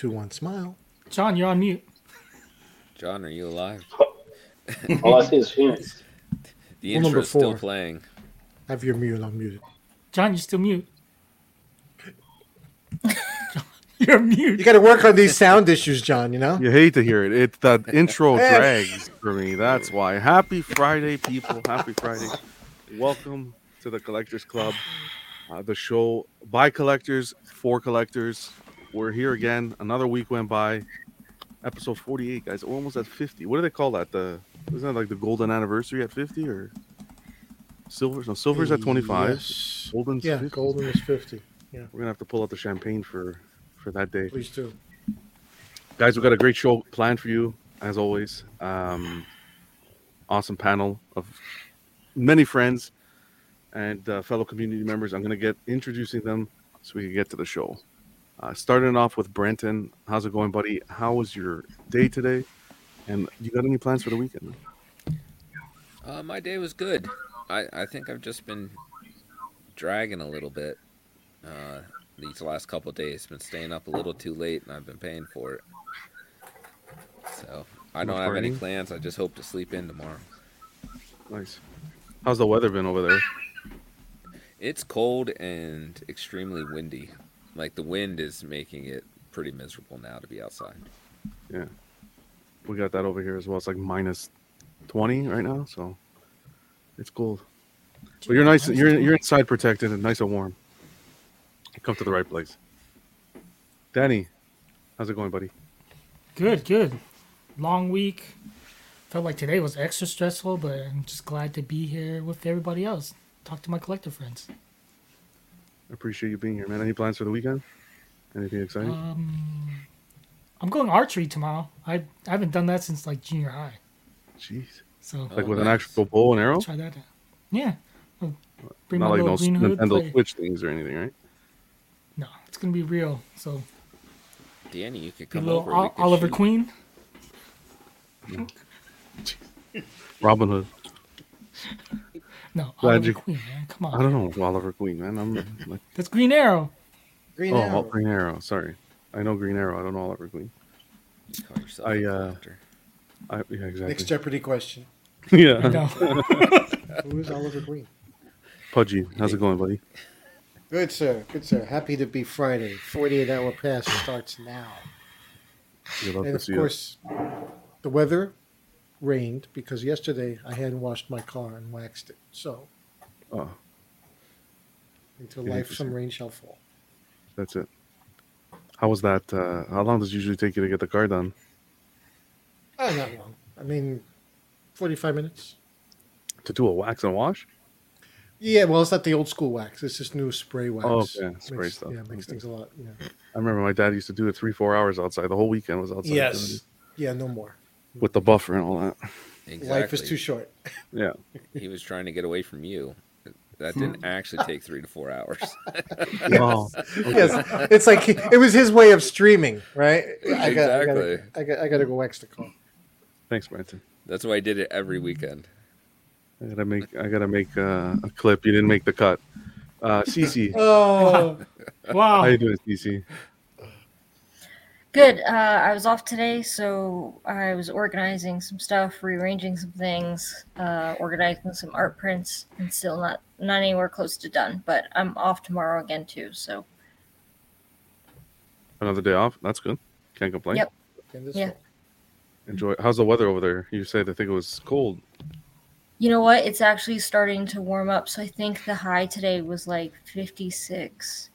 Three, two, one, smile. John, you're on mute. John, are you alive? All I see is Phoenix. The Rule number intro's still playing. Have your mute unmuted. John, you're still mute. you're mute. You got to work on these sound issues, John. You know. You hate to hear it. It the intro drags for me. That's why. Happy Friday, people. Happy Friday. Welcome to the Collectors Club, uh, the show by collectors for collectors. We're here again. Another week went by. Episode forty-eight, guys. We're almost at fifty. What do they call that? The isn't that like the golden anniversary at fifty or silver? No, silver's at twenty-five. Yes. Golden's Yeah, 50. golden is fifty. Yeah. We're gonna have to pull out the champagne for for that day. Please do. guys we've got a great show planned for you as always um awesome panel of many friends and uh, fellow community members i'm going to get introducing them so we can get to the show uh, starting off with brenton how's it going buddy how was your day today and you got any plans for the weekend Uh, my day was good. I, I think I've just been dragging a little bit uh, these last couple days. Been staying up a little too late, and I've been paying for it. So I don't have any plans. I just hope to sleep in tomorrow. nice how's the weather been over there It's cold and extremely windy. Like the wind is making it pretty miserable now to be outside. Yeah. We got that over here as well it's like minus 20 right now so it's cold but you're nice you're you're inside protected and nice and warm you come to the right place danny how's it going buddy Good, good. Long week. Felt like today was extra stressful, but I'm just glad to be here with everybody else. Talk to my collector friends. I appreciate you being here man any plans for the weekend anything exciting Um, I'm going archery tomorrow. I, I haven't done that since like junior high. jeez So like Oh, with an actual bow and arrow try that. out. Yeah. I'll Bring not my like little those green hood. nintendo play- switch things or anything right No, it's gonna be real. So Danny, you could come over. Ol- we could Oliver shoot. Queen. robin hood No, Glad Oliver you- Queen, man. Come on. i don't know oliver queen man i'm like That's Green Arrow. Green oh arrow. green arrow sorry i know green arrow i don't know oliver queen Call yourself uh, collector. I, yeah exactly. Next Jeopardy question. yeah No. Who is Oliver Green? pudgy how's it going buddy Good sir. Good sir. Happy to be Friday. Forty-eight hour pass starts now. you love And to of see us. course, the weather rained because yesterday I hadn't washed my car and waxed it. So oh until life some rain shall fall. That's it. How was that? Uh, how long does it usually take you to get the car done? Oh, not long. I mean, forty-five minutes. To do a wax and wash? Yeah, well, it's not the old school wax. It's this new spray wax. Oh, okay. Spray makes, stuff. Yeah, makes Okay. things a lot. Yeah, I remember my dad used to do it three, four hours outside. The whole weekend was outside. yes, yeah, no more. With the buffer and all that. Exactly. Life is too short. Yeah. He was trying to get away from you. That Hmm. didn't actually take three to four hours. Wow. Yes, it's like he- it was his way of streaming, right? I got, I Exactly. got, I got, I got to go wax the car. Thanks, Brenton. That's why I did it every weekend. I gotta make. I gotta make uh, a clip. You didn't make the cut. Uh, Cece, Oh, Wow. how you doing, Cece? Good. Uh, I was off today, so I was organizing some stuff, rearranging some things, uh, organizing some art prints, and still not not anywhere close to done. But I'm off tomorrow again too. So Another day off. That's good. Can't complain. Yep. Yeah. one. Enjoy. How's the weather over there? You said I think it was cold. you know what? It's actually starting to warm up. So I think the high today was like 56,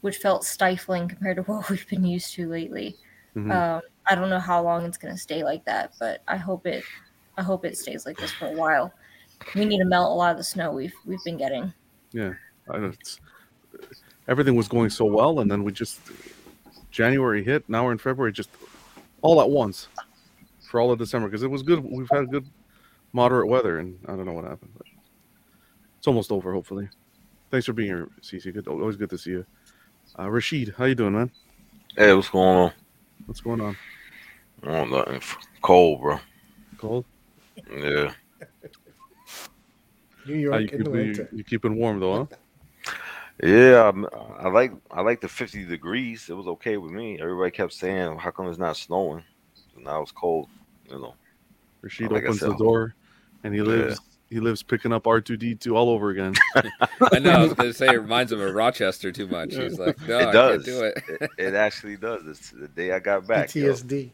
which felt stifling compared to what we've been used to lately. Mhm. Um, I don't know how long it's going to stay like that, but I hope it. I hope it stays like this for a while. We need to melt a lot of the snow we've we've been getting. Yeah, I know it's, everything was going so well, and then we just January hit. Now we're in February, just all at once for all of December because it was good. We've had good moderate weather, and I don't know what happened, but it's almost over. Hopefully, thanks for being here, Cece. Good, always good to see you. Uh, Rashid, how you doing, man? Hey, what's going on? What's going on? Oh, nothing. Cold, bro. Cold? Yeah. New How York you, in the keeping, winter. you, you keeping warm though, huh? Yeah, I'm- I like I like the 50 degrees. It was okay with me. Everybody kept saying, "How come it's not snowing?" So now it's cold. You know. Rashid Like opens said, the door, and he Yeah. lives. He lives picking up R two D two all over again. I know. I was gonna say it reminds him of Rochester too much. He's like, no, it I does. can't do it. it. it actually does. It's the day I got back. yo. PTSD.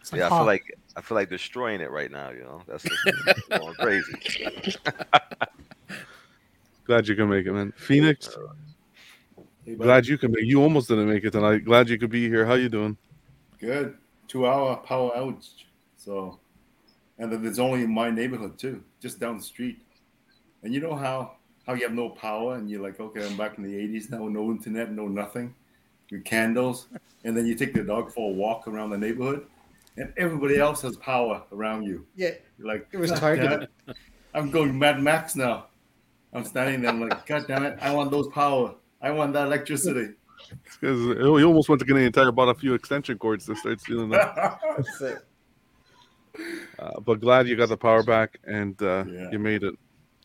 It's like, Yeah, I feel like I feel like destroying it right now. You know, that's just going crazy. Glad you can make it, man. Phoenix, Hey, glad you can make. You almost didn't make it tonight. Glad you could be here. How you doing? Good. Two hour power outage. So, and then there's only in my neighborhood too, just down the street. And you know how how you have no power and you're like, okay, I'm back in the 80s now, no internet, no nothing, your candles, and then you take the dog for a walk around the neighborhood, and everybody else has power around you. Yeah, You're like, It was "God targeted." I'm going Mad Max now. I'm standing there I'm like, God damn it, I want those power. I want that electricity. Because he almost went to Canadian Tire, bought a few extension cords to start stealing them. that's it. Uh, but glad you got the power back and uh, Yeah. you made it.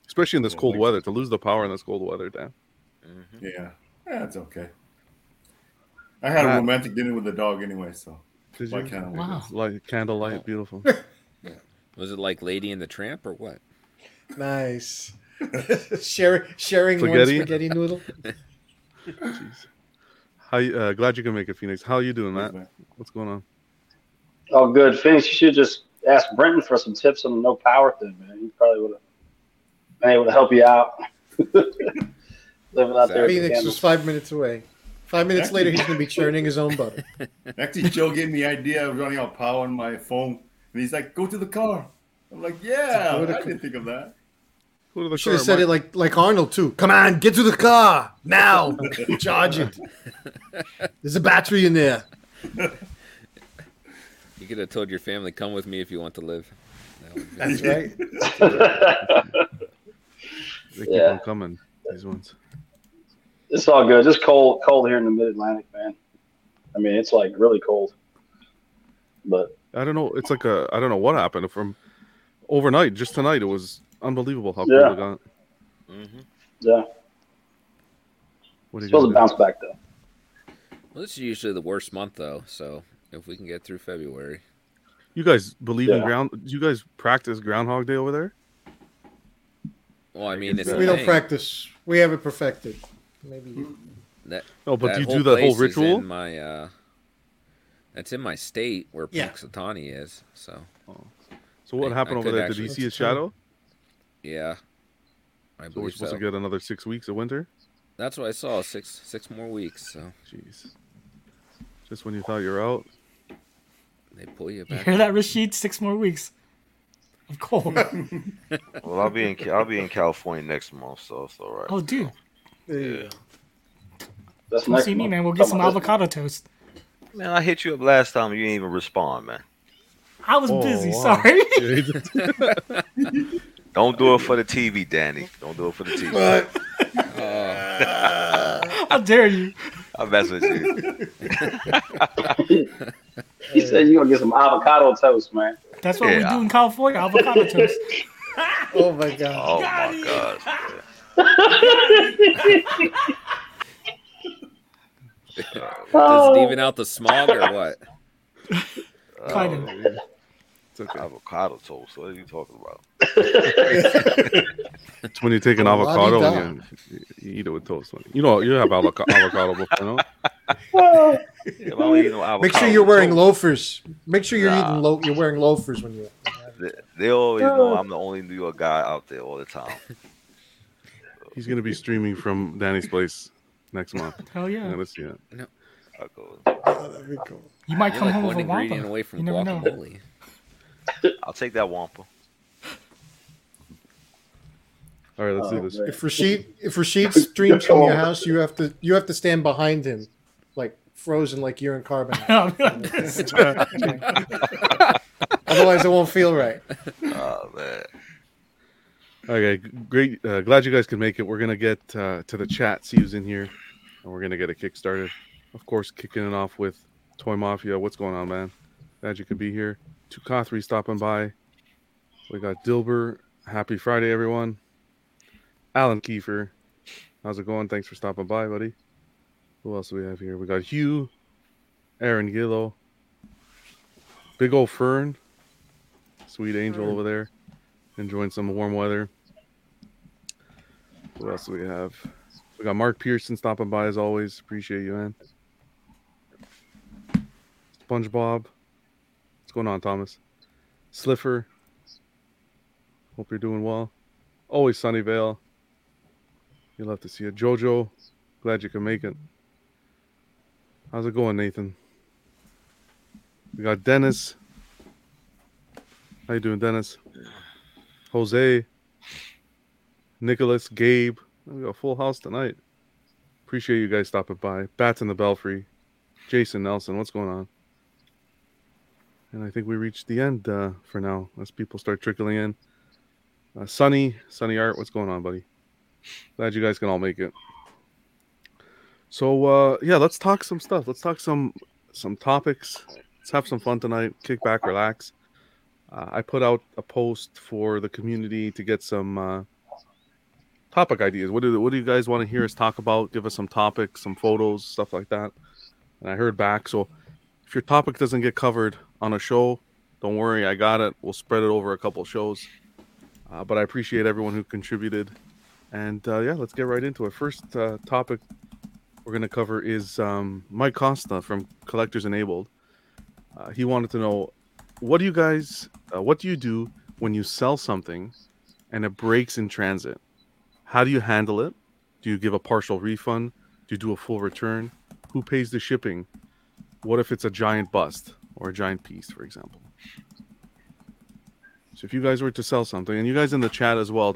Especially in this Yeah, cold thanks. weather, to lose the power in this cold weather, Dan. Mhm. Yeah, that's okay. I had a romantic dinner with the dog anyway, so Did you? can't Wow. Light, candlelight, beautiful. Was it like Lady and the Tramp or what? Nice. sharing sharing Spaghetti? one spaghetti noodle. Jeez. How uh, glad you can make it, Phoenix. How are you doing, Matt? What's going on? Oh, good. Phoenix, you should just ask Brenton for some tips on the no power thing, man. He probably would have been able to help you out. Living out there. with the Phoenix was five minutes away. Five minutes Actually- later, he's going to be churning his own butter. Actually, Joe gave me the idea of running out power on my phone, and he's like, "Go to the car." I'm like, "Yeah, Go to I the- didn't think of that." Go to the Should have said Mike. it like like Arnold too. Come on, get to the car now. Charge it. There's a battery in there. You could have told your family, "Come with me if you want to live." That That's right. They keep Yeah. on coming. These ones. it's all good. Just cold, cold here in the Mid Atlantic, man. I mean, it's like really cold. But I don't know. It's like a. I don't know what happened from overnight. Just tonight, it was unbelievable how Yeah. cold it got. Mm-hmm. yeah, What are you supposed gonna bounce back though. Well, this is usually the worst month though, so if we can get through February, You guys believe in ground? Do you guys practice Groundhog Day over there? well, I mean, it's We don't thing. practice. We have it perfected. Maybe you. That, No, but that you do that whole ritual? In my, uh, it's in my state where Yeah. Punxsutawney is. So So what I- happened I over there? actually- Did he see his That's true. shadow? yeah, I So we're supposed so. to get another six weeks of winter. That's what I saw. Six six more weeks. So Jeez. Just when you thought you're out. They pull you You back. hear that, Rashid? Six more weeks of cold. Well, I'll be in Ca- I'll be in California next month, so it's all right. oh, dude. There Yeah. go. That's Come next see me, man. We'll get Talking some about this avocado toast. Man, I hit you up last time. You didn't even respond, man. I was Oh, busy. wow. Sorry. Yeah, he did. Don't do it for the TV, Danny. Don't do it for the TV. Oh, uh, How dare you? I mess with you. He said you're gonna get some avocado toast, man. That's what we do in California. Avocado toast. Oh my god. Oh my god. does it even out the smog or what? Kind Oh, of. It's okay. avocado toast. What are you talking about? It's when you take an Oh, avocado and you, you eat it with toast. You know, you have avoca- avocado before, no? Yeah, but I don't eat no Make sure you're wearing loafers. Make sure you're Nah. eating lo- You're wearing loafers when you. They, they always know I'm the only New York guy out there all the time. He's gonna be streaming from Danny's place next month. Hell I'm yeah. gonna see it. I go, Oh, that'd cool. You might You're come like home with a ingredient wampa. away from You never know. I'll take that Wampa. All right, let's Oh, do uh, this. man. If Rashid if Rashid streams from your house, you have to you have to stand behind him, like frozen, like you're in carbon. I'll be like this. Otherwise, it won't feel right. Oh man. Okay, great. Uh, glad you guys could make it. We're gonna get uh, to the chat. See who's in here, and we're gonna get a kick started. Of course, kicking it off with Toy Mafia. What's going on, man? Glad you could be here. Tukathri stopping by. We got Dilber. Happy Friday, everyone. Alan Kiefer. How's it going? Thanks for stopping by, buddy. Who else do we have here? We got Hugh, Aaron Gillo, Big old Fern, Sweet Angel over there, enjoying some warm weather. Who else do we have? We got Mark Pearson stopping by as always. Appreciate you, man. SpongeBob. What's going on, Thomas? Sliffer. Hope you're doing well. Always Sunnyvale. You'll have to see it. Jojo. Glad you can make it. How's it going, Nathan? We got Dennis. How you doing, Dennis? Jose. Nicholas, Gabe. We got a full house tonight. Appreciate you guys stopping by. Bats in the Belfry. Jason Nelson, what's going on? And I think we reached the end uh, for now as people start trickling in. Uh, Sunny, Sunny Art, what's going on, buddy? Glad you guys can all make it. So uh, yeah, let's talk some stuff. Let's talk some some topics. Let's have some fun tonight. Kick back, relax. Uh, I put out a post for the community to get some uh, topic ideas. What do what do you guys want to hear us talk about? Give us some topics, some photos, stuff like that. And I heard back. So if your topic doesn't get covered on a show, don't worry, I got it. We'll spread it over a couple shows. Uh, but I appreciate everyone who contributed. And uh, yeah, let's get right into it. First uh, topic we're going to cover is um, Mike Costa from Collectors Enabled. Uh, he wanted to know what do you guys, uh, what do you do when you sell something and it breaks in transit? How do you handle it? Do you give a partial refund? Do you do a full return? Who pays the shipping? What if it's a giant bust or a giant piece, for example? So if you guys were to sell something, and you guys in the chat as well,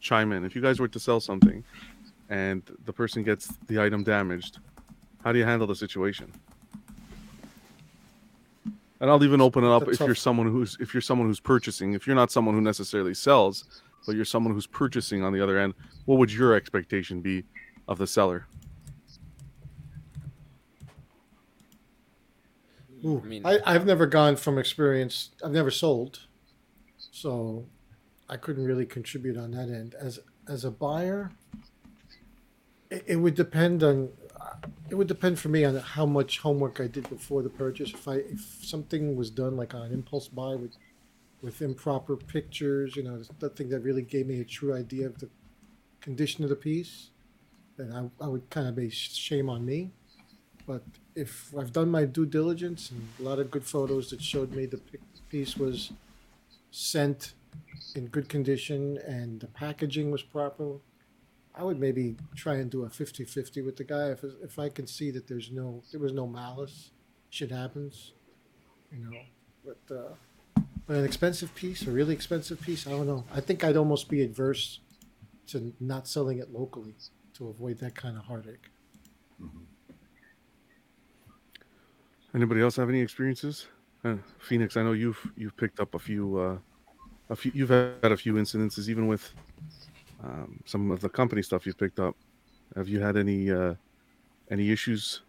chime in. If you guys were to sell something and the person gets the item damaged, how do you handle the situation? And I'll even open it up That's if tough. you're someone who's if you're someone who's purchasing. If you're not someone who necessarily sells, but you're someone who's purchasing on the other end, what would your expectation be of the seller? Ooh, I mean- I, I've never gone from experience. I've never sold, so I couldn't really contribute on that end. As as a buyer, it, would depend on. It would depend for me on how much homework I did before the purchase. If I if something was done like on an impulse buy with with improper pictures, you know, nothing that really gave me a true idea of the condition of the piece, then I, I would kind of be shame on me. But if I've done my due diligence and a lot of good photos that showed me the piece was sent in good condition and the packaging was proper, I would maybe try and do a 50-50 with the guy if if I can see that there's no there was no malice, shit happens, you know. But uh, but an expensive piece, a really expensive piece, I don't know. I think I'd almost be adverse to not selling it locally to avoid that kind of heartache. Anybody else have any experiences? Uh, Phoenix, I know you've you've picked up a few, uh, a few. You've had a few incidences, even with um, some of the company stuff you've picked up. Have you had any uh, any issues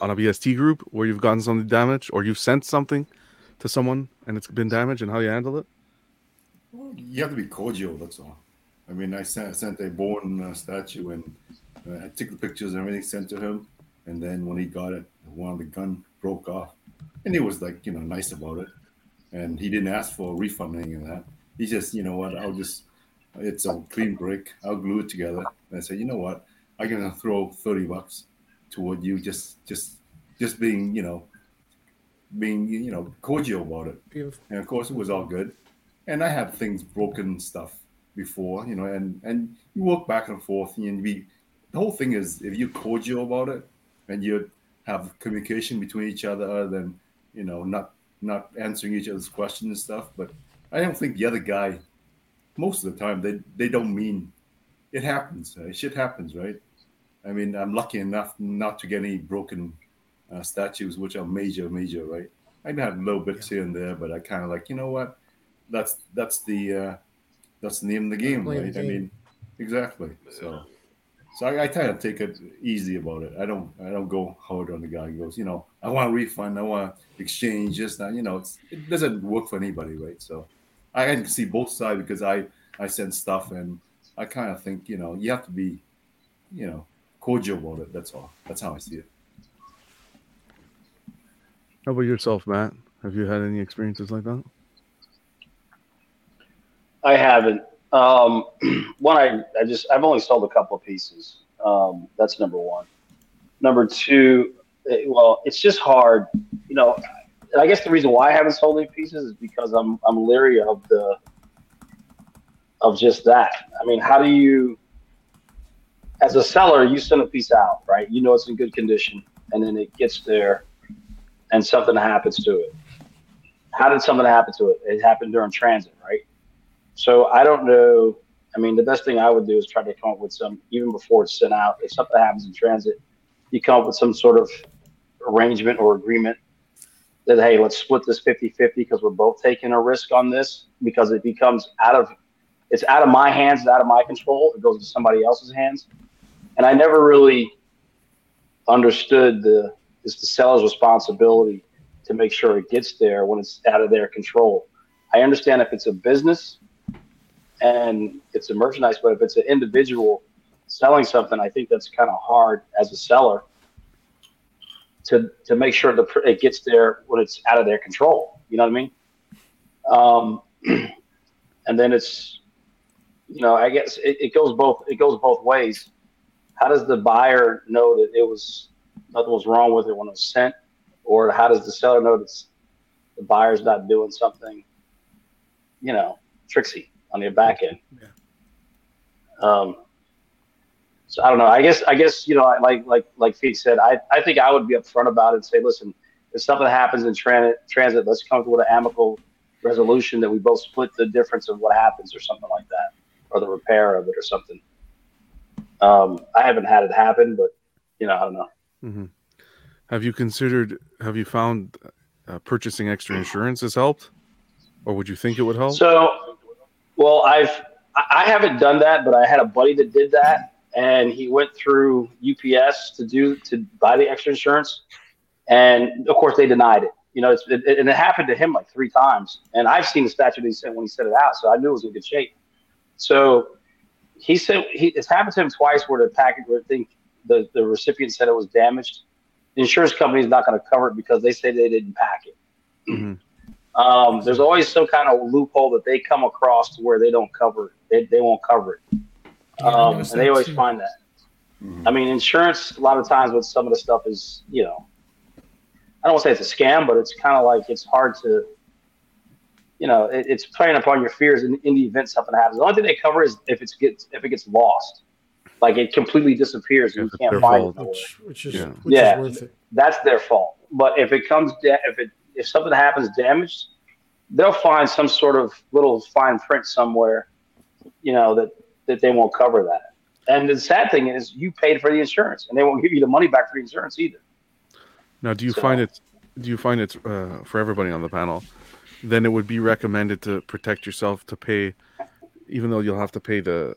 on a BST group where you've gotten something damaged, or you've sent something to someone and it's been damaged, and how you handle it? Well, you have to be cordial. That's all. I mean, I sent, sent a bone uh, statue, and uh, I took the pictures and everything sent to him. And then when he got it, one of the gun broke off, and he was like, you know, nice about it. And he didn't ask for a refund or any of that. He just, you know what, I'll just, it's a clean break. I'll glue it together. And I said, you know what, I'm gonna throw thirty bucks toward you, just, just, just being, you know, being, you know, cordial about it. Beautiful. And of course, it was all good. And I had things broken stuff before, you know, and and you work back and forth, and we, the whole thing is if you're cordial about it and you have communication between each other, other than you know not not answering each other's questions and stuff. But I don't think the other guy, most of the time, they they don't mean it happens. Right? Shit happens, right? I mean, I'm lucky enough not to get any broken uh, statues, which are major, major, right? I had little bits here and there, but I kind of like, you know what? That's that's the uh, that's the name of the game, right? the I mean, exactly. So, so I, I try to take it easy about it. I don't I don't go hard on the guy. He goes, you know, I want a refund, I want exchange just that. You know, it's, it doesn't work for anybody, right? So, I can see both sides because I I send stuff and I kind of think, you know, you have to be you know, cordial about it. That's all. That's how I see it. How about yourself, Matt? Have you had any experiences like that? I haven't. Um, one, I, I just I've only sold a couple of pieces. Um, that's number one. Number two, eh, well, it's just hard, you know. And I guess the reason why I haven't sold any pieces is because I'm I'm leery of the of just that. I mean, how do you, as a seller, you send a piece out, right? You know it's in good condition, and then it gets there, and something happens to it. How did something happen to it? It happened during transit, right? So I don't know. I mean, the best thing I would do is try to come up with some, even before it's sent out. If something happens in transit, you come up with some sort of arrangement or agreement that, hey, let's split this 50 50 because we're both taking a risk on this because it becomes out of, it's out of my hands, it's out of my control. It goes to somebody else's hands. And I never really understood the, it's the seller's responsibility to make sure it gets there when it's out of their control. I understand if it's a business and it's a merchandise, but if it's an individual selling something, I think that's kind of hard as a seller to to make sure that it gets there when it's out of their control. You know what I mean? Um, and then it's, you know, I guess it, it goes both it goes both ways. How does the buyer know that it was nothing was wrong with it when it was sent, or how does the seller know that the buyer's not doing something, you know, tricksy? on your back end. Yeah. Um, so I don't know. I guess I guess you know, like like like Feet said, I, I think I would be upfront about it and say, listen, if something happens in transit, transit, let's come to with an amicable resolution that we both split the difference of what happens or something like that, or the repair of it or something. Um, I haven't had it happen, but you know, I don't know. Mm-hmm. Have you considered? Have you found uh, purchasing extra insurance has helped, or would you think it would help? So well, I've I haven't done that, but I had a buddy that did that, and he went through UPS to do to buy the extra insurance, and of course they denied it. You know, it's, it, and it happened to him like three times, and I've seen the statute he sent when he sent it out, so I knew it was in good shape. So he said he, it's happened to him twice where the package, where I think the the recipient said it was damaged. The insurance company is not going to cover it because they say they didn't pack it. Mm-hmm. Um, there's always some kind of loophole that they come across to where they don't cover it. They, they won't cover it. Um, and they always too. find that. Mm-hmm. I mean, insurance, a lot of times with some of the stuff is, you know, I don't want to say it's a scam, but it's kind of like it's hard to, you know, it, it's playing upon your fears in, in, the event something happens. The only thing they cover is if it gets if it gets lost, like it completely disappears and you can't find it. Which, which is yeah, which yeah is worth it. that's their fault. But if it comes, da- if it if something happens damaged, they'll find some sort of little fine print somewhere, you know, that, that they won't cover that. And the sad thing is you paid for the insurance and they won't give you the money back for the insurance either. Now, do you so, find it, do you find it uh, for everybody on the panel, then it would be recommended to protect yourself to pay, even though you'll have to pay the,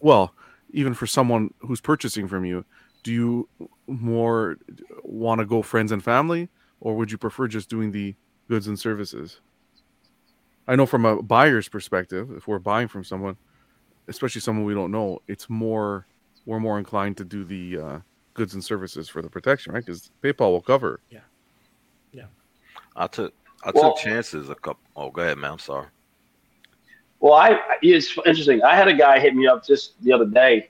well, even for someone who's purchasing from you, do you more want to go friends and family or would you prefer just doing the goods and services? I know from a buyer's perspective, if we're buying from someone, especially someone we don't know, it's more we're more inclined to do the uh, goods and services for the protection, right? Because PayPal will cover. Yeah, yeah. I took I well, took chances a couple. Oh, go ahead, man. I'm sorry. Well, I it's interesting. I had a guy hit me up just the other day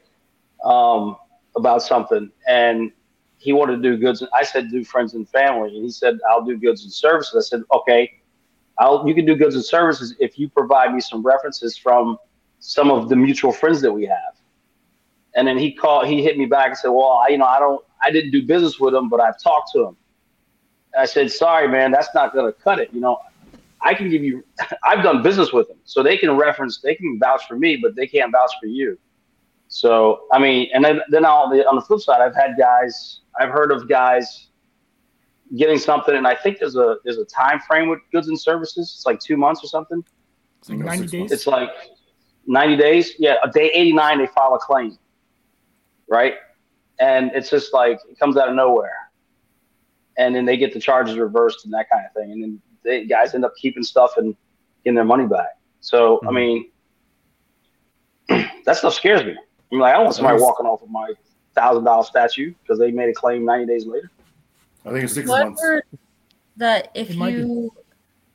um, about something, and he wanted to do goods. And I said do friends and family, and he said I'll do goods and services. I said okay, I'll you can do goods and services if you provide me some references from some of the mutual friends that we have. And then he called, he hit me back and said, well, I, you know, I don't, I didn't do business with him, but I've talked to him. I said, sorry, man, that's not going to cut it. You know, I can give you, I've done business with them, so they can reference, they can vouch for me, but they can't vouch for you. So, I mean, and then, then on the, on the flip side, I've had guys, I've heard of guys getting something, and I think there's a there's a time frame with goods and services. It's like two months or something. It's like ninety days. It's like ninety days. Yeah, a day eighty nine they file a claim, right? And it's just like it comes out of nowhere, and then they get the charges reversed and that kind of thing, and then they guys end up keeping stuff and getting their money back. So mm-hmm. I mean, that stuff scares me. I'm like, I don't want somebody Yes. walking off of my thousand dollar statue because they made a claim 90 days later. I think it's six What months. that if It be. you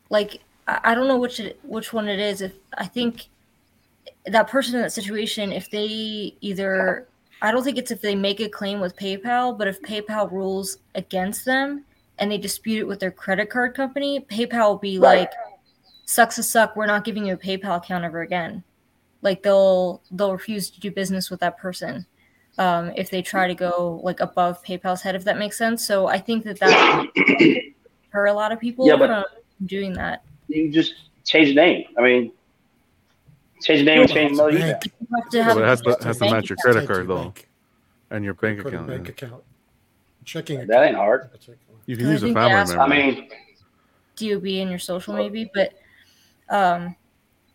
like I, I don't know which it, which one it is if I think that person in that situation if they either I don't think it's if they make a claim with PayPal but if PayPal rules against them and they dispute it with their credit card company PayPal will be Right. like sucks to suck we're not giving you a PayPal account ever again like they'll they'll refuse to do business with that person um, if they try to go like above PayPal's head, if that makes sense. So I think that that per a lot of people Yeah, but- doing that. You just change the name. I mean, change the name and change the money. Bank. You have to have but it has to, has to match your credit card your though, bank. and your bank Put account. bank account. Checking account. That ain't hard. That's. You can use a think they family member. I mean, DOB in your social maybe, but um,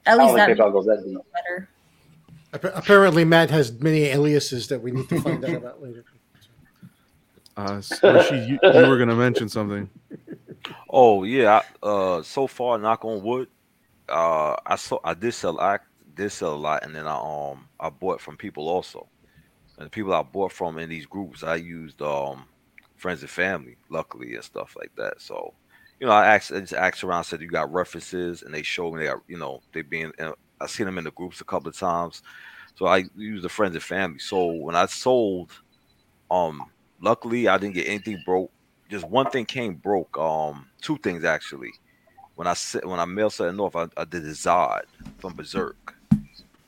at least that PayPal goes that deep. makes it better. Apparently, Matt has many aliases that we need to find out about later. Uh, s- Rashid, you, you were gonna mention something. Oh yeah. I- Uh, so far, knock on wood. Uh, I saw I did sell I did sell a lot, and then I um I bought from people also, and the people I bought from in these groups I used um friends and family, luckily and stuff like that. So, you know, I asked I just asked around, said you got references, and they showed me they got you know they being I seen them in the groups a couple of times, so I used the friends and family. So when I sold, um, luckily I didn't get anything broke just one thing came broke. Um, two things actually. When I said when I mailed something off, I, I did a Zodd from Berserk,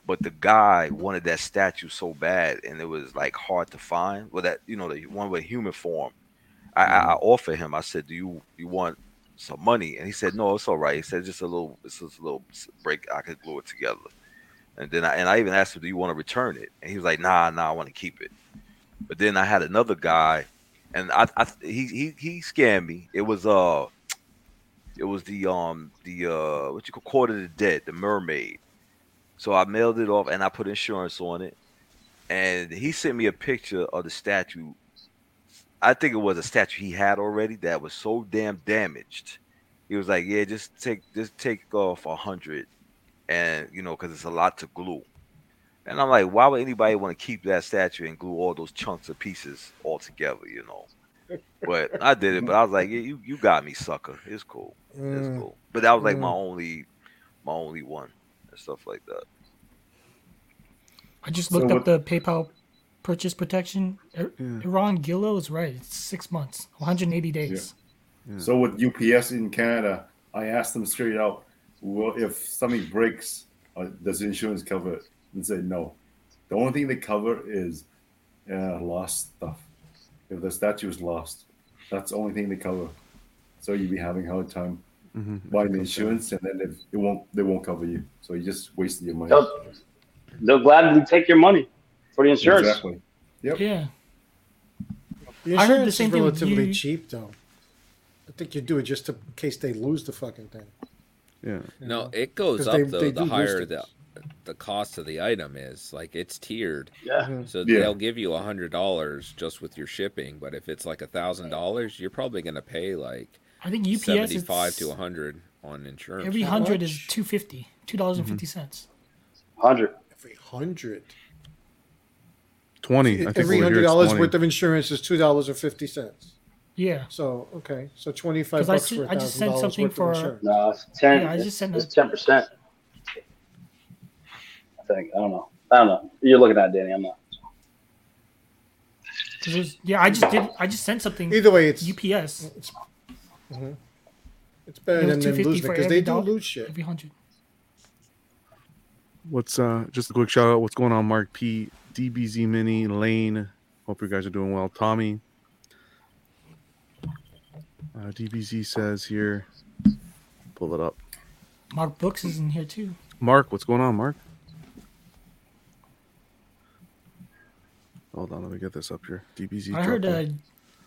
but the guy wanted that statue so bad, and it was like hard to find. Well, that you know the one with human form. I, I, I offered him. I said, "Do you you want some money?" And he said, "No, it's all right." He said, "Just a little, it's just a little break. I could glue it together." And then I and I even asked him, "Do you want to return it?" And he was like, "Nah, nah, I want to keep it." But then I had another guy and I, I he he he scammed me. It was uh, it was the um the uh what you call Court of the Dead, the Mermaid. So I mailed it off and I put insurance on it, and he sent me a picture of the statue. I think it was a statue he had already that was so damn damaged. He was like, "Yeah, just take just take off a hundred, and you know, because it's a lot to glue." And I'm like, why would anybody want to keep that statue and glue all those chunks of pieces all together, you know? But I did it, but I was like, yeah, you, you got me, sucker. It's cool. It's Mm. cool. But that was like my Mm. only my only one and stuff like that. I just So looked what- up the PayPal purchase protection. Ir- Yeah. Iran Gillo is right. It's six months, 180 days. So with UPS in Canada, I asked them straight out, well, if something breaks, uh, does insurance cover it? And say no. The only thing they cover is uh, lost stuff. If the statue is lost, that's the only thing they cover. So you'd be having a hard time hmm buying the insurance, and then if it won't, they won't cover you. So you just wasted your money. They'll, they'll gladly take your money for the insurance. Exactly. Yep. Yeah. The I heard the insurance same is thing relatively you- cheap, though. I think you do it just to, in case they lose the fucking thing. Yeah. No, it goes up they- though. they the higher the the cost of the item is, like it's tiered. Yeah. So Yeah. they'll give you a hundred dollars just with your shipping, but if it's like a thousand dollars, you're probably gonna pay like I think UPS seventy is to a hundred on insurance. Every How hundred is much? 250 two dollars and fifty mm-hmm. cents. 100. Every hundred. Twenty. I think Every hundred dollars 20. worth of insurance is two dollars and fifty cents. Yeah. So okay, so twenty five 'Cause I bucks see- for a I just thousand sent dollars something worth for- of insurance. No, it's 10. Yeah, I just it's, sent it's a- 10%. I think. I don't know. I don't know. You're looking at it, Danny. I'm not. 'Cause it was- yeah, I just did. I just sent something. Either way, it's UPS it's, mhm. it's better It was than them losing because they do dollar. lose shit. every hundred. What's uh just a quick shout out? What's going on, Mark P, DBZ Mini, Lane? Hope you guys are doing well. Tommy. Uh, DBZ says here. Pull it up. Mark Books is in here too. Mark, what's going on, Mark? Hold on, let me get this up here. DBZ. I heard uh, it.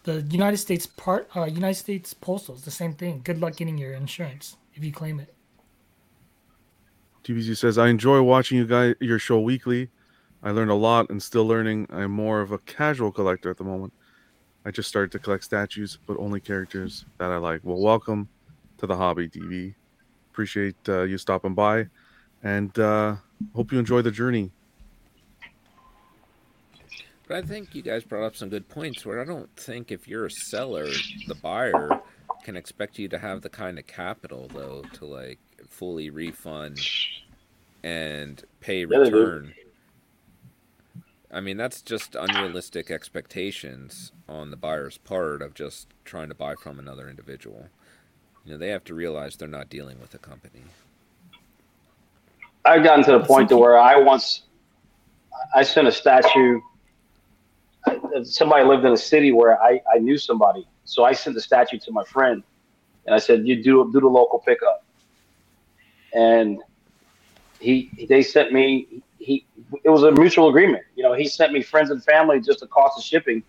The United States part, uh, United States Postal is the same thing. Good luck getting your insurance if you claim it. DBZ says, I enjoy watching you guys your show weekly. I learned a lot and still learning. I'm more of a casual collector at the moment. I just started to collect statues, but only characters that I like. Well, welcome to the hobby, DB. Appreciate uh, you stopping by, and uh, hope you enjoy the journey. But I think you guys brought up some good points where I don't think if you're a seller, the buyer can expect you to have the kind of capital though to like fully refund and pay Yeah, they do. return. I mean, that's just unrealistic expectations on the buyer's part of just trying to buy from another individual. You know, they have to realize they're not dealing with a company. I've gotten to the point to where I once I sent a statue. I- Somebody lived in a city where I, I knew somebody, so I sent the statue to my friend, and I said, "You do do the local pickup." And he they sent me he it was a mutual agreement. You know, he sent me friends and family just the cost of shipping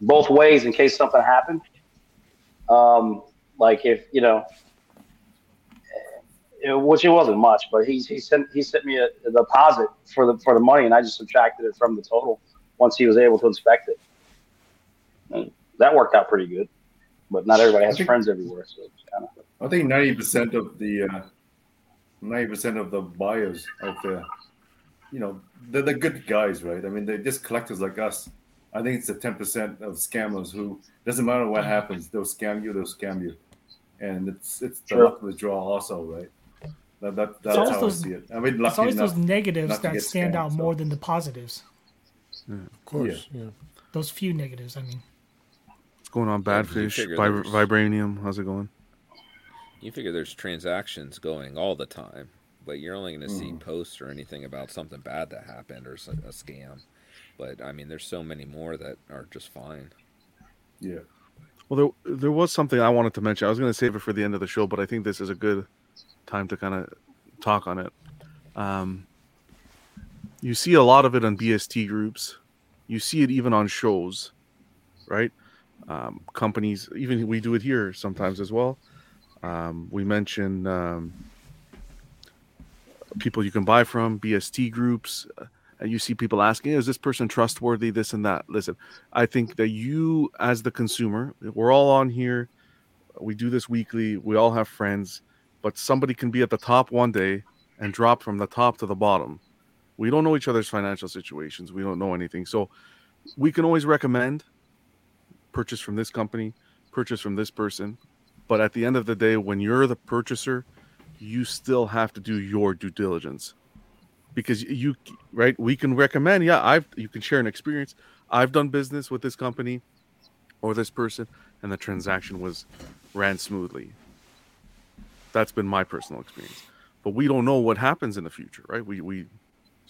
both ways in case something happened. Um, like if you know which it wasn't much, but he he sent he sent me a, a deposit for the for the money, and I just subtracted it from the total once he was able to inspect it. And that worked out pretty good, but not everybody has think- friends everywhere, so it's kind of I think ninety percent of the uh, ninety percent of the buyers out there, you know, they're the good guys, right? I mean, they're just collectors like us. I think it's the ten percent of scammers who doesn't matter what happens, they'll scam you, they'll scam you, and it's it's the Sure. luck of the draw, also, right? That, that that's always how those- I see it. I mean, It's always enough. those negatives that stand scammed, out so. more than the positives. Yeah, of course, yeah. Those few negatives, I mean. What's going on, Yeah, 'cause you Badfish? figure Vib- Vibranium, how's it going? You figure there's transactions going all the time, but you're only going to see Mhm. posts or anything about something bad that happened or a scam. But I mean, there's so many more that are just fine. Yeah. Well, there there was something I wanted to mention. I was going to save it for the end of the show, but I think this is a good time to kind of talk on it. Um, you see a lot of it on BST groups. You see it even on shows, right? Um, companies, even we do it here sometimes as well. Um, we mention um, people you can buy from, BST groups. uh, And you see people asking, is this person trustworthy? This and that. Listen, I think that you, as the consumer, we're all on here. We do this weekly. We all have friends, but somebody can be at the top one day and drop from the top to the bottom. We don't know each other's financial situations. We don't know anything. So we can always recommend purchase from this company, purchase from this person. But at the end of the day, when you're the purchaser, you still have to do your due diligence because you right we can recommend yeah i've you can share an experience i've done business with this company or this person and the transaction was ran smoothly that's been my personal experience but we don't know what happens in the future right we we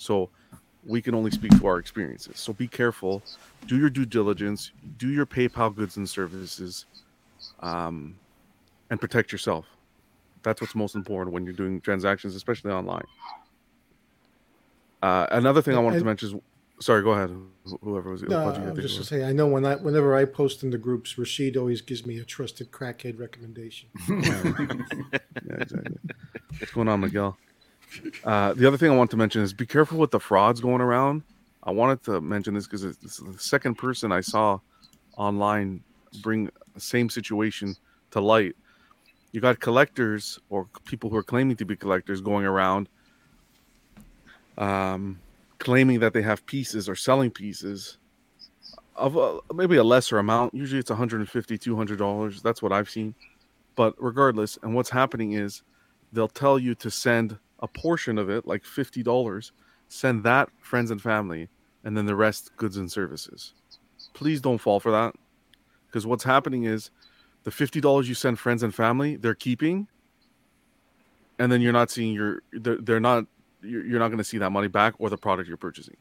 so we can only speak to our experiences so be careful do your due diligence do your paypal goods and services um, and protect yourself that's what's most important when you're doing transactions especially online uh, another thing I wanted to mention is, sorry, go ahead. Whoever was, No, I'm just to say, I know when I, whenever I post in the groups, Rashid always gives me a trusted crackhead recommendation. yeah, exactly. What's going on, Miguel? Uh, the other thing I want to mention is be careful with the frauds going around. I wanted to mention this because it's the second person I saw online bring the same situation to light. You got collectors or people who are claiming to be collectors going around um, claiming that they have pieces or selling pieces of a, maybe a lesser amount. Usually it's 150 $200. That's what I've seen. But regardless, and what's happening is they'll tell you to send a portion of it, like $50, send that friends and family, and then the rest goods and services. Please don't fall for that. Because what's happening is the $50 you send friends and family, they're keeping, and then you're not seeing your, they're, they're not, you're, you're not going to see that money back or the product you're purchasing.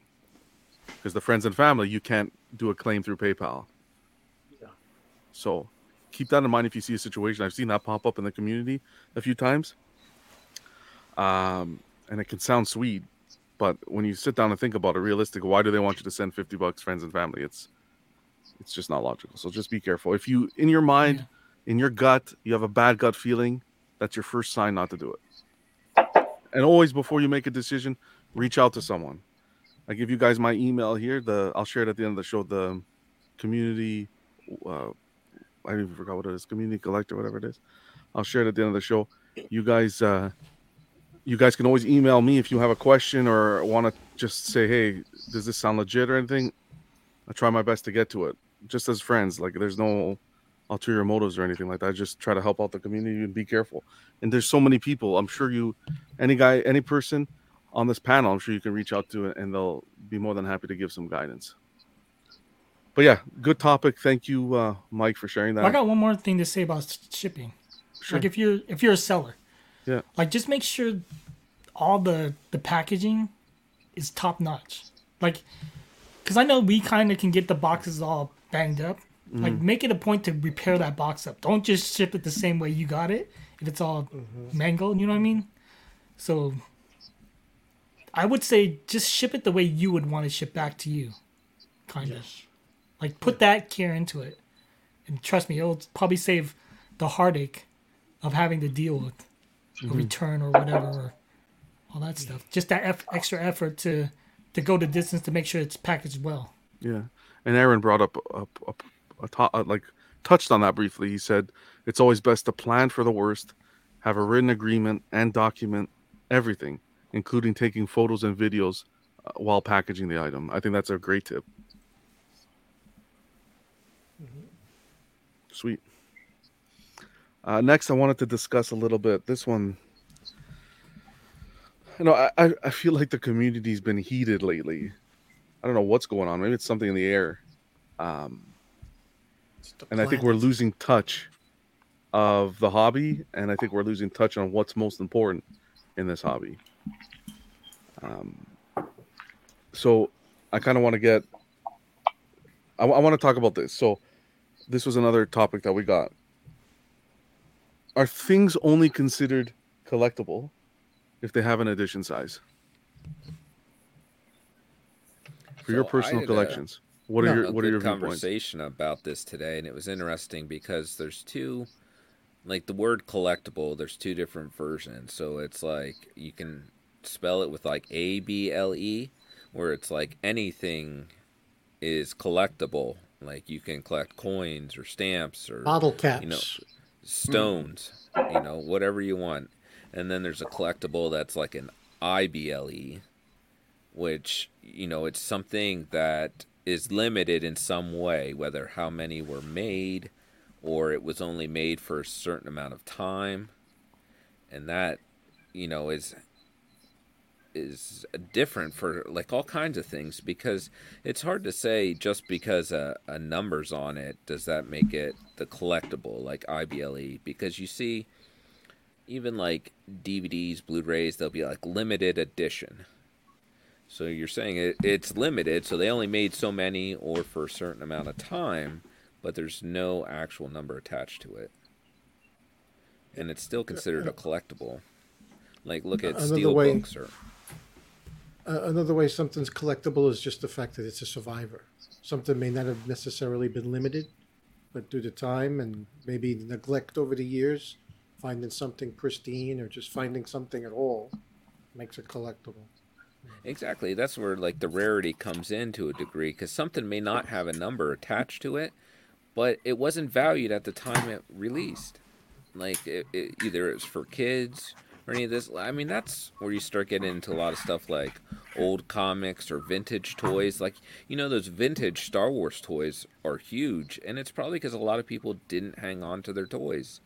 Because the friends and family, you can't do a claim through PayPal. Yeah. So keep that in mind if you see a situation. I've seen that pop up in the community a few times. Um, and it can sound sweet, but when you sit down and think about it, realistic, why do they want you to send 50 bucks friends and family? It's it's just not logical. So just be careful. If you in your mind, in your gut, you have a bad gut feeling, that's your first sign not to do it. And always before you make a decision, reach out to someone. I give you guys my email here. The I'll share it at the end of the show. The community uh, I even forgot what it is, community collector, whatever it is. I'll share it at the end of the show. You guys, uh, you guys can always email me if you have a question or want to just say, "Hey, does this sound legit or anything?" I try my best to get to it, just as friends. Like there's no ulterior motives or anything like that. I just try to help out the community and be careful. And there's so many people. I'm sure you, any guy, any person on this panel, I'm sure you can reach out to and they'll be more than happy to give some guidance. But yeah, good topic. Thank you, uh, Mike, for sharing that. I got one more thing to say about shipping. Sure. Like if you're if you're a seller, Yeah. like just make sure all the the packaging is top notch. Like, because I know we kind of can get the boxes all banged up. Like, Mm. make it a point to repair that box up. Don't just ship it the same way you got it if it's all mangled. You know what I mean? So, I would say just ship it the way you would want to ship back to you. Kind of. Like put that care into it, and trust me, it'll probably save the heartache of having to deal with a return or whatever, or all that stuff. Just that eff- extra effort to to go the distance to make sure it's packaged well. Yeah, and Aaron brought up a, a, a, to- uh, like touched on that briefly. He said it's always best to plan for the worst, have a written agreement, and document everything, including taking photos and videos uh, while packaging the item. I think that's a great tip. Sweet. Uh, next, I wanted to discuss a little bit this one. You know, I, I feel like the community's been heated lately. I don't know what's going on. Maybe it's something in the air. Um, and I think we're losing touch of the hobby, and I think we're losing touch on what's most important in this hobby. Um, so I kind of want to get. I, I, want to talk about this. So this was another topic that we got. Are things only considered collectible if they have an edition size? For your So I personal did a- collections, what No. are your a what are good your viewpoints? conversation about this today, and it was interesting because there's two, like the word collectible. There's two different versions. So it's like you can spell it with like A B L E, where it's like anything is collectible. Like you can collect coins or stamps or bottle caps. you know, stones, you know, whatever you want. And then there's a collectible that's like an IBLE, which, you know, it's something that is limited in some way, whether how many were made or it was only made for a certain amount of time. And that, you know, is is different for like all kinds of things because it's hard to say just because a, a number's on it does that make it the collectible like IBLE because you see even like DVDs, Blu-rays, they'll be like limited edition. So you're saying it, it's limited, so they only made so many or for a certain amount of time, but there's no actual number attached to it. And it's still considered a collectible. Like look at Another steel way- books or Another way something's collectible is just the fact that it's a survivor. Something may not have necessarily been limited, but due to time and maybe neglect over the years, finding something pristine or just finding something at all makes it collectible. Exactly. That's where like the rarity comes in to a degree because something may not have a number attached to it, but it wasn't valued at the time it released. Like it, it, either it's for kids or any of this. I mean, that's where you start getting into a lot of stuff like old comics or vintage toys. Like you know, those vintage Star Wars toys are huge, and it's probably because a lot of people didn't hang on to their toys.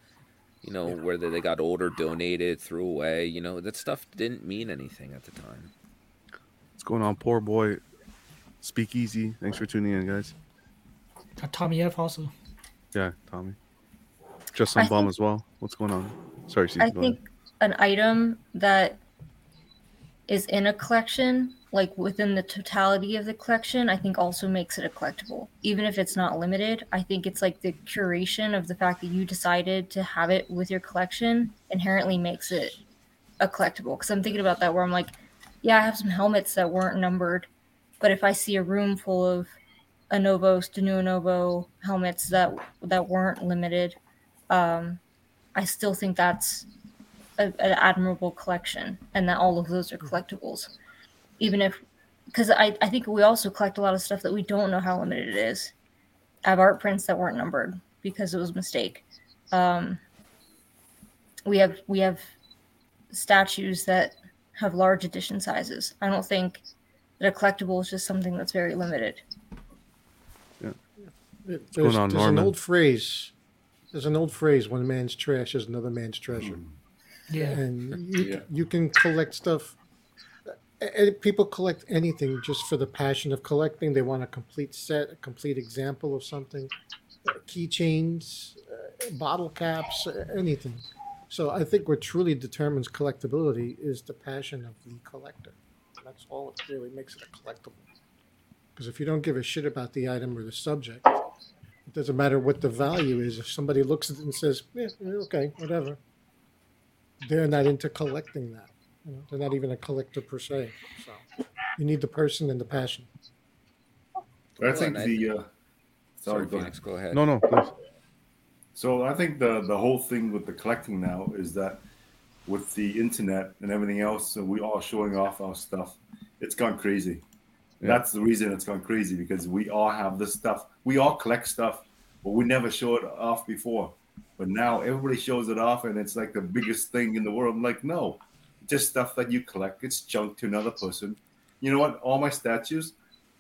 You know, whether they got older, donated, threw away. You know, that stuff didn't mean anything at the time. What's going on, poor boy? Speak easy. Thanks for tuning in, guys. Got Tommy F also. Yeah, Tommy. Just I some bum think- as well. What's going on? Sorry, Steve. I go think an item that is in a collection, like within the totality of the collection, I think also makes it a collectible. Even if it's not limited, I think it's like the curation of the fact that you decided to have it with your collection inherently makes it a collectible. Because I'm thinking about that where I'm like, yeah, I have some helmets that weren't numbered, but if I see a room full of Anovos, Denuo Novo helmets that that weren't limited, um, I still think that's a, an admirable collection and that all of those are collectibles even if because I, I think we also collect a lot of stuff that we don't know how limited it is i have art prints that weren't numbered because it was a mistake um, we have we have statues that have large edition sizes i don't think that a collectible is just something that's very limited There's, going on, there's Norman? an old phrase. There's an old phrase: "One man's trash is another man's treasure." Yeah. and you, Yeah. you can collect stuff. a- a- People collect anything just for the passion of collecting. They want a complete set, a complete example of something, uh, keychains, uh, bottle caps, uh, anything. So I think what truly determines collectability is the passion of the collector. That's all that really makes it a collectible. Because if you don't give a shit about the item or the subject, it doesn't matter what the value is. If somebody looks at it and says, "Yeah, yeah, okay, whatever," they're not into collecting that. You know, they're not even a collector per se. So you need the person and the passion. I think and the think- uh, sorry, go ahead. Phoenix, go ahead. No, no, please. So I think the the whole thing with the collecting now is that with the internet and everything else, and we are showing off our stuff, it's gone crazy. Yeah. That's the reason it's gone crazy because we all have this stuff. We all collect stuff, but we never show it off before. But now everybody shows it off, and it's like the biggest thing in the world. I'm like, no, just stuff that you collect. It's junk to another person. You know what? All my statues,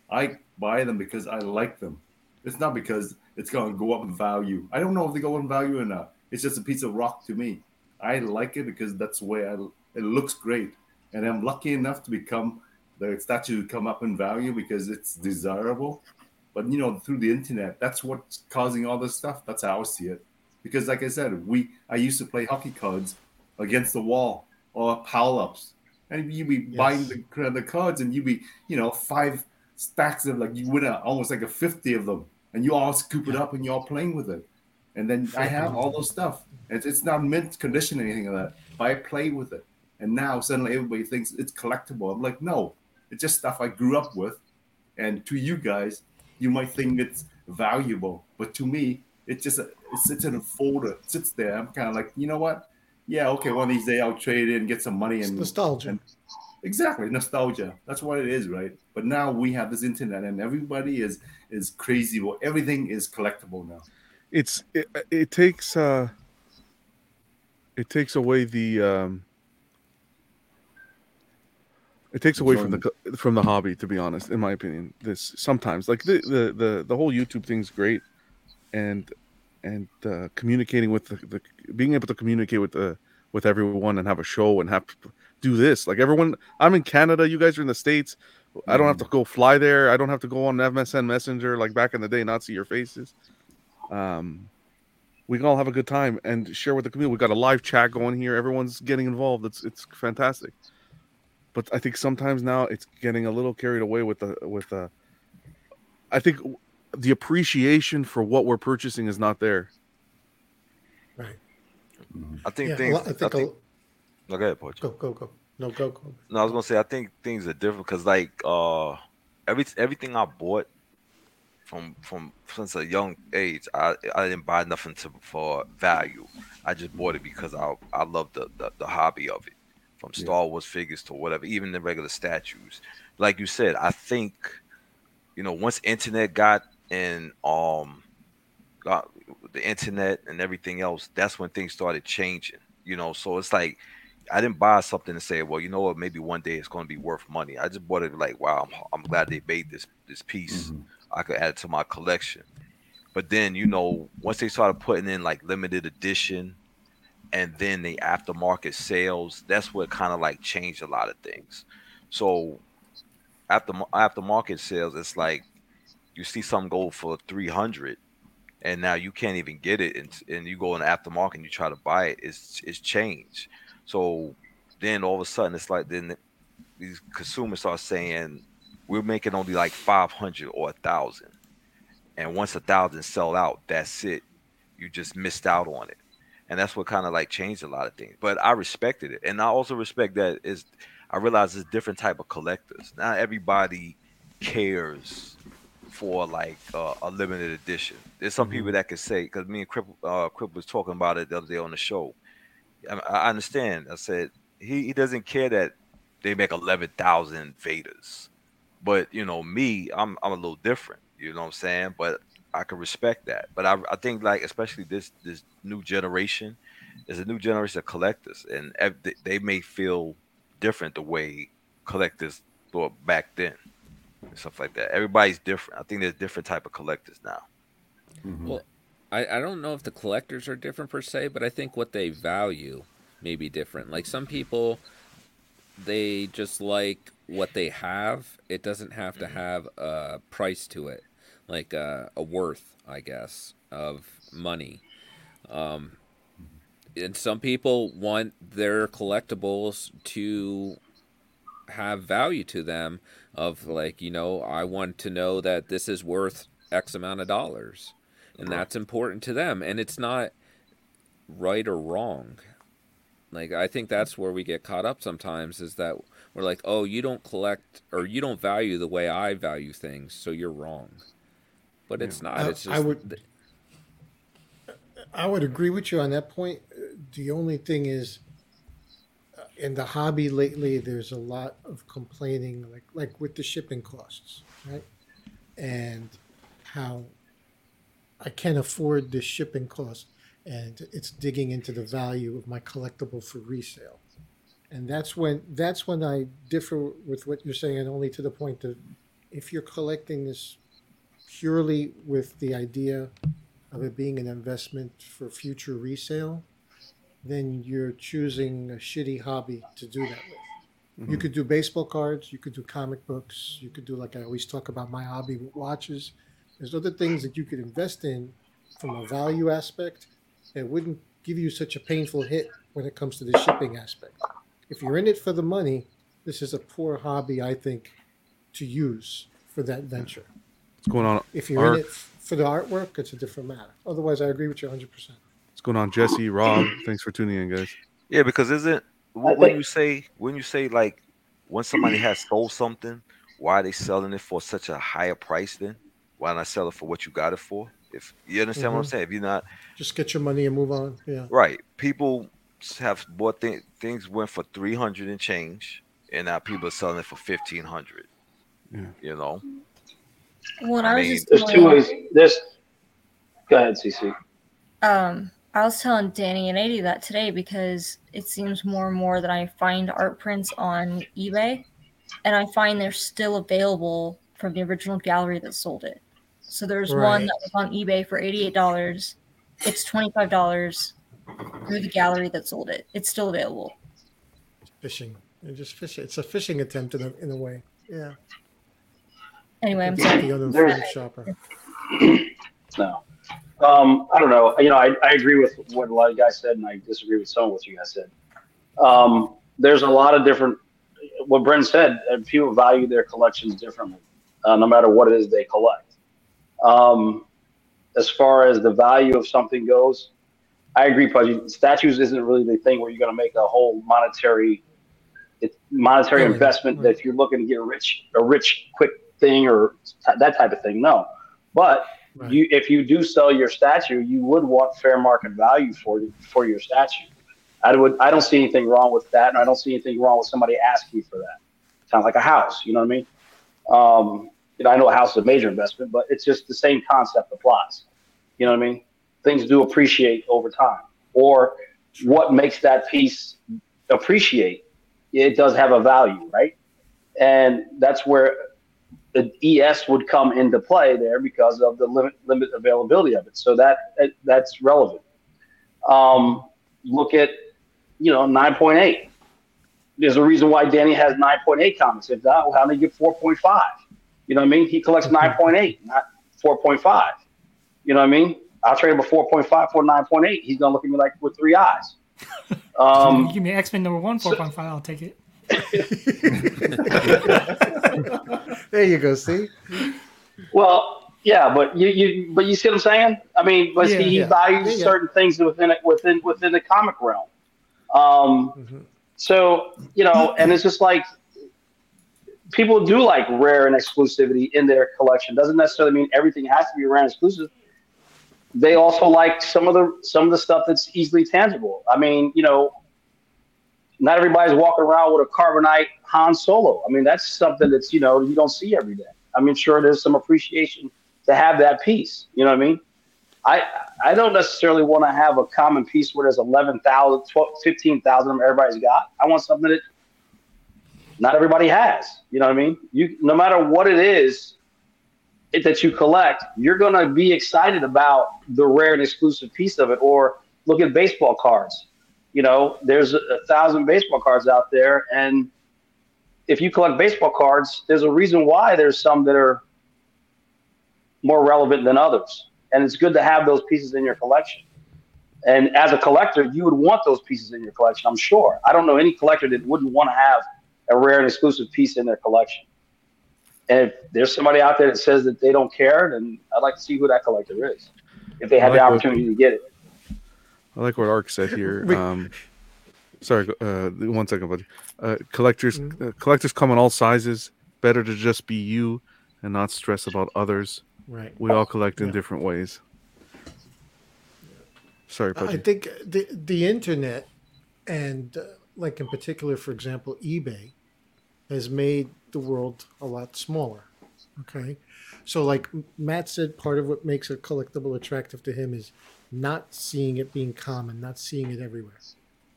I buy them because I like them. It's not because it's going to go up in value. I don't know if they go up in value or not. It's just a piece of rock to me. I like it because that's the way I, it looks great. And I'm lucky enough to become the statue come up in value because it's desirable. But you know, through the internet, that's what's causing all this stuff. That's how I see it. Because like I said, we I used to play hockey cards against the wall or pile ups. And you'd be Yes. buying the, the cards and you'd be, you know, five stacks of like you win a, almost like a 50 of them and you all scoop it up and you're all playing with it. And then I have all those stuff. It's, it's not mint condition or anything like that, but I play with it. And now suddenly everybody thinks it's collectible. I'm like, no, it's just stuff I grew up with. And to you guys, you might think it's valuable, but to me, it's just a, it sits in a folder, sits there. I'm kind of like, you know what? Yeah, okay, one of these days I'll trade it and get some money It's and nostalgia. and- Exactly, nostalgia. That's what it is, right? But now we have this internet, and everybody is is crazy. Well, everything is collectible now. it's it, it takes uh it takes away the um it takes away from the from the hobby to be honest in my opinion this sometimes like the the the, the whole youtube thing's great and and uh, communicating with the, the being able to communicate with the with everyone and have a show and have people do this. Like everyone i'm in canada you guys are in the states. I don't have to go fly there. I don't have to go on msn messenger like back in the day not see your faces. Um we can all have a good time and share with the community. We got a live chat going here. Everyone's getting involved. It's it's fantastic. But i think sometimes now it's getting a little carried away with the with the i think the appreciation for what we're purchasing is not there Right. I think Yeah. things. well, I think. I think. I'll- No, go ahead, Poach. go go go. No go go. No, I was gonna say I think things are different because like uh every everything I bought from from since a young age, I I didn't buy nothing to for value. I just bought it because I I love the, the the hobby of it, from Yeah. Star Wars figures to whatever, even the regular statues. Like you said, I think you know once internet got in um got the internet and everything else, that's when things started changing. You know, so it's like I didn't buy something to say, well, you know what, maybe one day it's going to be worth money. I just bought it like, wow, I'm, I'm glad they made this this piece. Mhm. I could add it to my collection. But then, you know, once they started putting in like limited edition and then the aftermarket sales, that's what kind of like changed a lot of things. So after aftermarket sales, it's like you see something go for 300 and now you can't even get it and, and you go in the aftermarket and you try to buy it it's it's changed. So then all of a sudden it's like then these consumers start saying we're making only like 500 or a thousand. And once a thousand sell out that's it. You just missed out on it. And that's what kind of like changed a lot of things. But i respected it. And i also respect that is i realize there's different type of collectors. Not everybody cares for like uh, a limited edition. There's some people that could say because me and Crip, uh, Crip was talking about it the other day on the show. I, I understand. I said he, he doesn't care that they make eleven thousand Vaders, but you know me, I'm I'm a little different. You know what I'm saying? But I can respect that. But I, I think like especially this this new generation is a new generation of collectors, and they- they may feel different the way collectors thought back then and stuff like that. Everybody's different. I think there's different type of collectors now. Mm-hmm. Well, I, I don't know if the collectors are different per se, but I think what they value may be different. Like some people, they just like what they have. It doesn't have to mm-hmm. have a price to it, like a, a worth, I guess, of money. Um, mm-hmm. and some people want their collectibles to have value to them of like you know i want to know that this is worth x amount of dollars. And that's important to them. And it's not right or wrong. Like i think that's where we get caught up sometimes is that we're like oh you don't collect or you don't value the way i value things so you're wrong. But it's not. I- it's I just would- I would agree with you on that point. The only thing is, in the hobby lately, there's a lot of complaining, like like with the shipping costs, right? And how I can't afford the shipping cost, and it's digging into the value of my collectible for resale. And that's when that's when I differ with what you're saying, and only to the point that if you're collecting this purely with the idea of it being an investment for future resale, then you're choosing a shitty hobby to do that with. You mm-hmm. could do baseball cards, you could do comic books, you could do like I always talk about my hobby with watches. There's other things that you could invest in from a value aspect that wouldn't give you such a painful hit when it comes to the shipping aspect. If you're in it for the money, this is a poor hobby, I think, to use for that venture. What's going on? If you're Art? in it for the artwork, it's a different matter. Otherwise, I agree with you 100%. What's going on, Jesse? Rob, thanks for tuning in, guys. Yeah, because isn't when think- you say when you say like when somebody has sold something, why are they selling it for such a higher price then? Why not sell it for what you got it for? If you understand what I'm Mhm. saying, if you're not Just get your money and move on. Yeah. right, people have bought th- things went for three hundred and change, and now people are selling it for fifteen hundred. Yeah. You know, When I I, was mean, just There's two ways. There's. Go ahead, CC. Um, I was telling Danny and Adi that today because it seems more and more that I find art prints on eBay, and I find they're still available from the original gallery that sold it. So there's one that was on eBay for eighty-eight dollars. It's twenty-five dollars through the gallery that sold it. It's still available. Fishing. You're just fishing. It's a fishing attempt in a, in a way. Yeah. Anyway, I'm sorry. The sorry. uninformed shopper. No. Um, I don't know. You know, I, I agree with what a lot of you guys said, and I disagree with some of what you guys said. Um, there's a lot of different, what Brent said, uh, people value their collections differently, uh, no matter what it is they collect. Um, as far as the value of something goes, I agree, Pudgy. Statues isn't really the thing where you're going to make a whole monetary, monetary Billing, investment that if you're looking to get rich, a rich, quick thing or that type of thing. No, but Right. you if you do sell your statue, you would want fair market value for for your statue. I would I don't see anything wrong with that, and I don't see anything wrong with somebody asking for that. Sounds like a house, you know what I mean? Um, you know, I know a house is a major investment, but it's just the same concept applies. You know what I mean? Things do appreciate over time, or what makes that piece appreciate? It does have a value, right? And that's where the ES would come into play there because of the limit limit availability of it. So that that- that's relevant. Um, look at you know 9.8. There's a reason why Danny has 9.8 comments. If not, how did he get 4.5? You know what I mean? He collects 9.8, not 4.5. You know what I mean? I'll trade him a 4.5 for 9.8. He's gonna look at me like with three eyes. Um, you give me X Men number one, four point five. I'll take it. there you go. See? Well, yeah, but you, you but you see what I'm saying? I mean, but Yeah, he, he yeah. values Yeah, certain things within it within within the comic realm. Um, Mhm. so you know, and it's just like people do like rare and exclusivity in their collection. Doesn't necessarily mean everything has to be rare and exclusive. They also like some of the some of the stuff that's easily tangible. I mean, you know, not everybody's walking around with a carbonite Han Solo. I mean, that's something that's you know you don't see every day. I mean, sure, there's some appreciation to have that piece. You know what I mean? I I don't necessarily want to have a common piece where there's 11,000, 12, 15,000 of them everybody's got. I want something that not everybody has. You know what I mean? You no matter what it is, that you collect, you're to be excited about the rare and exclusive piece of it. Or look at baseball cards. You know, there's a, thousand baseball cards out there, and if you collect baseball cards, there's a reason why there's some that are more relevant than others, and it's good to have those pieces in your collection. And as a collector, you would want those pieces in your collection. I'm sure. I don't know any collector that wouldn't want to have a rare and exclusive piece in their collection. And if there's somebody out there that says that they don't care, then I'd like to see who that collector is. If they had like the opportunity to get it. I like what Ark said here. Um, sorry, uh, one second, buddy. Uh, collectors, Mm-hmm. uh, collectors come in all sizes. Better to just be you and not stress about others. Right. We all collect in Yeah. different ways. Sorry, buddy. I think the the internet, and uh, like in particular, for example, eBay, has made the world a lot smaller. Okay, so like Matt said, part of what makes a collectible attractive to him is not seeing it being common, not seeing it everywhere.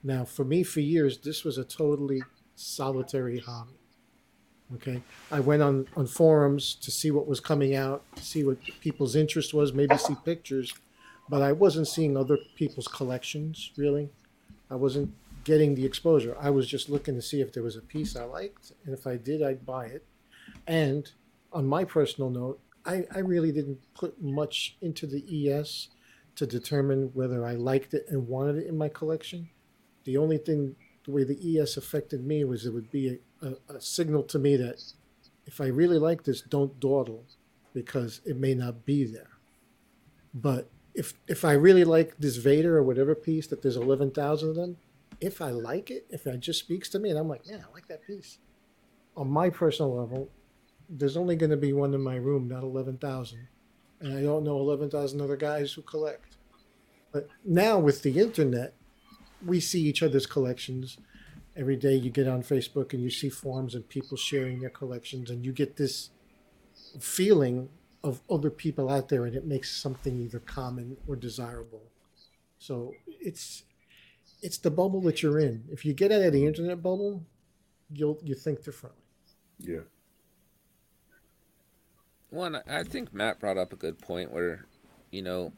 Now, for me, for years, this was a totally solitary hobby. Okay, I went on on forums to see what was coming out, see what people's interest was, maybe see pictures but I wasn't seeing other people's collections really. I wasn't getting the exposure. I was just looking to see if there was a piece I liked, and if I did, I'd buy it. And on my personal note, I, I really didn't put much into the ES to determine whether I liked it and wanted it in my collection. The only thing, the way the ES affected me was it would be a, a, a signal to me that if I really like this, don't dawdle because it may not be there. But if if I really like this Vader or whatever piece that there's eleven thousand of them, if I like it, if it just speaks to me, and I'm like, yeah, I like that piece. On my personal level, there's only going to be one in my room, not eleven thousand, and I don't know eleven thousand other guys who collect. But now with the internet, we see each other's collections. Every day you get on Facebook and you see forums and people sharing their collections, and you get this feeling of other people out there and it makes something either common or desirable so it's it's the bubble that you're in if you get out of the internet bubble you'll you think differently Yeah. One, I think Matt brought up a good point where, you know,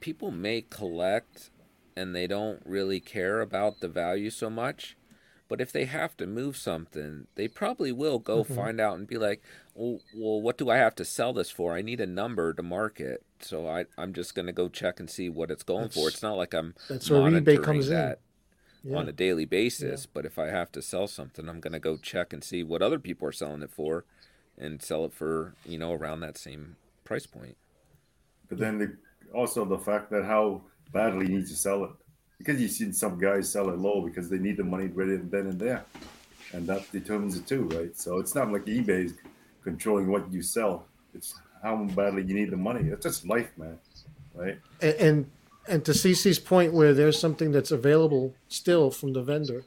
people may collect and they don't really care about the value so much. But if they have to move something, they probably will go Mhm. find out and be like, well, well, what do I have to sell this for? I need a number to market. So I, I'm just going to go check and see what it's going for. It's not like I'm that's where monitoring comes in. that yeah on a daily basis. But if I have to sell something, I'm going to go check and see what other people are selling it for and sell it for, you know, around that same price point. But then the, also the fact that how badly you need to sell it. Because you've seen some guys sell it low because they need the money right then and there. And that determines it too, right? So it's not like eBay is controlling what you sell. It's how badly you need the money. It's just life, man. Right? and, and and to CC's point where there's something that's available still from the vendor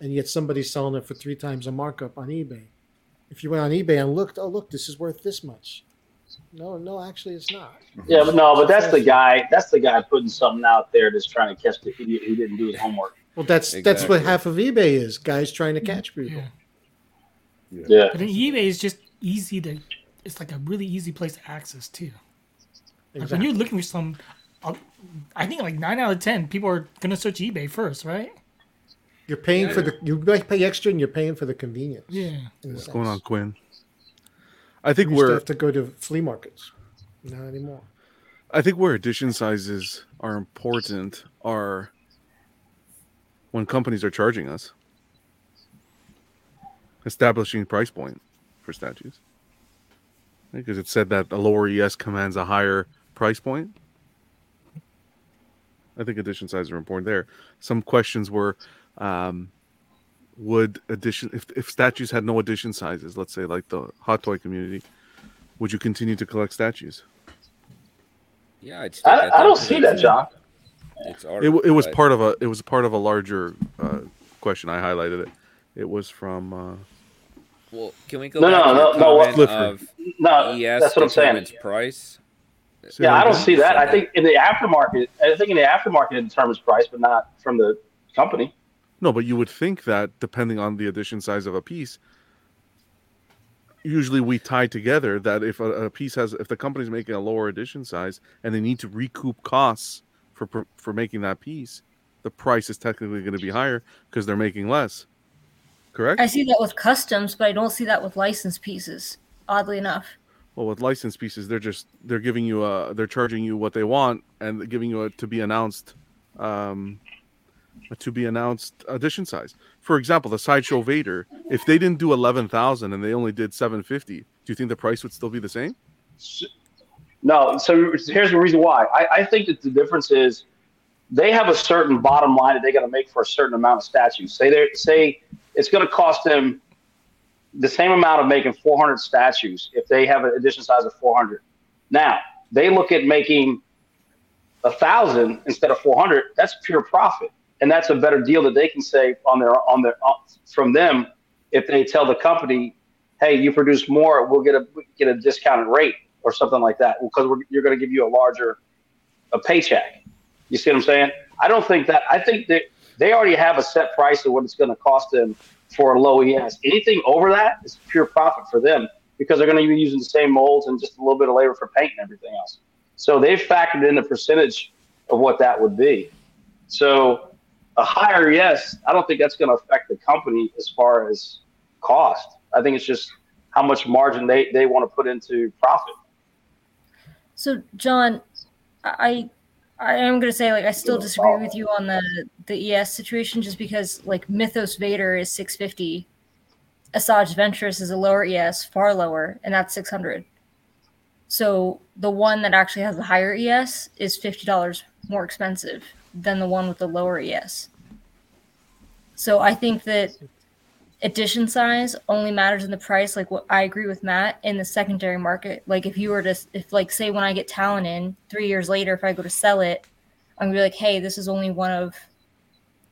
and yet somebody's selling it for three times a markup on eBay if you went on eBay and looked oh look this is worth this much no no actually it's not Yeah, but no, but that's the guy. That's the guy putting something out there that's trying to catch the idiot who didn't do his homework. well that's that's what half of eBay is guys trying to catch people Yeah. Yeah. But eBay is just easy to. It's like a really easy place to access too. Like when you're looking for some, uh, I think like nine out of ten people are gonna search eBay first, right? You're paying Yeah. for the you might pay extra and you're paying for the convenience. Yeah. What's going on, Quinn? I think We we're have to go to flea markets. Not anymore. I think where edition sizes are important are when companies are charging us, establishing price point for statues. Because it said that a lower ES commands a higher price point. I think edition sizes are important there. Some questions were, um, would addition if if statues had no edition sizes, let's say like the hot toy community, would you continue to collect statues? Yeah, I'd still I, get I don't see that, it's- John. It's art. it, it was but- part of a it was part of a larger uh, question. I highlighted it. It was from uh, Well, can we go No, back no, to no, no, what- comment Clifford. of No, ES that's what I'm saying. determines price? say Yeah, I don't see that. I think in the aftermarket, I think in the aftermarket it determines price, but not from the company. No, but you would think that depending on the edition size of a piece, usually we tie together that if a, a piece has if the company's making a lower edition size and they need to recoup costs for for, making that piece, the price is technically going to be higher because they're making less. Correct? I see that with customs, but I don't see that with licensed pieces. Oddly enough. Well, with licensed pieces, they're just they're giving you a they're charging you what they want and giving you a to be announced um to be announced edition size. For example, the sideshow Vader, if they didn't do eleven thousand and they only did seven fifty, do you think the price would still be the same? No, so here's the reason why. I, I think that the difference is they have a certain bottom line that they got to make for a certain amount of statues. Say they say it's going to cost them the same amount of making 400 statues if they have an edition size of 400. Now they look at making a thousand instead of 400. That's pure profit, and that's a better deal that they can say on their on their on, from them if they tell the company, "Hey, you produce more, we'll get a get a discounted rate or something like that because you're going to give you a larger a paycheck." You see what I'm saying? I don't think that. I think that they already have a set price of what it's going to cost them for a low ES. Anything over that is pure profit for them because they're going to be using the same molds and just a little bit of labor for paint and everything else. So they've factored in the percentage of what that would be. So a higher ES, I don't think that's going to affect the company as far as cost. I think it's just how much margin they, they want to put into profit. So John, I I am gonna say like I still disagree with you on the the ES situation just because like Mythos Vader is 650, Asajj Ventress is a lower ES, far lower, and that's 600. So the one that actually has the higher ES is fifty dollars more expensive than the one with the lower ES. So I think that edition size only matters in the price. Like what I agree with Matt in the secondary market. Like if you were to, if like say when I get talent in three years later, if I go to sell it, I'm gonna be like, hey, this is only one of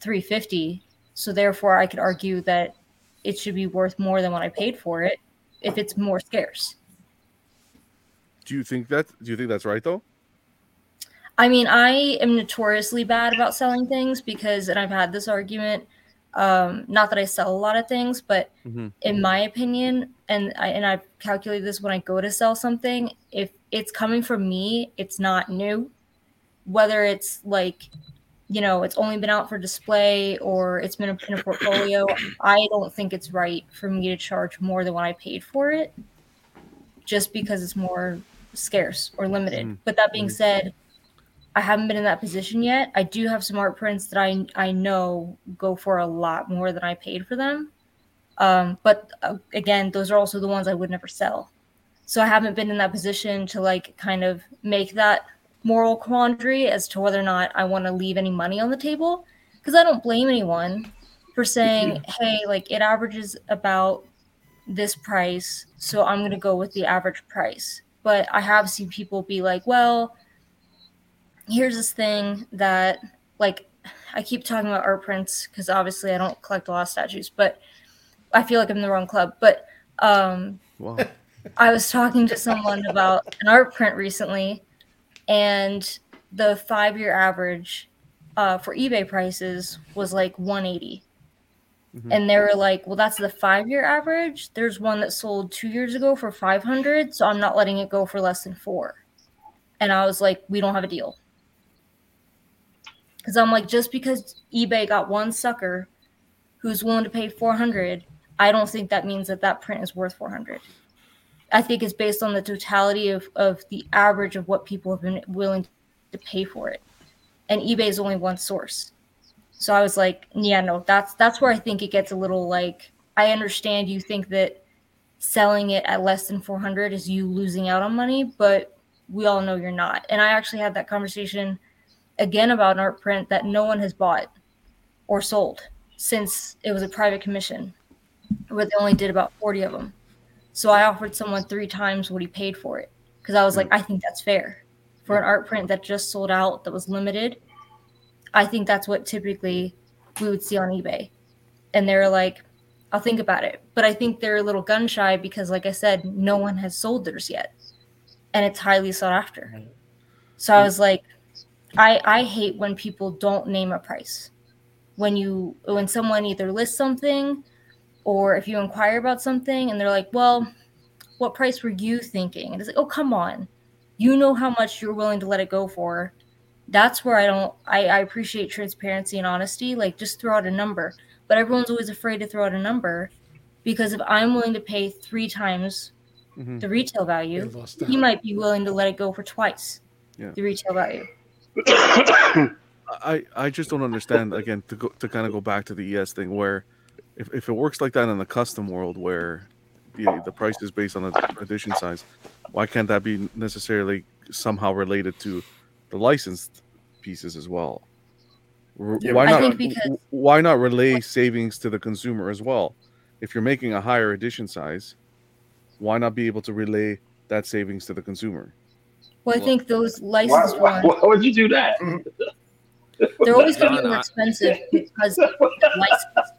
350. So therefore, I could argue that it should be worth more than what I paid for it if it's more scarce. Do you think that? Do you think that's right though? I mean, I am notoriously bad about selling things because, and I've had this argument um, not that I sell a lot of things, but Mhm. in my opinion, and I and I've calculated this when I go to sell something, if it's coming from me, it's not new. Whether it's like, you know, it's only been out for display or it's been in a portfolio, I don't think it's right for me to charge more than what I paid for it, just because it's more scarce or limited. Mhm. But that being Mhm. said, I haven't been in that position yet. I do have some art prints that I I know go for a lot more than I paid for them. Um, but uh, again, those are also the ones I would never sell. So I haven't been in that position to like kind of make that moral quandary as to whether or not I want to leave any money on the table because I don't blame anyone for saying, "Hey, like it averages about this price, so I'm going to go with the average price." But I have seen people be like, "Well, here's this thing that like I keep talking about art prints because obviously I don't collect a lot of statues, but I feel like I'm in the wrong club. But um, Wow. I was talking to someone about an art print recently, and the five year average uh, for eBay prices was like 180. Mhm. And they were like, well, that's the five year average. There's one that sold two years ago for 500, so I'm not letting it go for less than four. And I was like, we don't have a deal. Because I'm like, just because eBay got one sucker who's willing to pay 400, I don't think that means that that print is worth 400. I think it's based on the totality of, of the average of what people have been willing to pay for it. And eBay is only one source. So I was like, yeah, no, that's that's where I think it gets a little like I understand you think that selling it at less than 400 is you losing out on money, but we all know you're not. And I actually had that conversation again about an art print that no one has bought or sold since it was a private commission where they only did about 40 of them. So I offered someone three times what he paid for it because I was like, I think that's fair for an art print that just sold out that was limited. I think that's what typically we would see on eBay. And they're like, I'll think about it. But I think they're a little gun shy because, like I said, no one has sold theirs yet. And it's highly sought after. So I was like, I, I hate when people don't name a price. When you when someone either lists something or if you inquire about something and they're like, well, what price were you thinking? And it's like, oh, come on. You know how much you're willing to let it go for. That's where I don't, I, I appreciate transparency and honesty. Like, just throw out a number. But everyone's always afraid to throw out a number because if I'm willing to pay three times Mhm. the retail value, he might be willing to let it go for twice Yeah. the retail value. I I just don't understand again to go to kind of go back to the ES thing where if, if it works like that in the custom world where the the price is based on the edition size, why can't that be necessarily somehow related to the licensed pieces as well? Yeah, why not? Because- why not relay savings to the consumer as well? If you're making a higher edition size, why not be able to relay that savings to the consumer? Well, I think those Why, licensed why, ones, why would you do that? they're always going to be more expensive because they're licensed.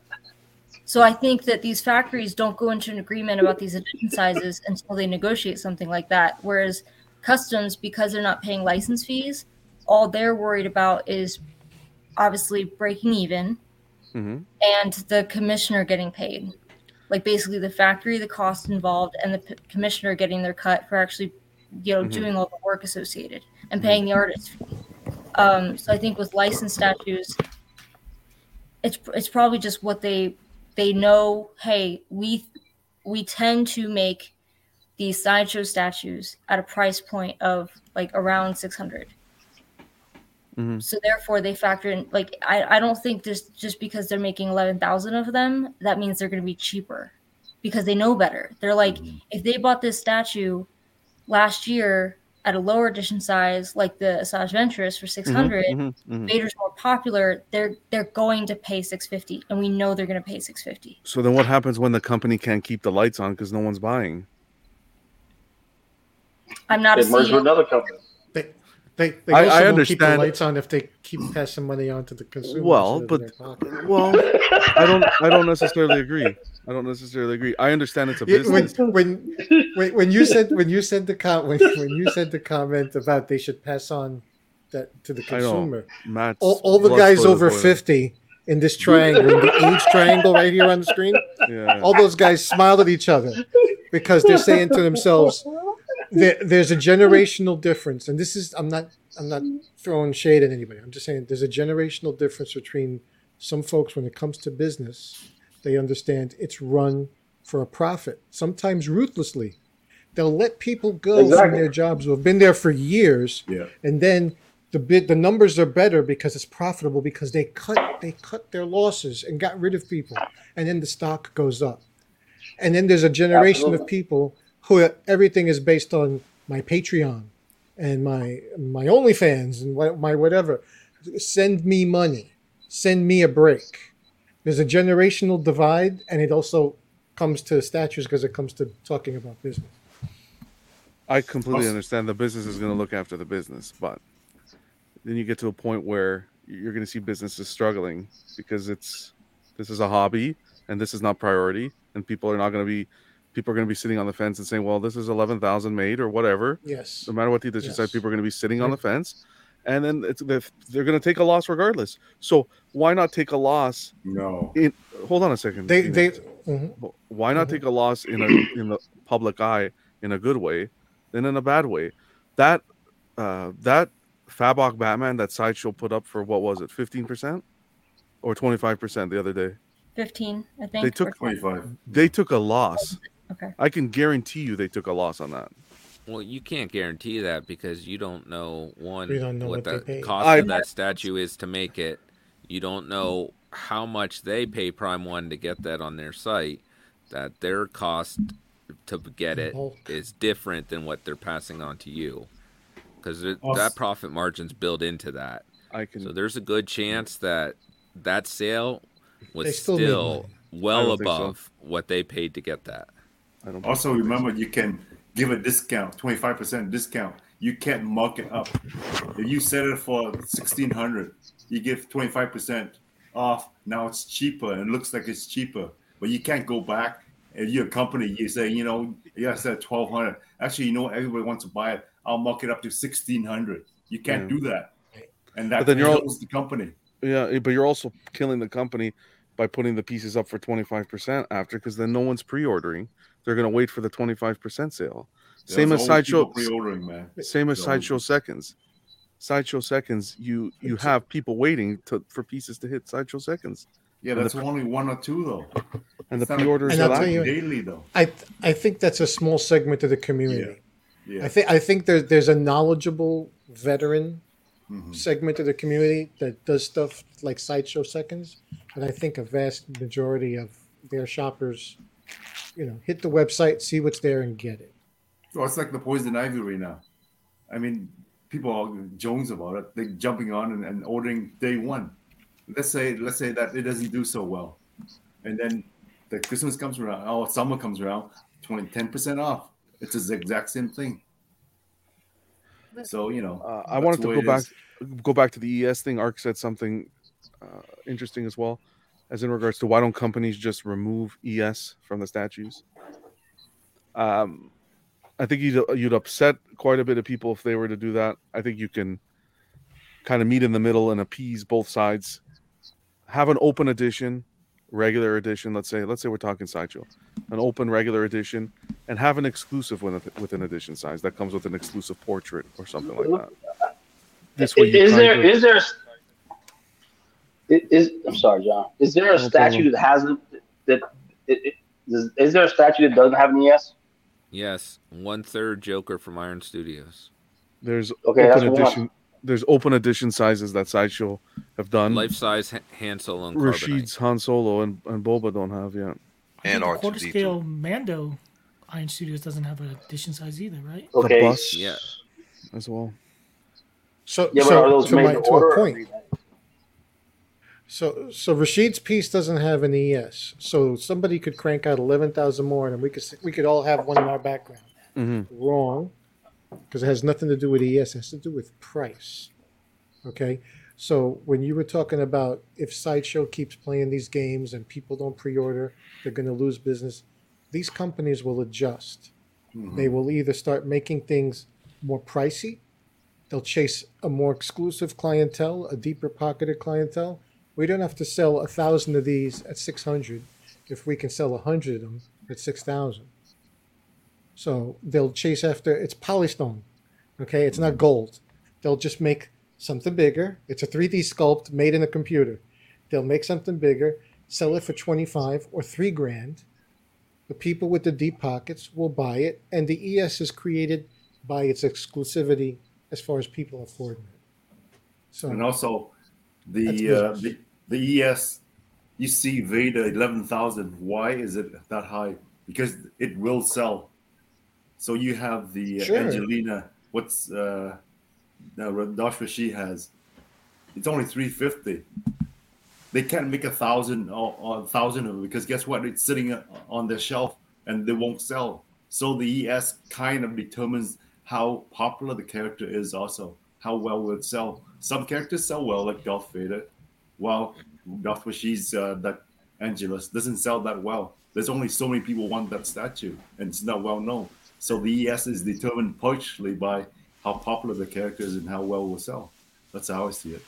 So I think that these factories don't go into an agreement about these edition sizes until they negotiate something like that. Whereas customs, because they're not paying license fees, all they're worried about is obviously breaking even hmm and the commissioner getting paid. Like basically the factory, the cost involved, and the p- commissioner getting their cut for actually, you know, Mhm. doing all the work associated and paying the artist. Um, so I think with license statues, it's it's probably just what they they know. Hey, we we tend to make these sideshow statues at a price point of like around six hundred. Mhm. So therefore, they factor in like I, I don't think this just because they're making eleven thousand of them that means they're going to be cheaper because they know better. They're like if they bought this statue last year at a lower edition size like the Asajj Ventress for six hundred, mhm, mhm. Vader's more popular. They're they're going to pay six fifty, and we know they're going to pay six fifty. So then, what happens when the company can't keep the lights on because no one's buying? I'm not a They merge with another company. They they, they I- also I won't keep the lights on if they keep passing money on to the consumer. Well, instead of in but- Well, I don't. I don't necessarily agree. I don't necessarily agree. I understand it's a business. when when when you said when you said the com- when, when you said the comment about they should pass on that to the consumer, all, all the guys over boiling. fifty in this triangle, in the age triangle right here on the screen, Yeah. all those guys smile at each other because they're saying to themselves, there, "There's a generational difference," and this is I'm not I'm not throwing shade at anybody. I'm just saying there's a generational difference between some folks when it comes to business. They understand it's run for a profit, sometimes ruthlessly. They'll let people go from their jobs who have been there for years, Yeah. and then the bid the numbers are better because it's profitable because they cut they cut their losses and got rid of people, and then the stock goes up. And then there's a generation of people who everything is based on my Patreon and my my OnlyFans and my whatever. Send me money. Send me a break. There's a generational divide, and it also comes to statues because it comes to talking about business. I completely Also- understand the business is going to look after the business, but then you get to a point where you're going to see businesses struggling because it's this is a hobby and this is not priority, and people are not going to be people are going to be sitting on the fence and saying, "Well, this is eleven thousand made or whatever." Yes. No matter what the edition Yes. size, people are going to be sitting on the fence, and then it's they're, they're going to take a loss regardless. So why not take a loss? No. In hold on a second. They Enoch. they mhm. Why not Mhm. take a loss in a in the public eye in a good way than in a bad way? That uh, that Fabok Batman that sideshow put up for what was it, fifteen percent or twenty five percent the other day? Fifteen, I think. They took- 25. They took a loss. Okay. I can guarantee you they took a loss on that. Well, you can't guarantee that because you don't know one don't know what, what the paid. cost I- of that statue is to make it. You don't know how much they pay Prime One to get that on their site. That their cost to get it Bulk. is different than what they're passing on to you, because Also- that profit margin's built into that. I can. So there's a good chance that that sale was still still, made money. I well don't so. above what they paid to get that. I don't. Also, remember you can give a discount, 25% discount. You can't mark it up. If you set it for 1600 you give 25% off. Now it's cheaper and it looks like it's cheaper, but you can't go back. If you're a company, you say, you know, yeah, I said 1200 Actually, you know, everybody wants to buy it. I'll mark it up to 1600 You can't Yeah. do that. And that But then you're all- the company. Yeah, eh, but you're also killing the company by putting the pieces up for 25% after because then no one's pre-ordering. They're going to wait for the 25% sale. Same as sideshow man. same as So- sideshow seconds. Sideshow seconds, you you have people waiting to for pieces to hit sideshow seconds, Yeah, that's only one or two though. and the It's not- pre-orders And are I'll tell lacking. you- daily though. I th- I think that's a small segment of the community. Yeah. I think I think there, there's a knowledgeable veteran Mhm. segment of the community that does stuff like sideshow seconds, and I think a vast majority of their shoppers, you know, hit the website, see what's there, and get it. Well, it's like the poison ivy right now. I mean, people are jones about it. They're jumping on and, and ordering day one. Let's say let's say that it doesn't do so well, and then the Christmas comes around. Oh, summer comes around. 20, 10 percent off. It's the exact same thing. So you know, Uh, I wanted to go back is. go back to the ES thing. Ark said something uh, interesting as well, as in regards to why don't companies just remove ES from the statues? Um, I think you'd you'd upset quite a bit of people if they were to do that. I think you can kind of meet in the middle and appease both sides. Have an open edition, regular edition. Let's say let's say we're talking sideshow, an open regular edition, and have an exclusive with with an edition size that comes with an exclusive portrait or something like that. This way, Is there of- is there is, is I'm sorry, John. Is there a No statue that hasn't that it, it, is, is there a statue that doesn't have an ES? Yes, one third Joker from Iron Studios. There's Okay, that's open one. edition. There's open edition sizes that sideshow have done. Life size Han Solo and Carbonite. Rashid's Han Solo and, and Boba don't have yet. And think R2D2. quarter scale Mando Iron Studios doesn't have an edition size either, right? Okay. bus? Yeah. as well. So, Yeah, but so are those to, my, to to order? a or point. So, so Rashid's piece doesn't have an ES. So somebody could crank out eleven thousand more, and we could we could all have one in our background. hmm Wrong, because it has nothing to do with ES. It has to do with price. Okay, so when you were talking about if Sideshow keeps playing these games and people don't pre-order, they're going to lose business. These companies will adjust. Mhm. They will either start making things more pricey. They'll chase a more exclusive clientele, a deeper pocketed clientele. We don't have to sell a thousand of these at six hundred if we can sell a hundred of them at six thousand. So they'll chase after it's polystone. Okay, it's not gold. They'll just make something bigger. It's a 3D sculpt made in a computer. They'll make something bigger, sell it for 25 or 3 grand. The people with the deep pockets will buy it, and the ES is created by its exclusivity as far as people affording it. So and also the uh, the the ES. You see Vader eleven thousand. Why is it that high? Because it will sell. So you have the Sure. Angelina. What's uh, that she has? It's only three fifty. They can't make a thousand or, or a thousand of it because guess what? It's sitting on their shelf and they won't sell. So the ES kind of determines how popular the character is, also how well will it sell. Some characters sell well, like Darth Vader, while Darth Rashi's uh, that Angelus doesn't sell that well. There's only so many people want that statue, and it's not well known. So the ES is determined partially by how popular the character is and how well will sell. That's how I see it.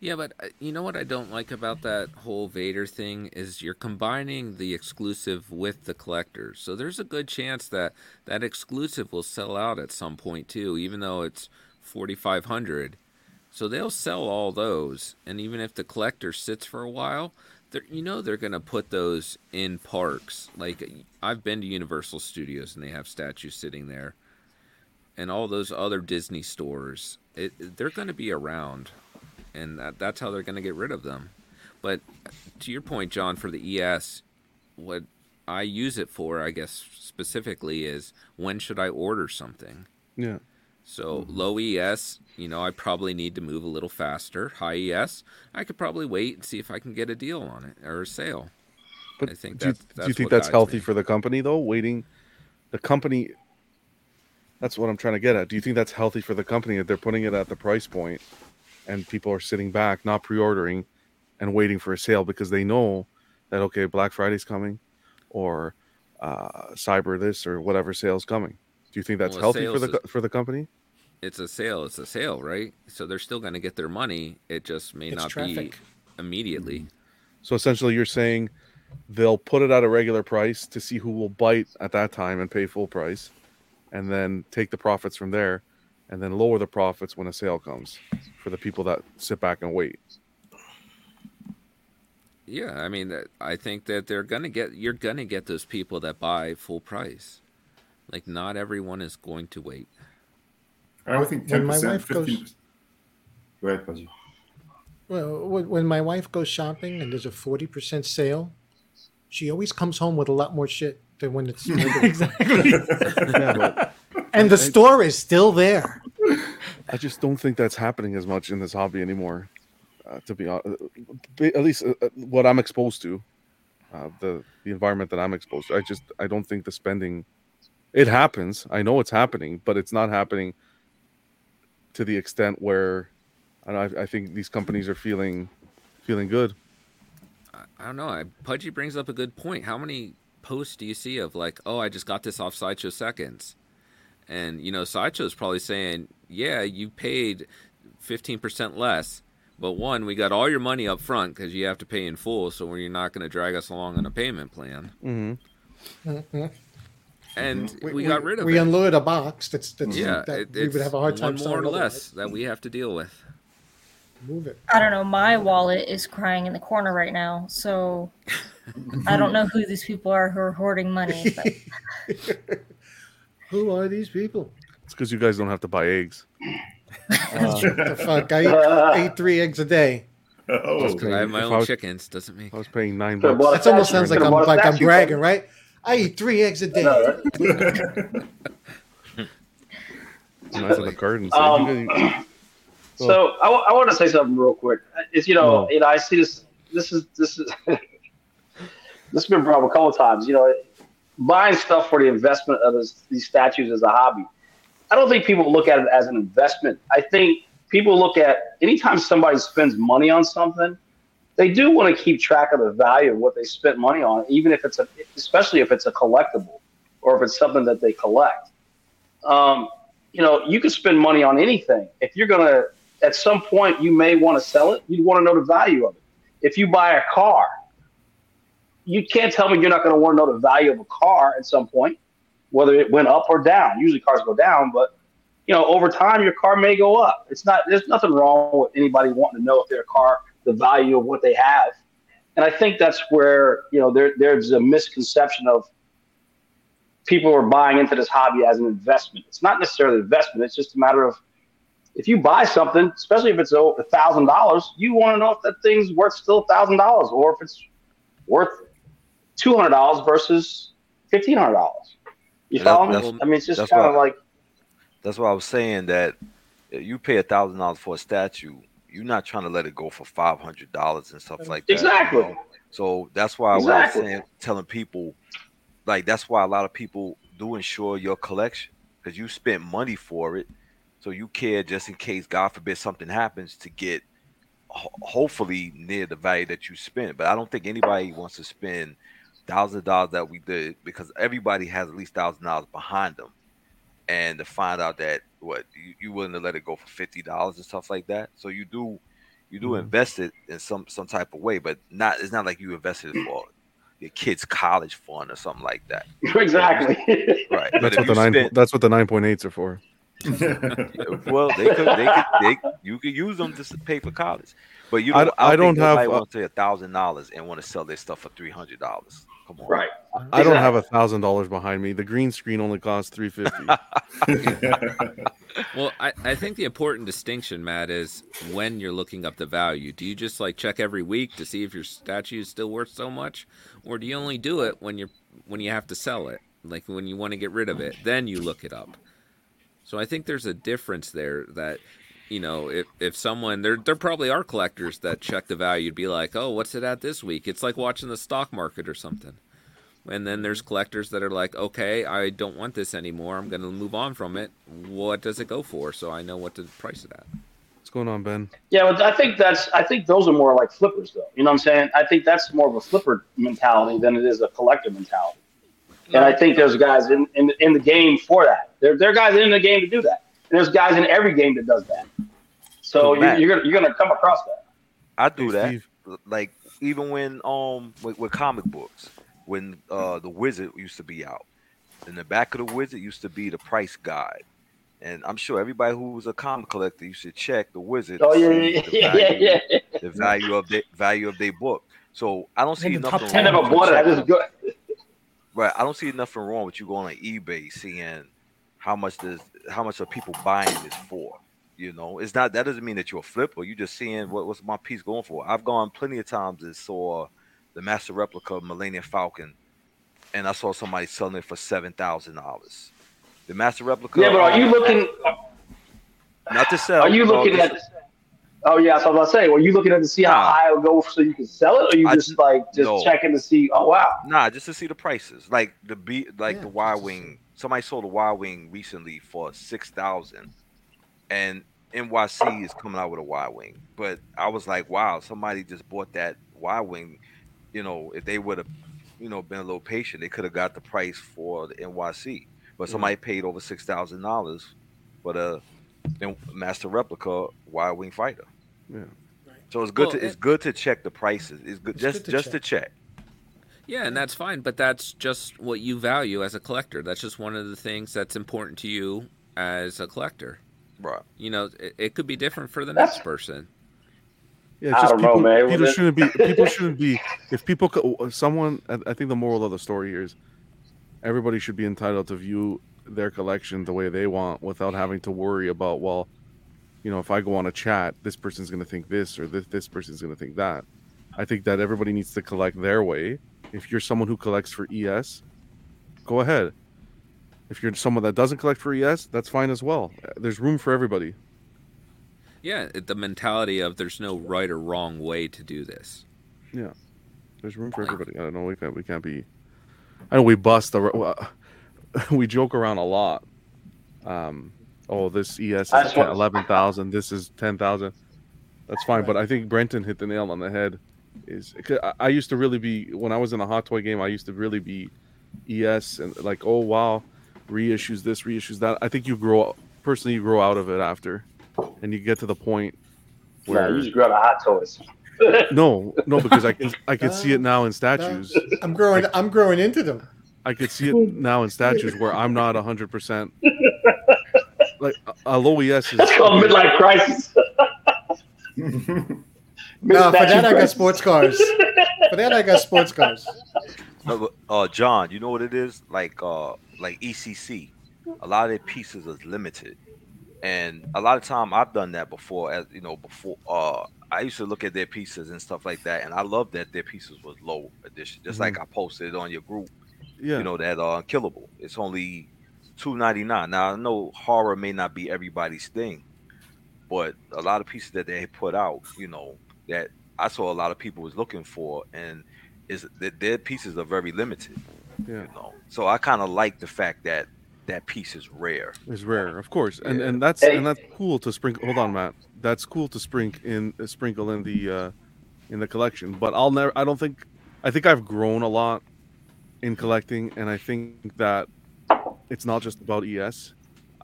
Yeah, but uh, you know what I don't like about that whole Vader thing is you're combining the exclusive with the collectors. So there's a good chance that that exclusive will sell out at some point too, even though it's 4500. So they'll sell all those, and even if the collector sits for a while, you know they're going to put those in parks. Like I've been to Universal Studios and they have statues sitting there. And all those other Disney stores, it, they're going to be around and that, that's how they're going to get rid of them. But to your point, John, for the ES, what I use it for, I guess specifically, is when should I order something? Yeah. So low ES, you know, I probably need to move a little faster. High ES, I could probably wait and see if I can get a deal on it or a sale. But I think do, you, that's- do you think that's healthy me. for the company though? Waiting, the company. That's what I'm trying to get at. Do you think that's healthy for the company that they're putting it at the price point, and people are sitting back, not pre-ordering, and waiting for a sale because they know that okay, Black Friday's coming, or uh, Cyber this or whatever sale's coming. Do you think that's Well, healthy for the co- for the company? It's a sale, it's a sale, right? So they're still going to get their money. It just may It's not traffic. be immediately. Mm-hmm. So essentially, you're saying they'll put it at a regular price to see who will bite at that time and pay full price, and then take the profits from there, and then lower the profits when a sale comes for the people that sit back and wait. Yeah, I mean, that- I think that they're gonna get. You're gonna get those people that buy full price. Like, not everyone is going to wait. I would think When ten my percent, wife goes- fifteen. Go ahead, Pudgy. Well, when when my wife goes shopping and there's a forty percent sale, she always comes home with a lot more shit than when it's exactly. Yeah, but and the store is still there. I just don't think that's happening as much in this hobby anymore. Uh, to be honest, at least uh, uh, what I'm exposed to, uh, the the environment that I'm exposed to, I just I don't think the spending. It happens. I know it's happening, but it's not happening to the extent where I, don't know, I, I think these companies are feeling feeling good. I, I don't know. I, Pudgy brings up a good point. How many posts do you see of like, oh, I just got this off Sideshow Seconds, and you know, Sideshow's probably saying, yeah, you paid fifteen percent less, but one, we got all your money up front because you have to pay in full, so you're not going to drag us along on a payment plan, Mm-hmm. And mm-hmm. we, got rid of we it. We unloaded a box that's, that's yeah, that it, we would have a hard time one more or less otherwise. that we have to deal with. Move it. I don't know. My wallet is crying in the corner right now, so I don't know who these people are who are hoarding money. But Who are these people? It's because you guys don't have to buy eggs. the fuck? I eat, ate three eggs a day. Oh, Just 'cause I have my own was- chickens. Doesn't make I was paying nine bucks. bought a That almost sounds like I'm like I'm bragging, right? I eat three eggs a day. Know, right? Nice in the garden. So Um, you guys- So I, want to say something real quick. It's you know, No. you know, I see this. This is this is this has been brought up a couple of times. You know, buying stuff for the investment of this, these statues as a hobby. I don't think people look at it as an investment. I think people look at anytime somebody spends money on something, they do want to keep track of the value of what they spent money on, even if it's a, especially if it's a collectible or if it's something that they collect. Um, you know, you can spend money on anything. If you're gonna, at some point, you may want to sell it. You want to know the value of it. If you buy a car, you can't tell me you're not going to want to know the value of a car at some point, whether it went up or down. Usually cars go down, but you know, over time your car may go up. It's not. There's nothing wrong with anybody wanting to know if their car, the value of what they have. And I think that's where you know there there's a misconception of people are buying into this hobby as an investment. It's not necessarily an investment. It's just a matter of if you buy something, especially if it's a thousand dollars, you want to know if that thing's worth still a thousand dollars or if it's worth two hundred dollars versus fifteen hundred dollars. You And that- me? I mean, it's just kind of like That's why I was saying that you pay a thousand dollars for a statue, you're not trying to let it go for five hundred dollars and stuff like that. you exactly. know? So that's why Exactly. I was saying, telling people, like that's why a lot of people do insure your collection because you spent money for it, so you care just in case, God forbid, something happens to get hopefully near the value that you spent. But I don't think anybody wants to spend thousands of dollars that we did because everybody has at least thousand dollars behind them, and to find out that what you, you willing to let it go for fifty dollars and stuff like that. So you do you do Mhm. invest it in some some type of way, but not it's not like you invested it for your kid's college fund or something like that. exactly. Right. That's if what the you nine. That's what the nine point eights are for. well, they could, they could, they, you could use them to pay for college, but you I don't. d- I don't have, Nobody uh, wants to say a thousand dollars and want to sell their stuff for three hundred dollars. Come on, right. I don't have a thousand dollars behind me. The green screen only costs three fifty. Well, I, I think the important distinction, Matt, is when you're looking up the value. Do you just like check every week to see if your statue is still worth so much, or do you only do it when you're when you have to sell it, like when you want to get rid of it? Then you look it up. So I think there's a difference there that you know if if someone there there probably are collectors that check the value to be like, oh, what's it at this week? It's like watching the stock market or something. And then there's collectors that are like, okay, I don't want this anymore. I'm going to move on from it. What does it go for? So I know what to price it at. What's going on, Ben? Yeah, but I think that's I think those are more like flippers though. You know what I'm saying? I think that's more of a flipper mentality than it is a collector mentality. And I think there's guys in, in in the game for that. There there are guys in the game to do that. And there's guys in every game that does that. So So, you're, you're gonna you're gonna come across that. I do Hey, that. Steve. like even when um with, with comic books, when uh the Wizard used to be out, in the back of the Wizard used to be the price guide. And I'm sure everybody who was a comic collector, you should check the Wizard. Oh yeah, see yeah, the yeah, value, yeah. yeah. the value of the value of their book. So I don't see In top nothing. 10. I wrong never with bought it. I just go. Right. I don't see nothing wrong with you going on eBay seeing how much does how much are people buying this for. You know, it's not that doesn't mean that you're a flipper. You're just seeing what, what's my piece going for. I've gone plenty of times and saw the master replica of Millennium Falcon, and I saw somebody selling it for seven thousand dollars. The master replica. Yeah, but are you looking? not to sell? Are you no, looking just- at? Oh yeah, so I was about to say, were you looking at to see how Nah. high it'll go so you can sell it, or you I just just- like just no. checking to see? Oh wow, Nah, just to see the prices. Like the B, like Yeah, the Y wing. Somebody sold a Y wing recently for six thousand, and NYC is coming out with a Y wing. But I was like, wow, somebody just bought that Y wing. You know, if they would have, you know, been a little patient, they could have got the price for the NYC. But mm-hmm. somebody paid over six thousand dollars for the master replica Y wing fighter. Yeah. Right. So it's good Well, to it's good to check the prices. It's good It's just good to just check. to check. Yeah, and that's fine, but that's just what you value as a collector. That's just one of the things that's important to you as a collector. Right. You know, it, it could be different for the That's- next person. Yeah, just don't know, people, people shouldn't be. People shouldn't be. If people, someone, I I think the moral of the story here is, everybody should be entitled to view their collection the way they want, without having to worry about, well, you know, if I go on a chat, this person's going to think this, or this this person's going to think that. I think that everybody needs to collect their way. If you're someone who collects for ES, go ahead. If you're someone that doesn't collect for ES, that's fine as well. There's room for everybody. Yeah, the mentality of there's no right or wrong way to do this. Yeah, there's room for everybody. I don't know. We can't. We can't be. I know we bust. The, we joke around a lot. Um. Oh, this ES is eleven thousand. This is ten thousand. That's fine, but I think Brenton hit the nail on the head. Is I- I used to really be when I was in a hot toy game. I used to really be ES and like, oh wow, reissues this, reissues that. I think you grow up, personally. You grow out of it after, and you get to the point Nah, where you just grab the hot toys. no, no, because I can I can see it now in statues. I'm growing. I'm growing into them. I could see it now in statues where I'm not hundred percent. Like a low ES is That's called midlife crisis. No, for that I got sports cars. For that I got sports cars. No, uh, John, you know what it is? Like, uh, like ECC, a lot of their pieces is limited, and a lot of time I've done that before. As you know, before uh, I used to look at their pieces and stuff like that, and I love that their pieces was low edition. Just like I posted on your group, yeah. you know that uh, unkillable. It's only two ninety nine. Now I know horror may not be everybody's thing, but a lot of pieces that they put out, you know, that I saw a lot of people was looking for, and is that their pieces are very limited. Yeah. You know, so I kind of like the fact that that piece is rare. It's rare, of course, and Yeah. and that's Hey. and that's cool to sprinkle. Hold on, Matt. That's cool to sprinkle in uh, sprinkle in the uh, in the collection. But I'll never. I don't think. I think I've grown a lot in collecting, and I think that it's not just about ES.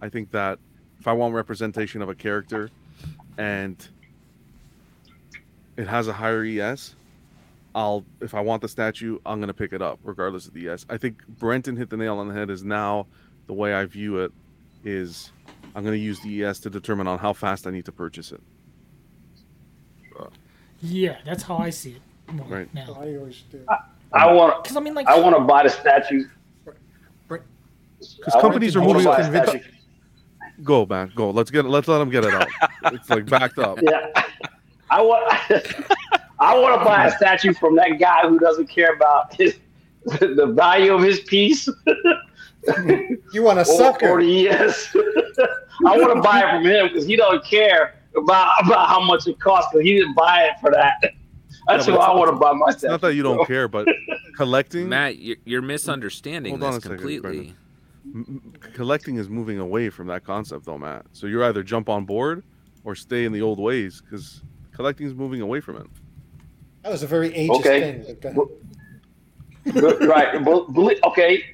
I think that if I want representation of a character, and it has a higher ES, I'll if I want the statue, I'm gonna pick it up regardless of the ES. I think Brenton hit the nail on the head. Is now the way I view it is I'm going to use the ES to determine on how fast I need to purchase it. Yeah, that's how I see it more Right. now. I always do. I want. Because I mean, like, I want to buy the statue. Because companies are I wanna moving. buy. Go, man, go. Let's get. Let's let them get it out. it's like backed up. Yeah. I want. I want to buy a statue from that guy who doesn't care about his, the value of his piece. You want a or, sucker? or the ES. I want to buy it from him because he don't care about about how much it costs because he didn't buy it for that. That's Yeah, who but I want to buy myself. Not that you don't care, but collecting, Matt, you're, you're misunderstanding Hold this a second, completely. m- m- collecting is moving away from that concept, though, Matt. So you're either jump on board or stay in the old ways because collecting is moving away from it. That was a very ageist Okay. thing. but go ahead. Good, right. Okay.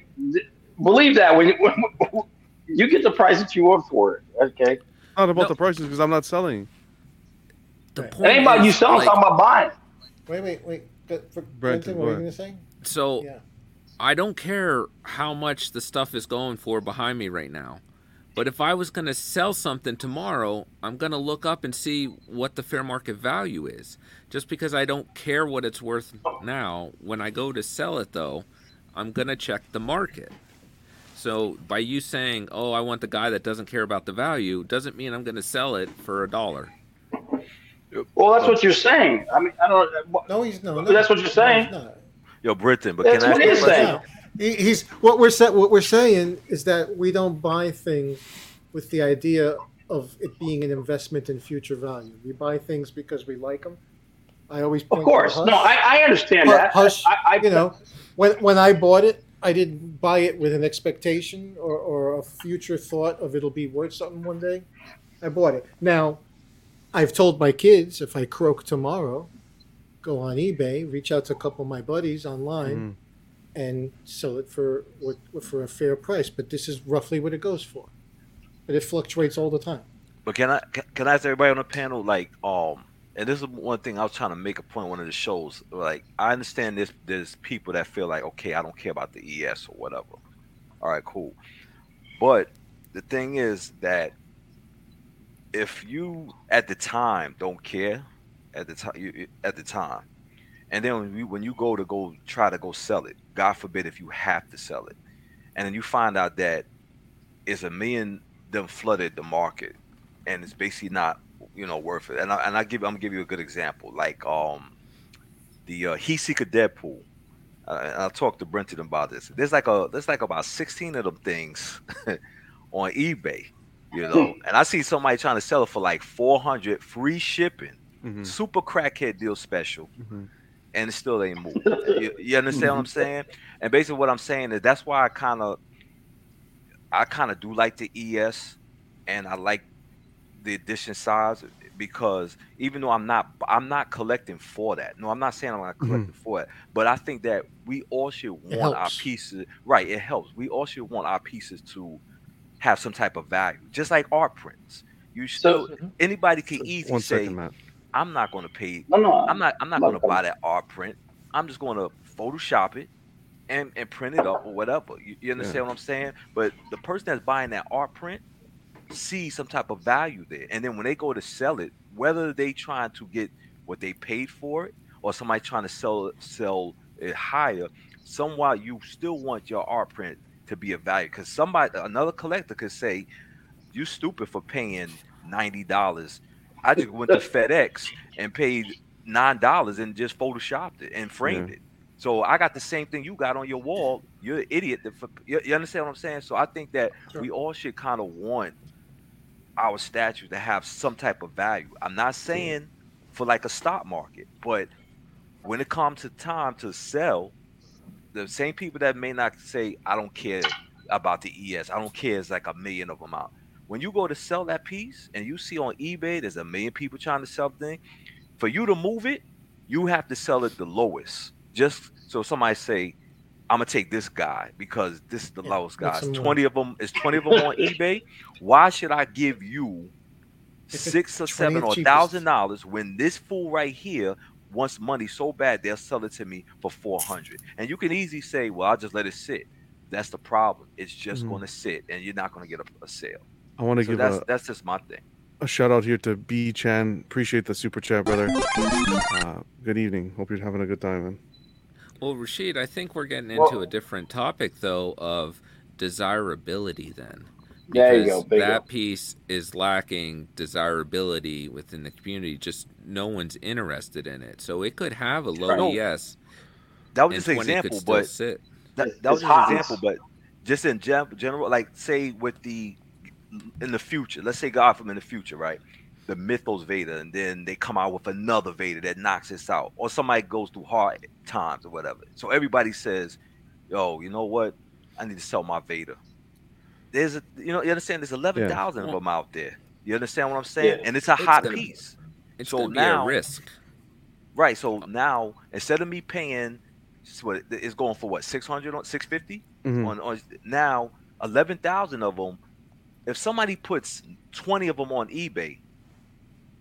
Th- Believe that when you, when you get the price that you want for it. Okay. Not about No. the prices because I'm not selling. The Right. It point ain't about you is, selling. It's like, talking about buying. Wait, wait, wait. Go- For Brenton, Brenton, what were you going to say? So Yeah. I don't care how much the stuff is going for behind me right now. But if I was going to sell something tomorrow, I'm going to look up and see what the fair market value is. Just because I don't care what it's worth oh. now, when I go to sell it though, I'm going to check the market. So by you saying, "Oh, I want the guy that doesn't care about the value," doesn't mean I'm going to sell it for a dollar. Well, that's what you're saying. I mean, I don't. Uh, what- No, he's no. No that's what you're saying. he's not. Yo, Britton, but That's can I what ask he's you saying. He, he's what we're sa- what we're saying is that we don't buy things with the idea of it being an investment in future value. We buy things because we like them. I always Of point to course, Hush. no, I, I understand Hu- that. Hush, I, I, you know, when when I bought it, I didn't buy it with an expectation or, or a future thought of it'll be worth something one day. I bought it. Now, I've told my kids if I croak tomorrow, go on eBay, reach out to a couple of my buddies online, Mhm. and sell it for what for a fair price. But this is roughly what it goes for. But it fluctuates all the time. But can I can I ask everybody on the panel like um and this is one thing I was trying to make a point. one of the shows like I understand this there's people that feel like okay I don't care about the ES or whatever. All right, cool. But the thing is that if you at the time don't care at the time at the time and then when you, when you go to go try to go sell it god forbid if you have to sell it and then you find out that it's a million them flooded the market and it's basically not you know worth it and I, and I give I'm gonna give you a good example like um the uh, Heat Seeker Deadpool uh, and I'll talk to Brenton about this there's like a there's like about 16 of them things on eBay you know and I see somebody trying to sell it for like 400 free shipping Mhm. super crackhead deal special Mhm. and it still ain't moved. you, you understand what I'm saying? And basically, what I'm saying is that's why I kind of, I kind of do like the ES, and I like the edition size because even though I'm not, I'm not collecting for that. No, I'm not saying I'm not mm-hmm. collecting for it, but I think that we all should want our pieces. Right, it helps. We all should want our pieces to have some type of value, just like art prints. You So- still mm-hmm. anybody can easily One say, second, I'm not going to pay no, no, I'm not. I'm not Not going to buy that art print. I'm just going to Photoshop it and and print it up or whatever. You, you understand what I'm saying? But the person that's buying that art print sees some type of value there, and then when they go to sell it, whether they trying to get what they paid for it or somebody trying to sell it, sell it higher, somewhat you still want your art print to be a value because somebody another collector could say, "You stupid for paying ninety dollars." I just went to FedEx and paid nine dollars and just photoshopped it and framed it. So I got the same thing you got on your wall. You're an idiot. that for- You, you understand what I'm saying? So I think that Sure. we all should kind of want our statue to have some type of value. I'm not saying for like a stock market, but when it comes to time to sell, the same people that may not say I don't care about the ES, I don't care. It's like a million of them out. When you go to sell that piece and you see on eBay there's a million people trying to sell thing, for you to move it, you have to sell it the lowest. Just so somebody say, I'm gonna take this guy because this is the Yeah, lowest guy. some It's money. Twenty of them. is twenty of them on eBay. Why should I give you six or seven or thousand dollars when this fool right here wants money so bad they'll sell it to me for four hundred? And you can easily say, "Well, I'll just let it sit." That's the problem. It's just Mhm. going to sit, and you're not going to get a, a sale. I want to So give that's a, that's just my thing. a shout out here to B Chan. Appreciate the super chat, brother. Uh, good evening. Hope you're having a good time, man. Well, Rashid, I think we're getting into Well- a different topic though of desirability then. There you go. Because Bingo. that piece is lacking desirability within the community. Just no one's interested in it. So it could have a low No. ES That was just an 20 could example, still but sit. that, that was just an example, but just in gen- general, like say with the in the future, let's say God from in the future, right? The Mythos Vader, and then they come out with another Vader that knocks this out, or somebody goes through hard times or whatever. So everybody says, "Yo, you know what? I need to sell my Vader." There's a, you know, you understand? There's eleven thousand of them out there. You understand what I'm saying? Yeah. And it's a It's hot gonna- piece. It's So going to be now- a risk. Right. So now instead of me paying, it's what it's going for what six hundred on six fifty Mhm. on, on now eleven thousand of them. If somebody puts twenty of them on eBay,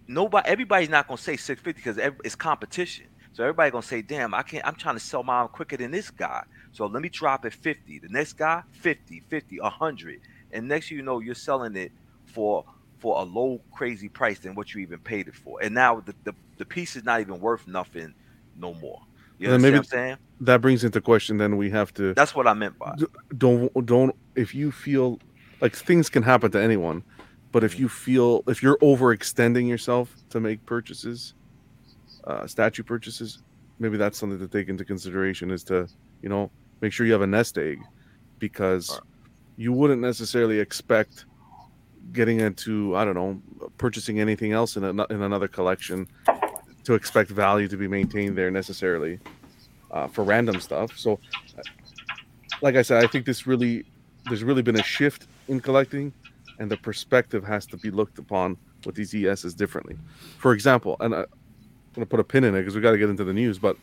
nobody, everybody's not gonna say six fifty because it's competition. So everybody gonna say, "Damn, I can't. I'm trying to sell mine quicker than this guy. So let me drop it 50. The next guy 50, 50, 100, and next you know you're selling it for for a low crazy price than what you even paid it for. And now the the, the piece is not even worth nothing no more. You know maybe- what I'm saying? That brings into question. Then we have to That's what I meant by. don't don't if you feel like things can happen to anyone but if you feel if you're overextending yourself to make purchases uh statue purchases maybe that's something to take into consideration is to you know make sure you have a nest egg because you wouldn't necessarily expect getting into i don't know purchasing anything else in, a, in another collection to expect value to be maintained there necessarily uh, for random stuff. So like I said, I think this really there's really been a shift in collecting, and the perspective has to be looked upon with these ESs differently. For example, and I, I'm gonna put a pin in it because we got to get into the news, but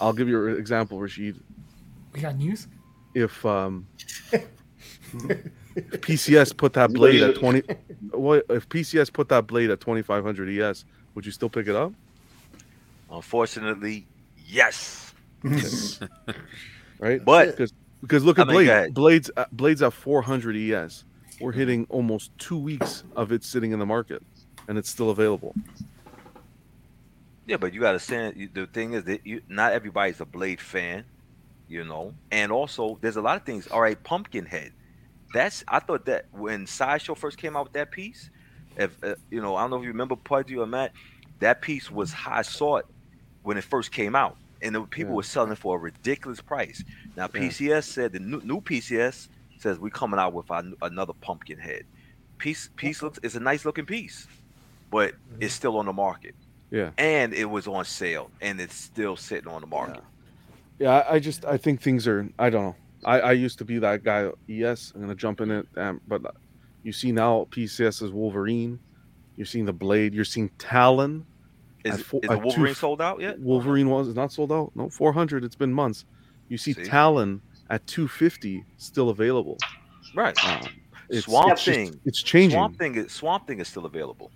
I'll give you an example, Rashid. We got news. If um, if PCS put that blade at twenty, well, if PCS put that blade at 2500 ES? Would you still pick it up? Unfortunately, yes. Right, But because because look I at mean, go blade blades uh, blades at 400 ES. We're hitting almost two weeks of it sitting in the market, and it's still available. Yeah, but you got to understand the thing is that you not everybody's a Blade fan, you know, and also there's a lot of things. All right, Pumpkinhead. That's I thought that when Sideshow first came out with that piece, if uh, you know, I don't know if you remember Pudgy or Matt, that piece was high sought when it first came out, and the people Yeah. were selling it for a ridiculous price. Now Yeah. PCS said the new, new PCS says we're coming out with our, another Pumpkinhead. Piece piece looks it's a nice looking piece, but it's still on the market Yeah. and it was on sale and it's still sitting on the market. Yeah, I, I just I think things are I don't know. I, I used to be that guy. Yes, I'm gonna jump in it, um, but you see now PCS is Wolverine. You're seeing the Blade. You're seeing Talon. Is, is Wolverine two- sold out yet? Wolverine was not sold out. No, 400. It's been months. You see, See? Talon at 250 still available. Right. Um, it's, Swamp it's just- it's changing. Swamp Thing is Swamp Thing is still available.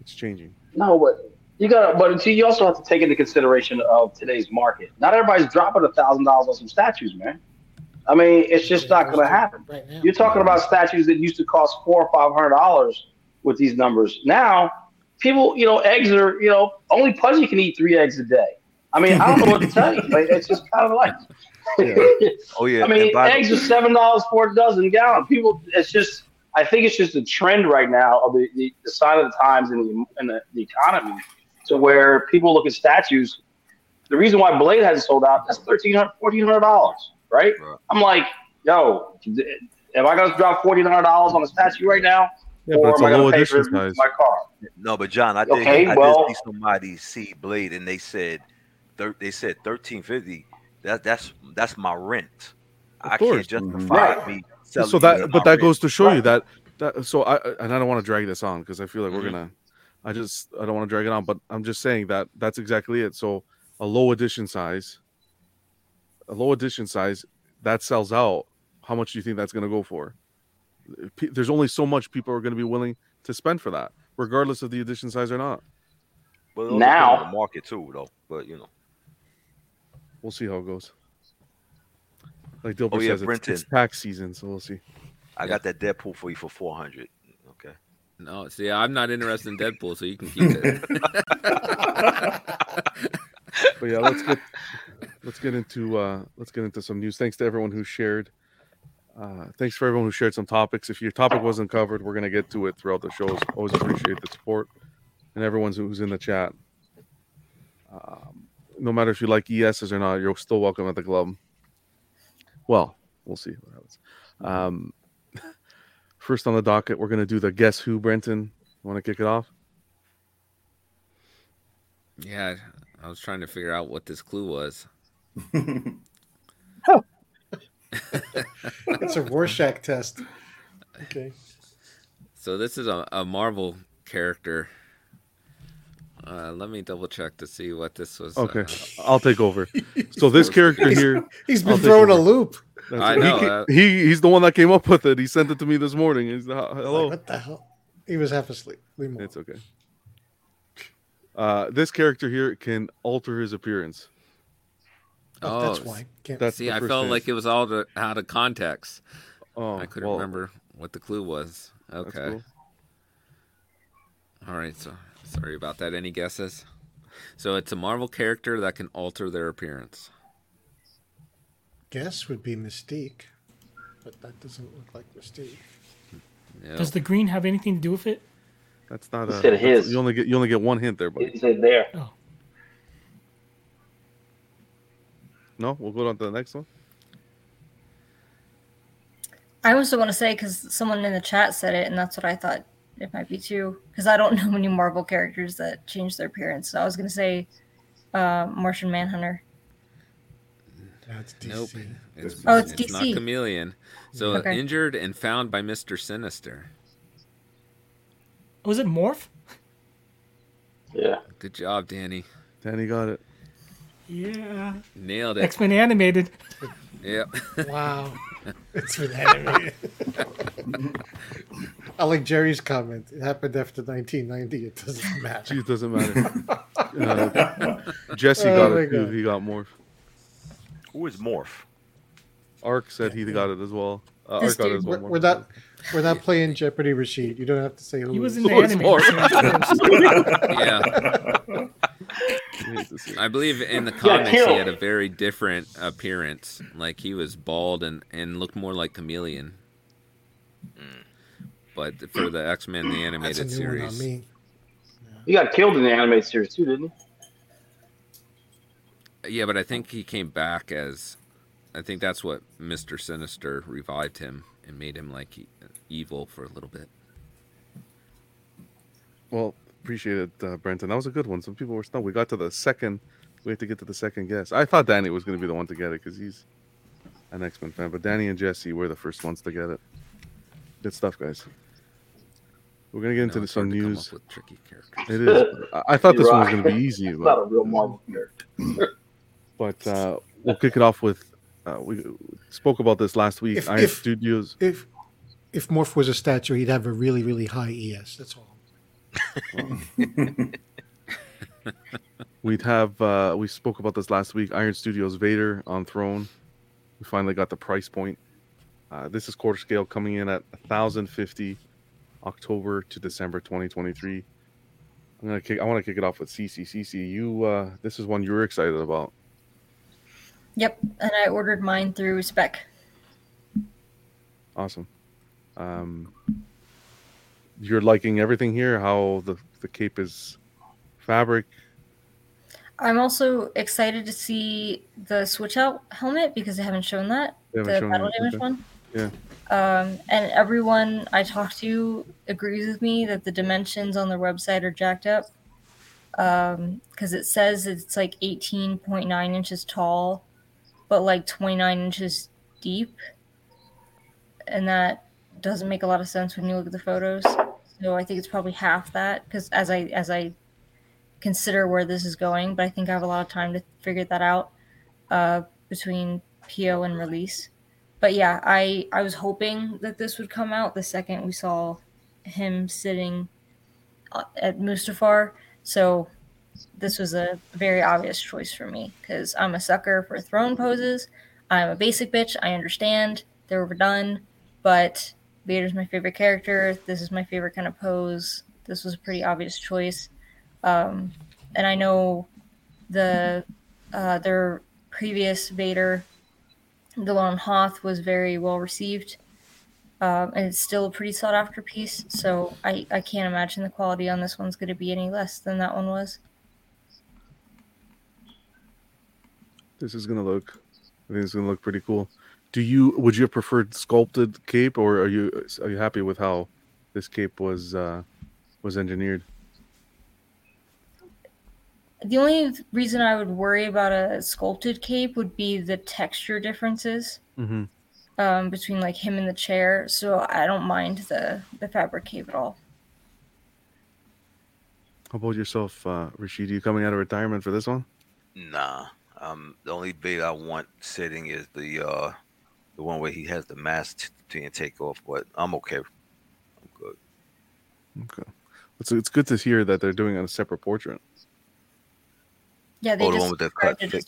It's changing. No, but you got. But you also have to take into consideration of today's market. Not everybody's dropping a thousand dollars on some statues, man. I mean, it's just not going to happen. Right now. You're talking about statues that used to cost four or five hundred dollars with these numbers. Now, people, you know, eggs are, you know, only Pudgy can eat three eggs a day. I mean, I don't know what to tell you. Like, it's just kind of like. Oh yeah. I mean, and by the- eggs are seven dollars for a dozen gallon. People, it's just. I think it's just a trend right now of the, the, the sign of the times and the and the, the economy, to where people look at statues. The reason why Blade hasn't sold out that's thirteen hundred, fourteen hundred dollars, right? Right. I'm like, yo, am I gonna drop fourteen hundred dollars on a statue right now, Yeah, or but it's am a I gonna pay for size. my car? no, but John, I did, Okay, I well- did see somebody see Blade and they said they said thirteen fifty. That that's that's my rent. I course. can't justify me selling so that my but that rent. goes to show you that that so i and i don't want to drag this on because i feel like we're Mhm. gonna i just i don't want to drag it on but i'm just saying that that's exactly it so a low edition size a low edition size that sells out how much do you think that's going to go for there's only so much people are going to be willing to spend for that regardless of the edition size or not But Now- the market too, though. But you know, we'll see how it goes like Dilbert Oh, yeah, says it's, Brenton. it's tax season so we'll see I got that Deadpool for you for four hundred. Okay. No, see, I'm not interested in Deadpool, so you can keep it. but yeah, let's get let's get into uh let's get into some news. Thanks to everyone who shared. Uh, thanks for everyone who shared some topics. If your topic wasn't covered, we're gonna get to it throughout the shows. Always appreciate the support and everyone's who's in the chat. Um, no matter if you like ESs or not, you're still welcome at the club. Well, we'll see what happens. Um, first on the docket, we're gonna do the guess who. Brenton, want to kick it off? yeah, I was trying to figure out what this clue was. It's a Rorschach test. Okay. So this is a, a Marvel character. Uh, let me double check to see what this was. Okay, uh, I'll take over. So this character here. He's I'll been take thrown a loop. That's I know, He, uh, he he's the one that came up with it. He sent it to me this morning. He's the, Like, hello. what the hell? He was half asleep. Leave It's okay. Uh, this character here can alter his appearance. Oh, that's Oh, why. Can't, That's See, I felt hint. like it was all to, out of context. Oh, I couldn't well, remember what the clue was. Okay. cool. All right. So sorry about that. Any guesses? So it's a Marvel character that can alter their appearance. guess would be Mystique, but that doesn't look like Mystique. Yeah. Does the green have anything to do with it? That's not He a. said that's- his. You only get you only get one hint there, buddy. He said there. Oh, No, we'll go on to the next one. I also want to say because someone in the chat said it, and that's what I thought it might be two Because I don't know many Marvel characters that change their appearance. So I was gonna say uh, Martian Manhunter. That's DC. Nope. It's, Oh, it's not DC. Chameleon. So Okay. injured and found by Mister Sinister. was it Morph? Yeah. Good job, Danny. Danny got it. Yeah. Nailed it. X Men animated. Yep. Wow. it's been animated. I like Jerry's comment. It happened after 1990. It doesn't matter. Gee, it doesn't matter. Uh, Jesse Oh got my it too. He got more. Who is Morph? Ark said he got it as well. Uh, Ark got it as well. We're, we're not. We're not playing Jeopardy, Rashid. You don't have to say who. He was it in the Oh, it's animated yeah. I hate to see it. I believe in the got comics he had a very different appearance. Like he was bald and, and looked more like Chameleon. But for the X Men the That's a animated new one on series, me. He got killed in the animated series too, didn't he? yeah, but I think he came back as, I think that's what Mister Sinister revived him and made him like evil for a little bit. Well, appreciate it, uh, Brenton. That was a good one. Some people were stunned. We got to the second. We had to get to the second guess. I thought Danny was going to be the one to get it because he's an X Men fan. But Danny and Jesse were the first ones to get it. Good stuff, guys. We're gonna get into know, it's some hard to come news. with tricky characters. It is. I- I thought this You're one was going to be easy, It's not a but, real Marvel character. but uh, we'll kick it off with. Uh, we spoke about this last week. If- Iron if- Studios. If if Morph was a statue, he'd have a really really high ES. That's all. We'd have. Uh, we spoke about this last week. Iron Studios Vader on throne. We finally got the price point. Uh, this is quarter scale coming in at 1050 October to December 2023. I'm gonna kick. I want to kick it off with CC. CC, you. Uh, this is one you were excited about. Yep, and I ordered mine through Spec. Awesome. Um, you're liking everything here. How the the cape is fabric. I'm also excited to see the switch out helmet because they haven't shown that. Haven't the shown battle damage one. Yeah. Um, and everyone I talk to agrees with me that the dimensions on their website are jacked up. Because it says it's like 18.9 inches tall, but like 29 inches deep. And that doesn't make a lot of sense when you look at the photos. So I think it's probably half that. Because as I as I consider where this is going, but I think I have a lot of time to figure that out uh, between PO and release. But yeah, I I was hoping that this would come out the second we saw him sitting uh, at Mustafar. So this was a very obvious choice for me because I'm a sucker for throne poses. I'm a basic bitch. I understand they're overdone, but Vader's my favorite character. This is my favorite kind of pose. This was a pretty obvious choice. Um, and I know the uh, their previous Vader, the one on Hoth, was very well received, um, and it's still a pretty sought after piece. So I, I can't imagine the quality on this one's going to be any less than that one was. This is gonna look. I think it's gonna look pretty cool. Do you? Would you have preferred sculpted cape, or are you? Are you happy with how this cape was uh, was engineered? The only reason I would worry about a sculpted cape would be the texture differences Mm-hmm. um, between like him and the chair. So I don't mind the the fabric cape at all. How about yourself, uh, Rashid? Are you coming out of retirement for this one? Nah. Um, the only bait I want sitting is the uh, the one where he has the mask to and take off. But I'm okay. I'm good. Okay. It's it's good to hear that they're doing a separate portrait. Yeah, they just one with the cut it thick.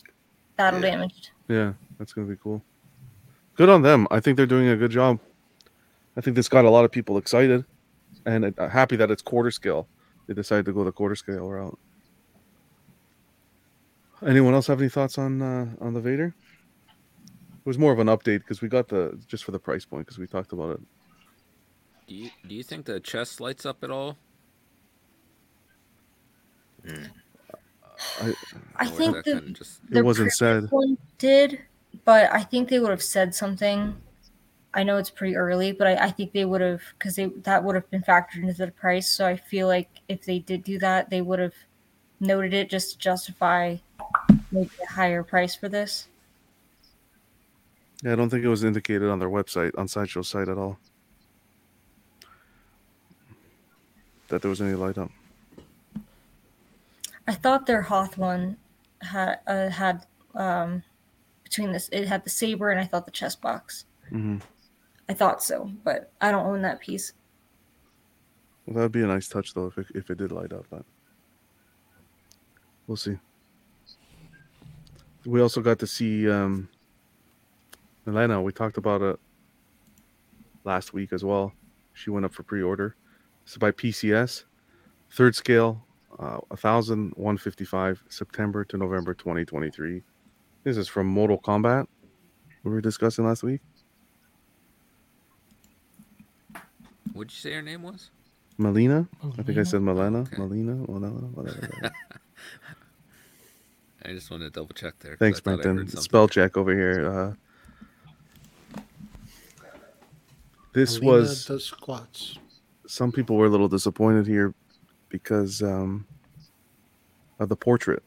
battle Yeah. damaged. Yeah, that's gonna be cool. Good on them. I think they're doing a good job. I think this got a lot of people excited, and it, uh, happy that it's quarter scale. They decided to go the quarter scale route. Anyone else have any thoughts on uh, on the Vader? It was more of an update because we got the just for the price point because we talked about it. Do you do you think the chest lights up at all? I Or is think the, just It wasn't said. one did, but I think they would have said something. I know it's pretty early, but I, I think they would have because they that would have been factored into the price. So I feel like if they did do that, they would have noted it just to justify maybe a higher price for this. Yeah, I don't think it was indicated on their website on Sideshow's site at all that there was any light up. I thought their Hoth one had uh, had um, between this it had the saber and I thought the chest box. hmm I thought so, but I don't own that piece. Well, that would be a nice touch though if it, if it did light up. But we'll see. We also got to see um, Elena. We talked about it last week as well. She went up for pre-order. This is by PCS, third scale, uh, 1,155, September to November 2023. This is from Mortal Kombat. We were discussing last week. What'd you say her name was? Mileena. I think I said Melena. Okay. Mileena. Mileena. Whatever. I just wanted to double check there. Thanks, I thought I Brenton. Spell check over here. Uh, this Alina was does squats. some people were a little disappointed here because um, of the portrait.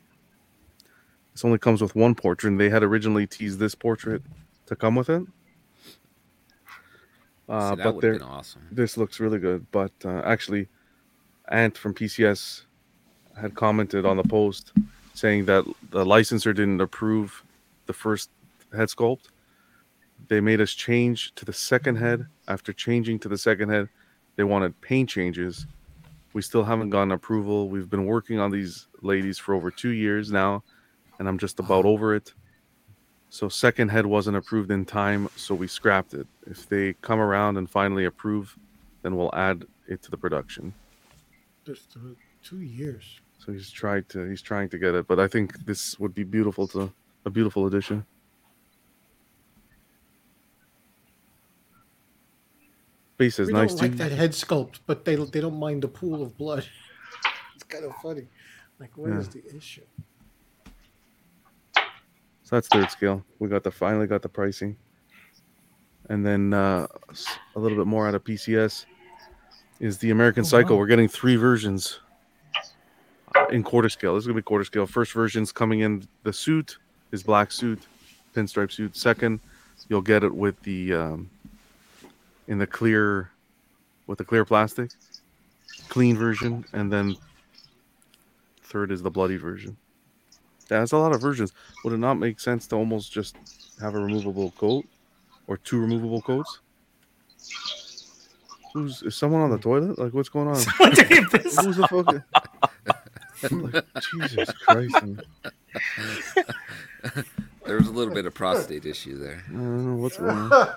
This only comes with one portrait, and they had originally teased this portrait to come with it. Uh, See, but been awesome. this looks really good. But uh, actually, Ant from PCS had commented on the post saying that the licensor didn't approve the first head sculpt. They made us change to the second head. After changing to the second head, they wanted paint changes. We still haven't gotten approval. We've been working on these ladies for over two years now, and I'm just about over it. So second head wasn't approved in time, so we scrapped it. If they come around and finally approve, then we'll add it to the production. Just two years. So he's tried to he's trying to get it, but I think this would be beautiful to a beautiful addition. Base is we nice don't too. like that head sculpt, but they they don't mind the pool of blood. it's kind of funny. Like, what is Yeah. the issue? So that's third scale. We got the finally got the pricing, and then uh, a little bit more out of PCS is the American Oh, Psycho. wow. We're getting three versions in quarter scale. This is gonna be quarter scale. First version's coming in the suit, his black suit, pinstripe suit. Second, you'll get it with the um, in the clear with the clear plastic, clean version, and then third is the bloody version. That's a lot of versions. Would it not make sense to almost just have a removable coat or two removable coats? Who's is someone on the toilet? Like what's going on? Someone took a piss. Who's the fuck? like, Jesus Christ! man. There was a little bit of prostate issue there. I don't know what's going on.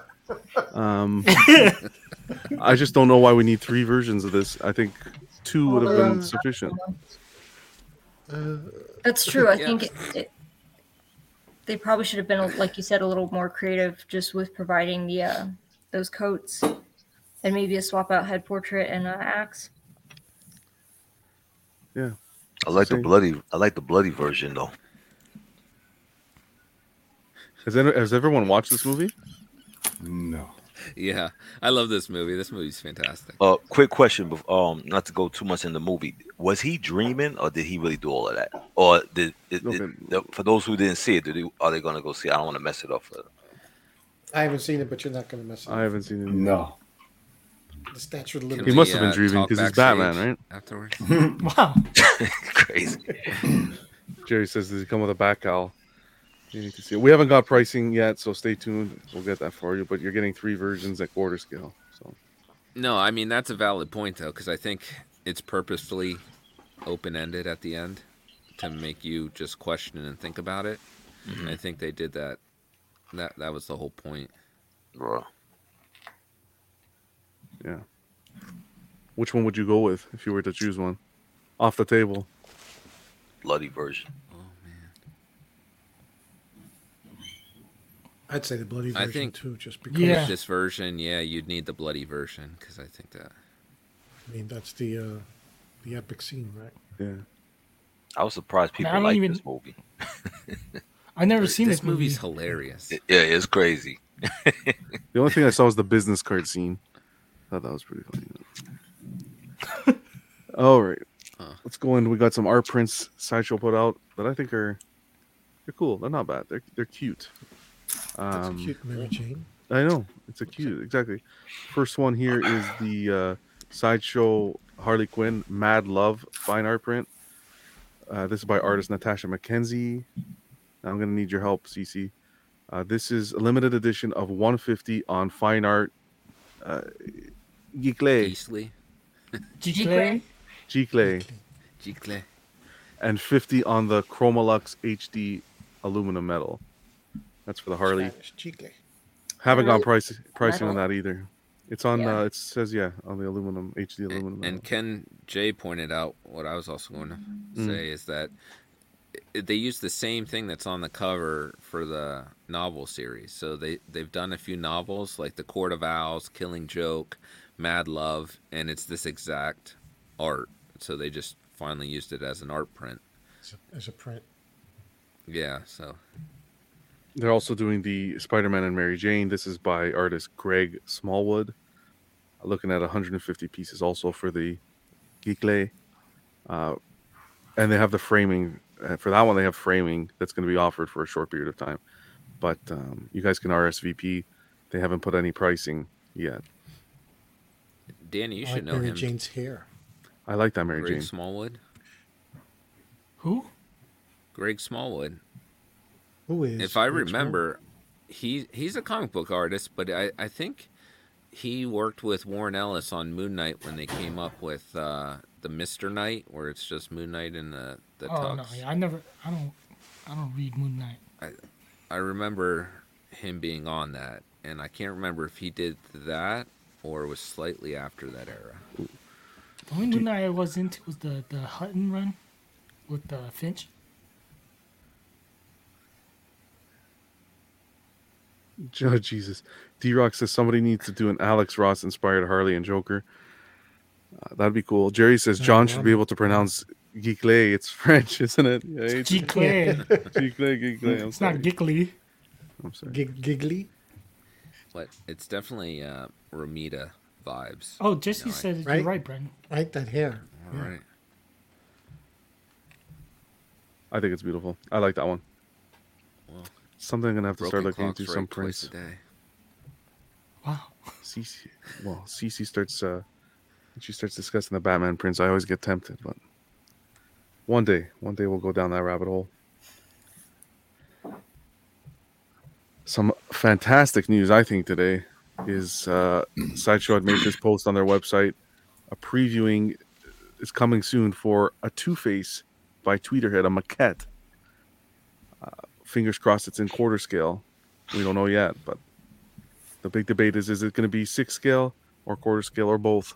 Um, I just don't know why we need three versions of this. I think two would have been sufficient. Uh, That's true. I Yeah. think it, it, they probably should have been, like you said, a little more creative just with providing the uh, those coats and maybe a swap out head portrait and an axe. Yeah. I like the bloody. I like the bloody version though. Has, any, has everyone watched this movie? No. Yeah, I love this movie. This movie's fantastic. Uh, quick question. Um, not to go too much in the movie. Was he dreaming, or did he really do all of that? Or did, it, Okay. it- for those who didn't see it, did they, are they gonna go see? it? I don't want to mess it up. For, I haven't seen it, but you're not going to mess it up. I up. haven't seen it. No. The statue of Can He limitations. must have been uh, dreaming because he's Batman, right? Afterwards. Wow. crazy. Jerry says, "Does he come with a back cowl?" You need to see. It. We haven't got pricing yet, so stay tuned. We'll get that for you. But you're getting three versions at quarter scale. So No, I mean that's a valid point though, because I think it's purposefully open ended at the end to make you just question and think about it. Mhm. I think they did that. That that was the whole point. Bro. Yeah. Which one would you go with if you were to choose one? Off the table. Bloody version. Oh man. I'd say the bloody version I version think- too, just because. Yeah. With this version, yeah, you'd need the bloody version because I think that. I mean, that's the uh, the epic scene, right? Yeah. I was surprised people don't like even- this movie. I've never seen this this movie. movie's hilarious. It- yeah, it's crazy. The only thing I saw was the business card scene. I thought that was pretty funny. All right. Huh. Let's go in. We got some art prints Sideshow put out that I think are they're cool. They're not bad. They're they're cute. That's Um, a cute Mary Jane. I know it's a cute exactly. First one here is the uh, sideshow Harley Quinn Mad Love fine art print. Uh, this is by artist Natasha McKenzie. I'm gonna need your help, Cece. Uh, this is a limited edition of 150 on fine art. Uh, Giclée, Beastly. G-Clay? Giclée, Gicle. and 50 on the ChromaLuxe HD aluminum metal. That's for the Harley. Spanish. Haven't got Really? price, pricing on that either. It's on. Yeah. Uh, it says yeah on the aluminum HD aluminum. And, and Ken Jay pointed out what I was also going to Mm. say is that they use the same thing that's on the cover for the novel series. So they they've done a few novels like The Court of Owls, Killing Joke, Mad Love, and it's this exact art. So they just finally used it as an art print. As a, as a print. Yeah. So They're also doing the Spider-Man and Mary Jane. This is by artist Greg Smallwood. Looking at 150 pieces also for the Geekley. Uh, and they have the framing uh, for that one. They have framing that's going to be offered for a short period of time, but um, you guys can RSVP. They haven't put any pricing yet. Danny, you I should like know Mary him. Jane's hair. I like that Mary Greg Jane. Smallwood. Who? Greg Smallwood. Who is? if I remember, he he's a comic book artist, but I, I think he worked with Warren Ellis on Moon Knight when they came up with uh, the Mister Knight, where it's just Moon Knight in the the Oh no, yeah, I never. I don't. I don't read Moon Knight. I remember him being on that, and I can't remember if he did that or was slightly after that era. The only Moon Knight I was into was the the Huston run with uh, Finch. Oh, Jesus. D Rock says somebody needs to do an Alex Ross inspired Harley and Joker. Uh, that'd be cool. Jerry says John should be able to pronounce Geekley. It's French, isn't it? Yeah, it's G-Clay. Geekley, Geekley. It's sorry. not Giggly. I'm sorry. Gig- giggly. But it's definitely uh, Romita vibes. Oh, Jesse No, I- said Right? you're right, Brendan. Right, that hair. All yeah. right. I think it's beautiful. I like that one. Well, Something I'm gonna have to start Broken looking into some right twice prints. a day. Wow. Cece, well, Cece starts. Uh, when she starts discussing the Batman prints. I always get tempted, but one day, one day we'll go down that rabbit hole. Some fantastic news, I think, today is uh, Sideshow had made this post on their website. A previewing is coming soon for a Two Face by Tweeterhead, a maquette. Uh, fingers crossed, it's in quarter scale. We don't know yet, but the big debate is: is it going to be six scale or quarter scale or both?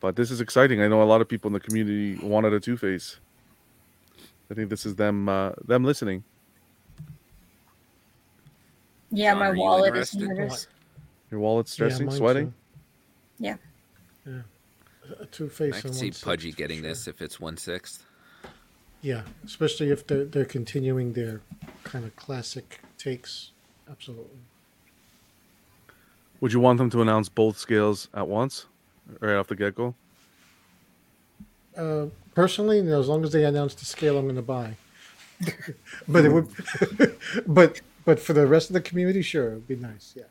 But this is exciting. I know a lot of people in the community wanted a Two Face. I think this is them uh, them listening. Yeah, John, my are you wallet is interested? nervous. Your wallet's stressing, mine sweating. too. Yeah. Yeah. A two face. I can see Pudgy getting this if it's one sixth. Yeah, especially if they're they're continuing their kind of classic takes. Absolutely. Would you want them to announce both scales at once, right off the get go? Uh, personally, you know, as long as they announce the scale, I'm going to buy. but it would, but but for the rest of the community, sure, it'd be nice. Yeah.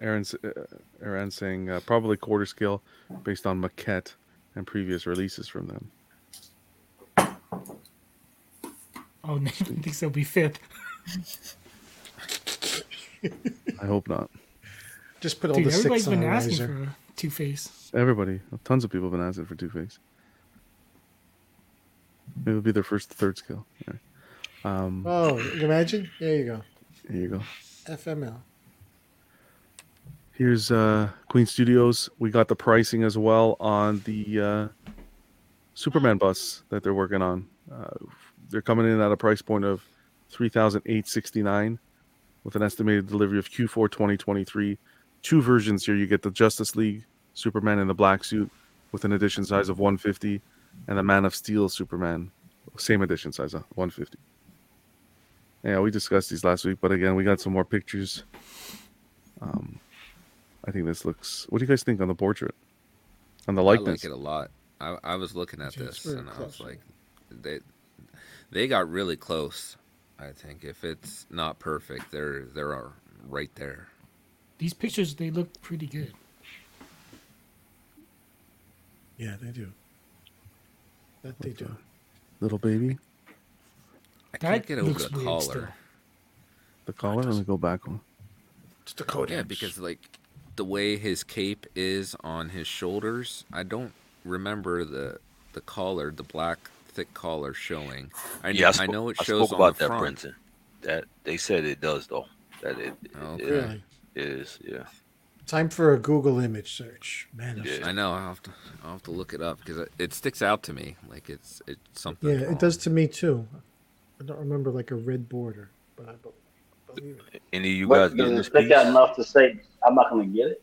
Aaron's uh, Aaron saying uh, probably quarter scale based on maquette and previous releases from them. Oh, Nathan thinks it'll be fifth. I hope not. Just put all Dude, the everybody's six on been a asking riser. for Two Face. Everybody, tons of people have been asking for Two Face. It would be their first third skill. Yeah. Um, Oh, you imagine? There you go. here you go. FML. Here's uh, Queen Studios. We got the pricing as well on the uh, Superman bus that they're working on. Uh, they're coming in at a price point of three thousand eight sixty nine, with an estimated delivery of Q4 2023. Two versions here. You get the Justice League Superman in the black suit with an edition size of 150, and the Man of Steel Superman, same edition size of 150. Yeah, we discussed these last week, but again, we got some more pictures. Um, I think this looks. What do you guys think on the portrait? On the likeness? I likeness? like it a lot. I, I was looking at Yeah, this and I was like, they they got really close. I think if it's not perfect, they're they're right there. These pictures they look pretty good. Yeah, they do. That they do. Little baby, I can't That get over the collar. still. the collar. Let me go back one. It's the code. Yeah, because like the way his cape is on his shoulders, I don't remember the the collar, the black thick collar showing. I, yeah, I, I know it I shows spoke on the that, front. Brenton. That they said it does though. That it, it- Okay. it Really? is. Yeah. Time for a Google image search. Man, Yeah. I know. I'll have to. I'll have to look it up because it, it sticks out to me. Like it's it's something. Yeah, it does to me too. I don't remember like a red border, but I be- believe it. Any of you guys does getting this stick piece? out enough to say I'm not going to get it?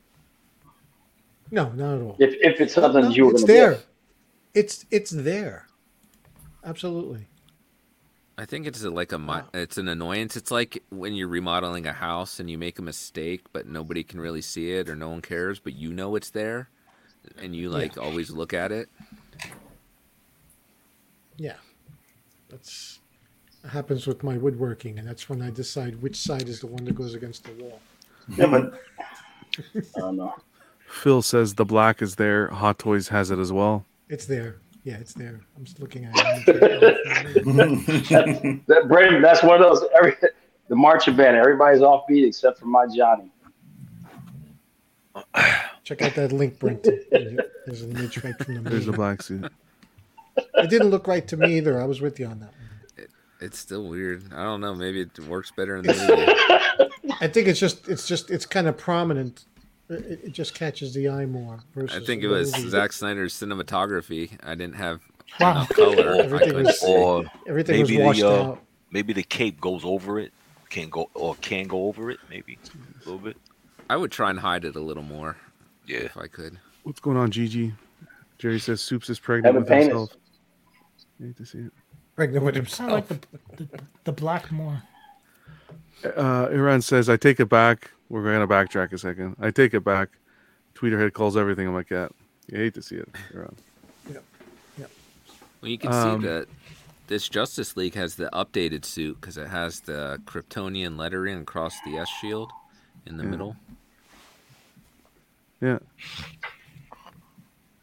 No, not at all. If, if it's something No, you were it's going to there. get. It's it's there. Absolutely. I think it's like a mi- it's an annoyance. It's like when you're remodeling a house and you make a mistake, but nobody can really see it or no one cares, but you know it's there, and you like always look at it. Yeah. That's happens with my woodworking, and that's when I decide which side is the one that goes against the wall. Yeah, but I don't know. Phil says the black is there. Hot Toys has it as well. It's there. Yeah, it's there. I'm just looking at it. That Brandon, that's one of those. Every the marching band, everybody's offbeat except for my Johnny. Check out that link, Brent. There's an image right from the There's a black suit. It didn't look right to me either. I was with you on that. one. It's still weird. I don't know. Maybe it works better in the movie. I think it's just it's just it's kind of prominent. It, it just catches the eye more. Versus I think it was movie. Zack Snyder's cinematography. I didn't have Wow. enough color. Everything was- see. Or Everything was maybe washed the uh, out. maybe the cape goes over it. Can go or can go over it. Maybe a little bit. I would try and hide it a little more Yeah. if I could. What's going on, Gigi? Jerry says Soups is pregnant Haven't with painted. himself. You Hate to see it. Pregnant with himself. I like the, the the black more. Uh, Iran says, I take it back. We're going to backtrack a second. I take it back. Tweeterhead calls everything on maquette. You hate to see it, Iran. Well, you can Um, see that this Justice League has the updated suit because it has the Kryptonian lettering across the S shield in the Yeah. middle. Yeah.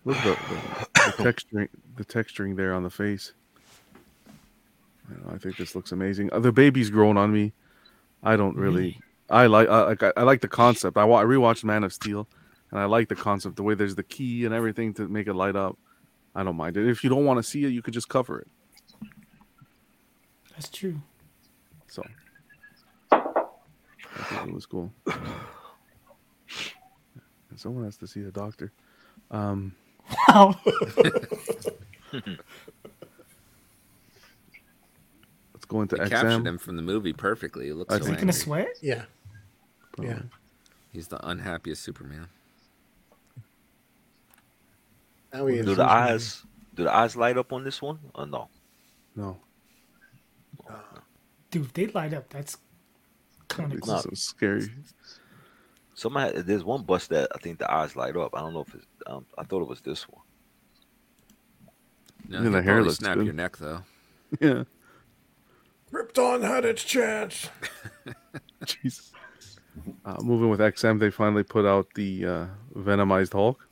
Look at the, the, the texturing, the texturing there on the face. I, know, I think this looks amazing. Uh, the baby's growing on me. I don't really. I like. I like. I like the concept. I, I rewatched Man of Steel, and I like the concept. The way there's the key and everything to make it light up. I don't mind it. If you don't want to see it, you could just cover it. That's true. So I think it was cool. And someone has to see the doctor. Um, Wow. let's go into They captured him from the movie perfectly. He looks I so think- Taking a angry. sweat? Yeah. Probably. Yeah. He's the unhappiest Superman. Now he is. Do the eyes do the eyes light up on this one or no? No, Dude, they light up. That's kind of cool. so scary. Somebody there's one bus that I think the eyes light up. I don't know if it's um, I thought it was this one. No, Yeah, he'll the hair probably looks snap good. your neck though. Yeah. Krypton had its chance. Jeez. Uh, moving with XM, they finally put out the uh, Venomized Hulk.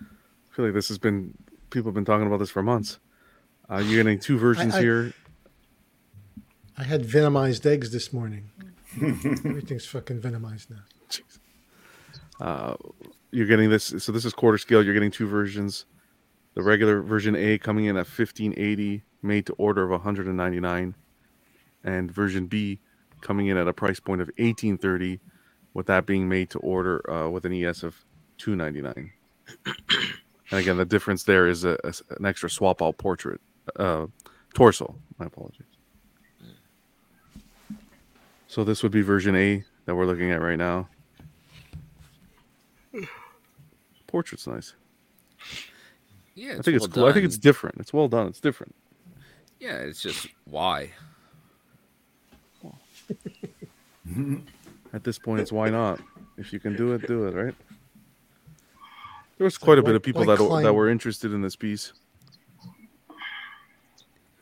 I feel like this has been people have been talking about this for months. Uh, you're getting two versions I- here. I had venomized eggs this morning. Everything's fucking venomized now. Uh, you're getting this. So this is quarter scale. You're getting two versions. The regular version A coming in at 1580, made to order of 199, and version B coming in at a price point of 1830, with that being made to order uh, with an ES of 299. and again, the difference there is a, a- an extra swap out portrait, uh, torso. My apologies. So this would be version A that we're looking at right now. Portrait's nice. Yeah, I think it's well cool. I think it's different. It's well done. It's different. Yeah, it's just why. At this point, it's why not? If you can do it, do it, right? There was quite a bit why- of people why that that were interested in this piece.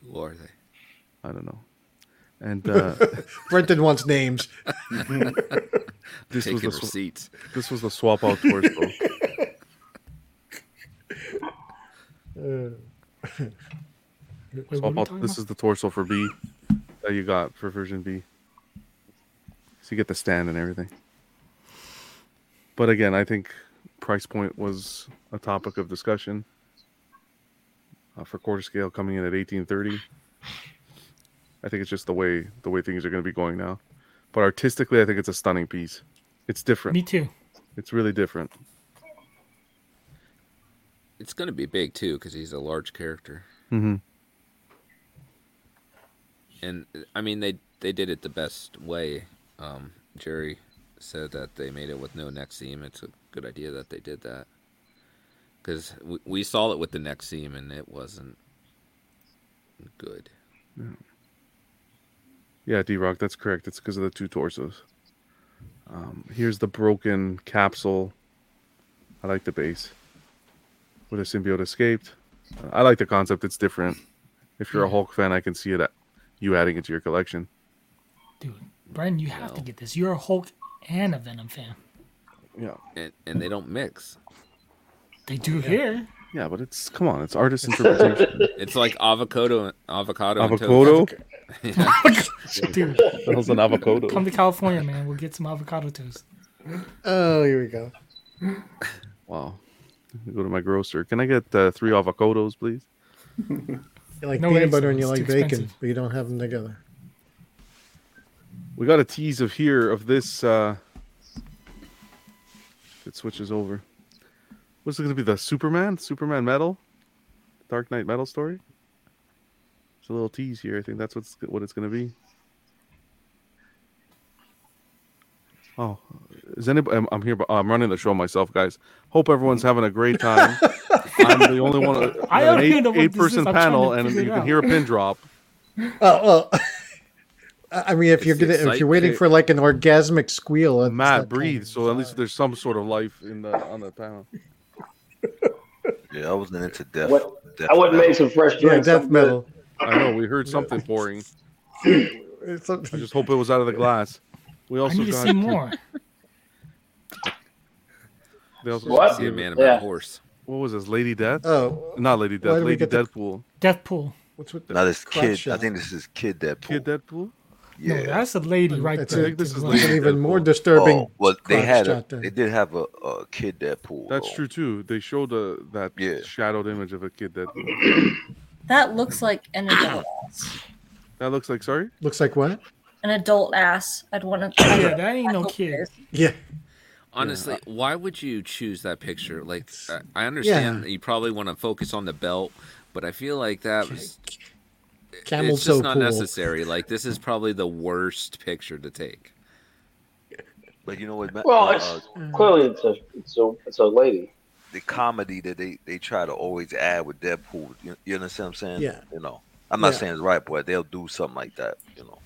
Who are they? I don't know. And uh, Brenton wants names. this was Taking the sw- receipts. this was the swap out torso. Uh, Wait, swap out. This about? is the torso for B that you got for version B. So you get the stand and everything. But again, I think price point was a topic of discussion uh, for quarter scale coming in at 1830. I think it's just the way the way things are going to be going now. But artistically, I think it's a stunning piece. It's different. Me too. It's really different. It's going to be big too because he's a large character, hmm and I mean they they did it the best way. Um, Jerry said that they made it with no neck seam. It's a good idea that they did that because we, we saw it with the neck seam and it wasn't good. Yeah, D Rock, that's correct. It's because of the two torsos. Um, here's the broken capsule. I like the base. Where the symbiote escaped. Uh, I like the concept. It's different. If you're a Hulk fan, I can see it. At, you adding it to your collection. Dude, Brendan, you have to get this. You're a Hulk and a Venom fan. Yeah. And and they don't mix. They do here. Yeah, but it's come on. It's artist interpretation. It's like avocado, avocado, and avocado. toast. Yeah. Dude, the hell's an avocado? come to California, man. We'll get some avocado toast. oh, here we go. Wow. Go to my grocer. Can I get uh, three avocados, please? You like No peanut butter and you It's like bacon, expensive. but you don't have them together. We got a tease of here of this. uh It switches over. What's it going to be? The Superman, Superman metal, Dark Knight metal story. It's a little tease here. I think that's what's what it's going to be. Oh, is anybody? I'm, I'm here. but I'm running the show myself, guys. Hope everyone's having a great time. I'm the only one. I an eight, even know what eight this is. person I'm trying to panel, and you can out. hear a pin drop. Oh well. I I mean, if you're gonna, if you're waiting for like an orgasmic squeal, it's Matt, that breathe. So at least there's some sort of life in the on the panel. Yeah, I wasn't into death. What- death I wouldn't metal. make some fresh yeah, death metal. I know we heard something pouring. It's a- I just hope it was out of the glass. We I also need to see more. They also What? See a man about Yeah. a horse. what was this? Lady Death? oh, Not Lady Death. Lady get the- Deadpool. Deathpool. what's with the Now this crotch kid, I think this is Kid Deadpool. Kid Deadpool. Yeah. No, that's a lady right It's there. a- this is lady an even Deadpool. more disturbing. Oh, well, they had a, shot they did have a, a Kid Deadpool. That's though. true too. They showed a, that Yeah. shadowed image of a kid Deadpool. That looks like an adult ass. That looks like sorry. Looks like what? An adult ass. I'd want to. Yeah, that ain't no kid. Yeah, Honestly, why would you choose that picture? Like, I- I understand Yeah. you probably want to focus on the belt, but I feel like that was camel it's toe just not pool. necessary. Like, this is probably the worst picture to take. But you know what? Well, Uh, it's clearly it's a it's a it's a lady. the comedy that they, they try to always add with Deadpool. You, you understand what I'm saying? Yeah. You know, I'm not Yeah. saying it's right, but they'll do something like that. You know.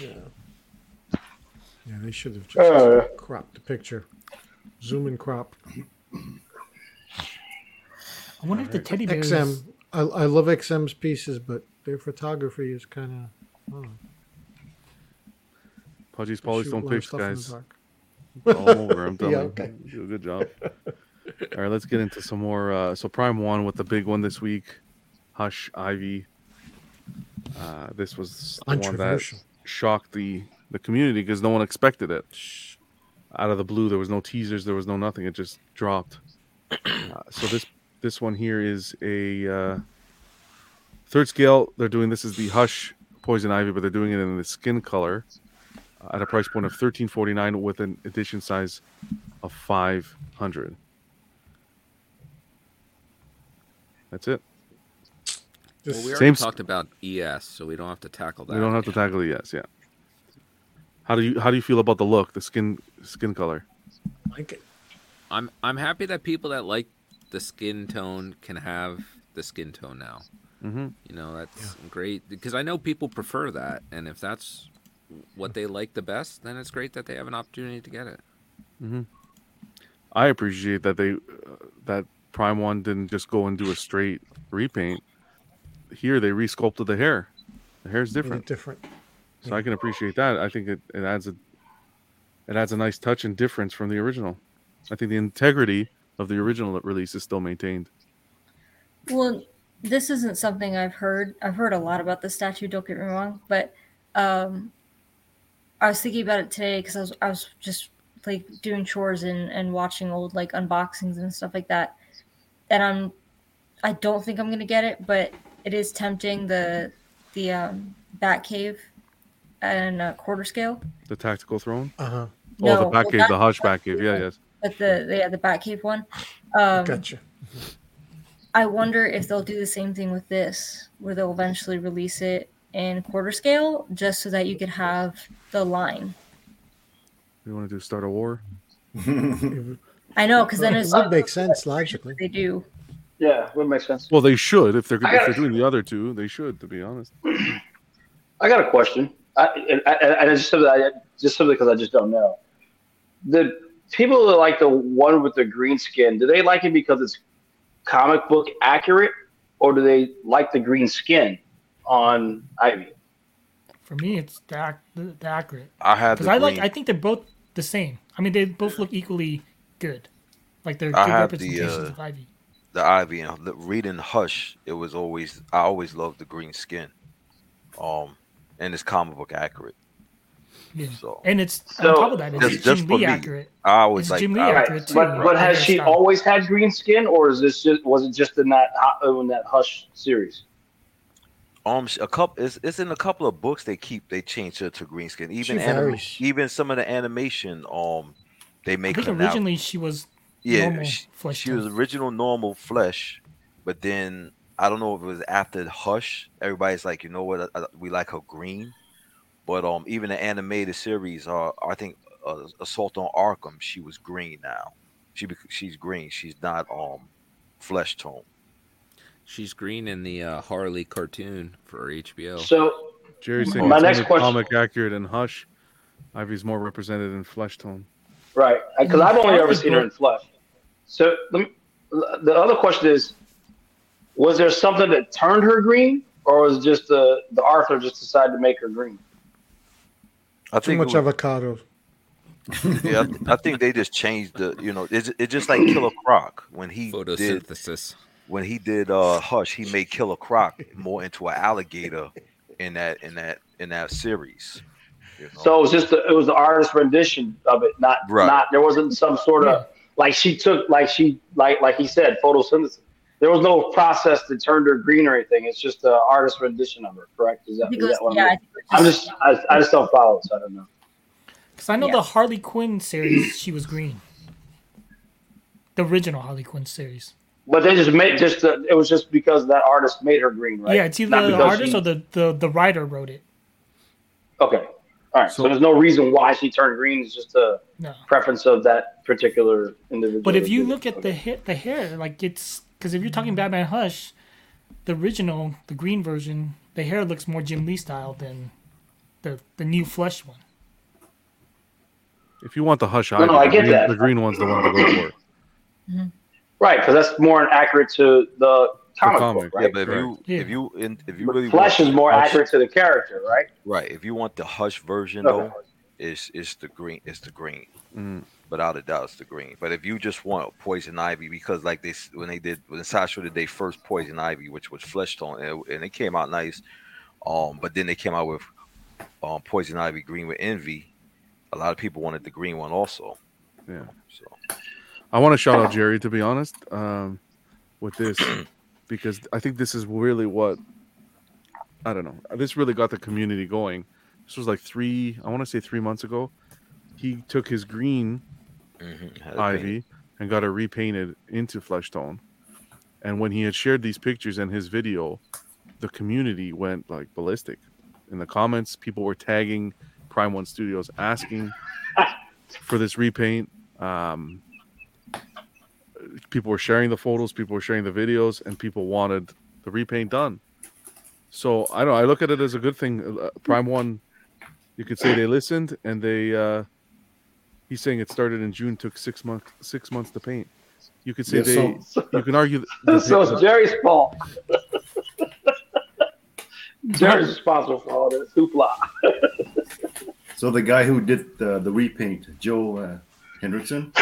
Yeah. Yeah, they should have just Uh. cropped the picture. Zoom and crop. I wonder if the teddy bears. XM. I, I love XM's pieces, but their photography is kind of. Pudgy's Polly's don't pitch, guys. All over. I'm telling Yeah, okay. You do a good job. All right, let's get into some more. Uh, so Prime One with the big one this week. Hush Ivy. Uh, this was the one that shocked the the community because no one expected it. Out of the blue, there was no teasers, there was no nothing. It just dropped. Uh, so this this one here is a uh, third scale. They're doing this is the Hush Poison Ivy, but they're doing it in the skin color uh, at a price point of thirteen forty nine with an edition size of five hundred. That's it. Well, we already Same s- talked about ES, so we don't have to tackle that. We don't have to tackle it. Yes, yeah. How do you how do you feel about the look, the skin skin color? like it. I'm I'm happy that people that like the skin tone can have the skin tone now. Mm-hmm. You know, that's great because I know people prefer that, and if that's what they like the best, then it's great that they have an opportunity to get it. I appreciate that they uh, that Prime One didn't just go and do a straight repaint. Here they resculpted the hair. The hair's Made different, different. so I can appreciate that. I think it, it adds a it adds a nice touch and difference from the original. I think the integrity of the original release is still maintained. Well, this isn't something I've heard. I've heard a lot about the statue. Don't get me wrong, but um, I was thinking about it today because I was I was just like doing chores and and watching old like unboxings and stuff like that, and I'm I don't think I'm gonna get it, but it is tempting the the um, Bat Cave and uh, quarter scale. The tactical throne. Uh huh. oh, the No, back well, cave, the that- hush back cave. Yeah, yes. But the yeah the Bat Cave one. Um, Gotcha. I wonder if they'll do the same thing with this, where they'll eventually release it in quarter scale, just so that you could have the line. We want to do start a war? I know, because then it it's would make sense logically. they do. Yeah, would make sense. Well, they should if they're if they're doing the other two. They should, to be honest. I got a question. I, and I, and I just simply, I, just simply because I just don't know. The people that like the one with the green skin, do they like it because it's comic book accurate, or do they like the green skin on Ivy? For me, it's the, the, the accurate I had because the I like. I think they're both the same. I mean, they both look equally good. Like they're I good have the, representations uh, of Ivy. the ivy and the- reading Hush. It was always I always loved the green skin, um, and it's comic book accurate. Yeah. So And it's So- on top of that, it's Just- just Jim for Lee me. accurate. I always It's like Jim Lee I- accurate. too, But but has she Style. always had green skin, or is this just was it just in that in that Hush series? Um, sh- a couple. It's, it's in a couple of books. They keep they change her to green skin. Even She anim- even some of the animation. Um, they make. I make think her now. originally she was Yeah, normal she, flesh she was original normal flesh, but then I don't know if it was after Hush. Everybody's like, you know what? I, I- we like her green, but um, even the animated series, uh, I think uh, Assault on Arkham, she was green now. She bec- she's green. She's not um flesh tone. She's green in the uh, Harley cartoon for HBO. So Jerry's saying My next question- comic accurate and hush. Ivy's more represented in flesh tone. Right, because I've only ever seen her in flesh. So let me, the other question is, was there something that turned her green, or was it just the the author just decided to make her green? I Too think much was- avocado. yeah, I, I think they just changed the. You know, it's, it's just like Killer Croc when he did Photosynthesis. when he did uh Hush, he made Killer Croc more into an alligator in that in that in that series. you know? So it was just the, it was the artist rendition of it, not Right. not there wasn't some sort of like she took like she like like he said photosynthesis. There was no process that turned her green or anything. It's just the artist rendition of her. Correct? Is that, is Because that what yeah, I I'm, I'm it's just I, I just don't follow it, so I don't know. Because I know Yeah. the Harley Quinn series, she was green. The original Harley Quinn series. But they just made just the, it was just because that artist made her green, right? Yeah, it's either Not the artist she- or the, the, the writer wrote it. Okay. All right. So, So- there's no reason why she turned green. It's just a No. preference of that particular individual. But if you look it. at the hair, the hair, like it's because if you're talking Batman Hush, the original, the green version, the hair looks more Jim Lee style than the the new flesh one. If you want the hush No, Ivy, no, I the, get green, that. the green one's the one to go for. right, because that's more accurate to the comic, comic, book, yeah, but if you Yeah. if you if you But really Flesh is more Hush- accurate to the character, right? right? If you want the Hush version Okay. though, is is the green is the green. Mm. Without a doubt, it's the green. But if you just want Poison Ivy, because like this when they did when Sasha did their first Poison Ivy, which was flesh tone, and, it- and it came out nice. Um, but then they came out with um Poison Ivy green with Envy. A lot of people wanted the green one also. Yeah. So I want to shout out Jerry to be honest. Um, with this because I think this is really what I don't know. This really got the community going. This was like three, I want to say three months ago. He took his green Mhm, ivy and got it repainted into flesh tone. And when he had shared these pictures and his video, the community went like ballistic. In the comments, people were tagging Prime One Studios asking for this repaint. Um, people were sharing the photos, people were sharing the videos, and people wanted the repaint done. So I don't. know, I look at it as a good thing. Uh, Prime One, you could say they listened and they. Uh, he's saying it started in June, took six months. Six months to paint. You could say Yeah, they. so- you can argue. that so it's Jerry's fault. Jerry's responsible for all this hoopla. So the guy who did the, the repaint, Joe uh, Hendrickson,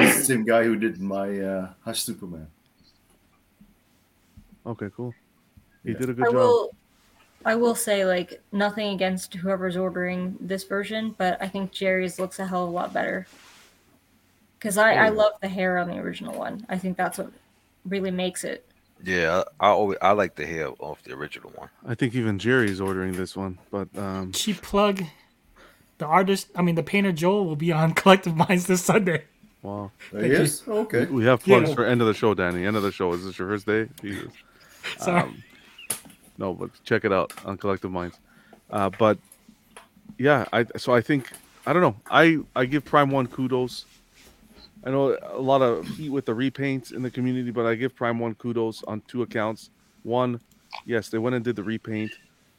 he's the same guy who did my uh, Hush Superman. okay, cool. He Yeah. did a good I job. will. I will say, like, nothing against whoever's ordering this version, but I think Jerry's looks a hell of a lot better. Because I, I love the hair on the original one. I think that's what really makes it. Yeah, I, I always I like the hair off the original one. I think even Jerry's ordering this one, but um, Cheap plug. The artist, I mean, the painter Joel will be on Collective Minds this Sunday. wow. Yes? Okay. We have plugs Yeah. for end of the show, Danny. End of the show. Is this your first day? Jesus. Sorry. Um, no, but check it out on Collective Minds. Uh, but yeah, I so I think I don't know. I I give Prime One kudos. I know a lot of heat with the repaints in the community, but I give Prime One kudos on two accounts. One, yes, they went and did the repaint,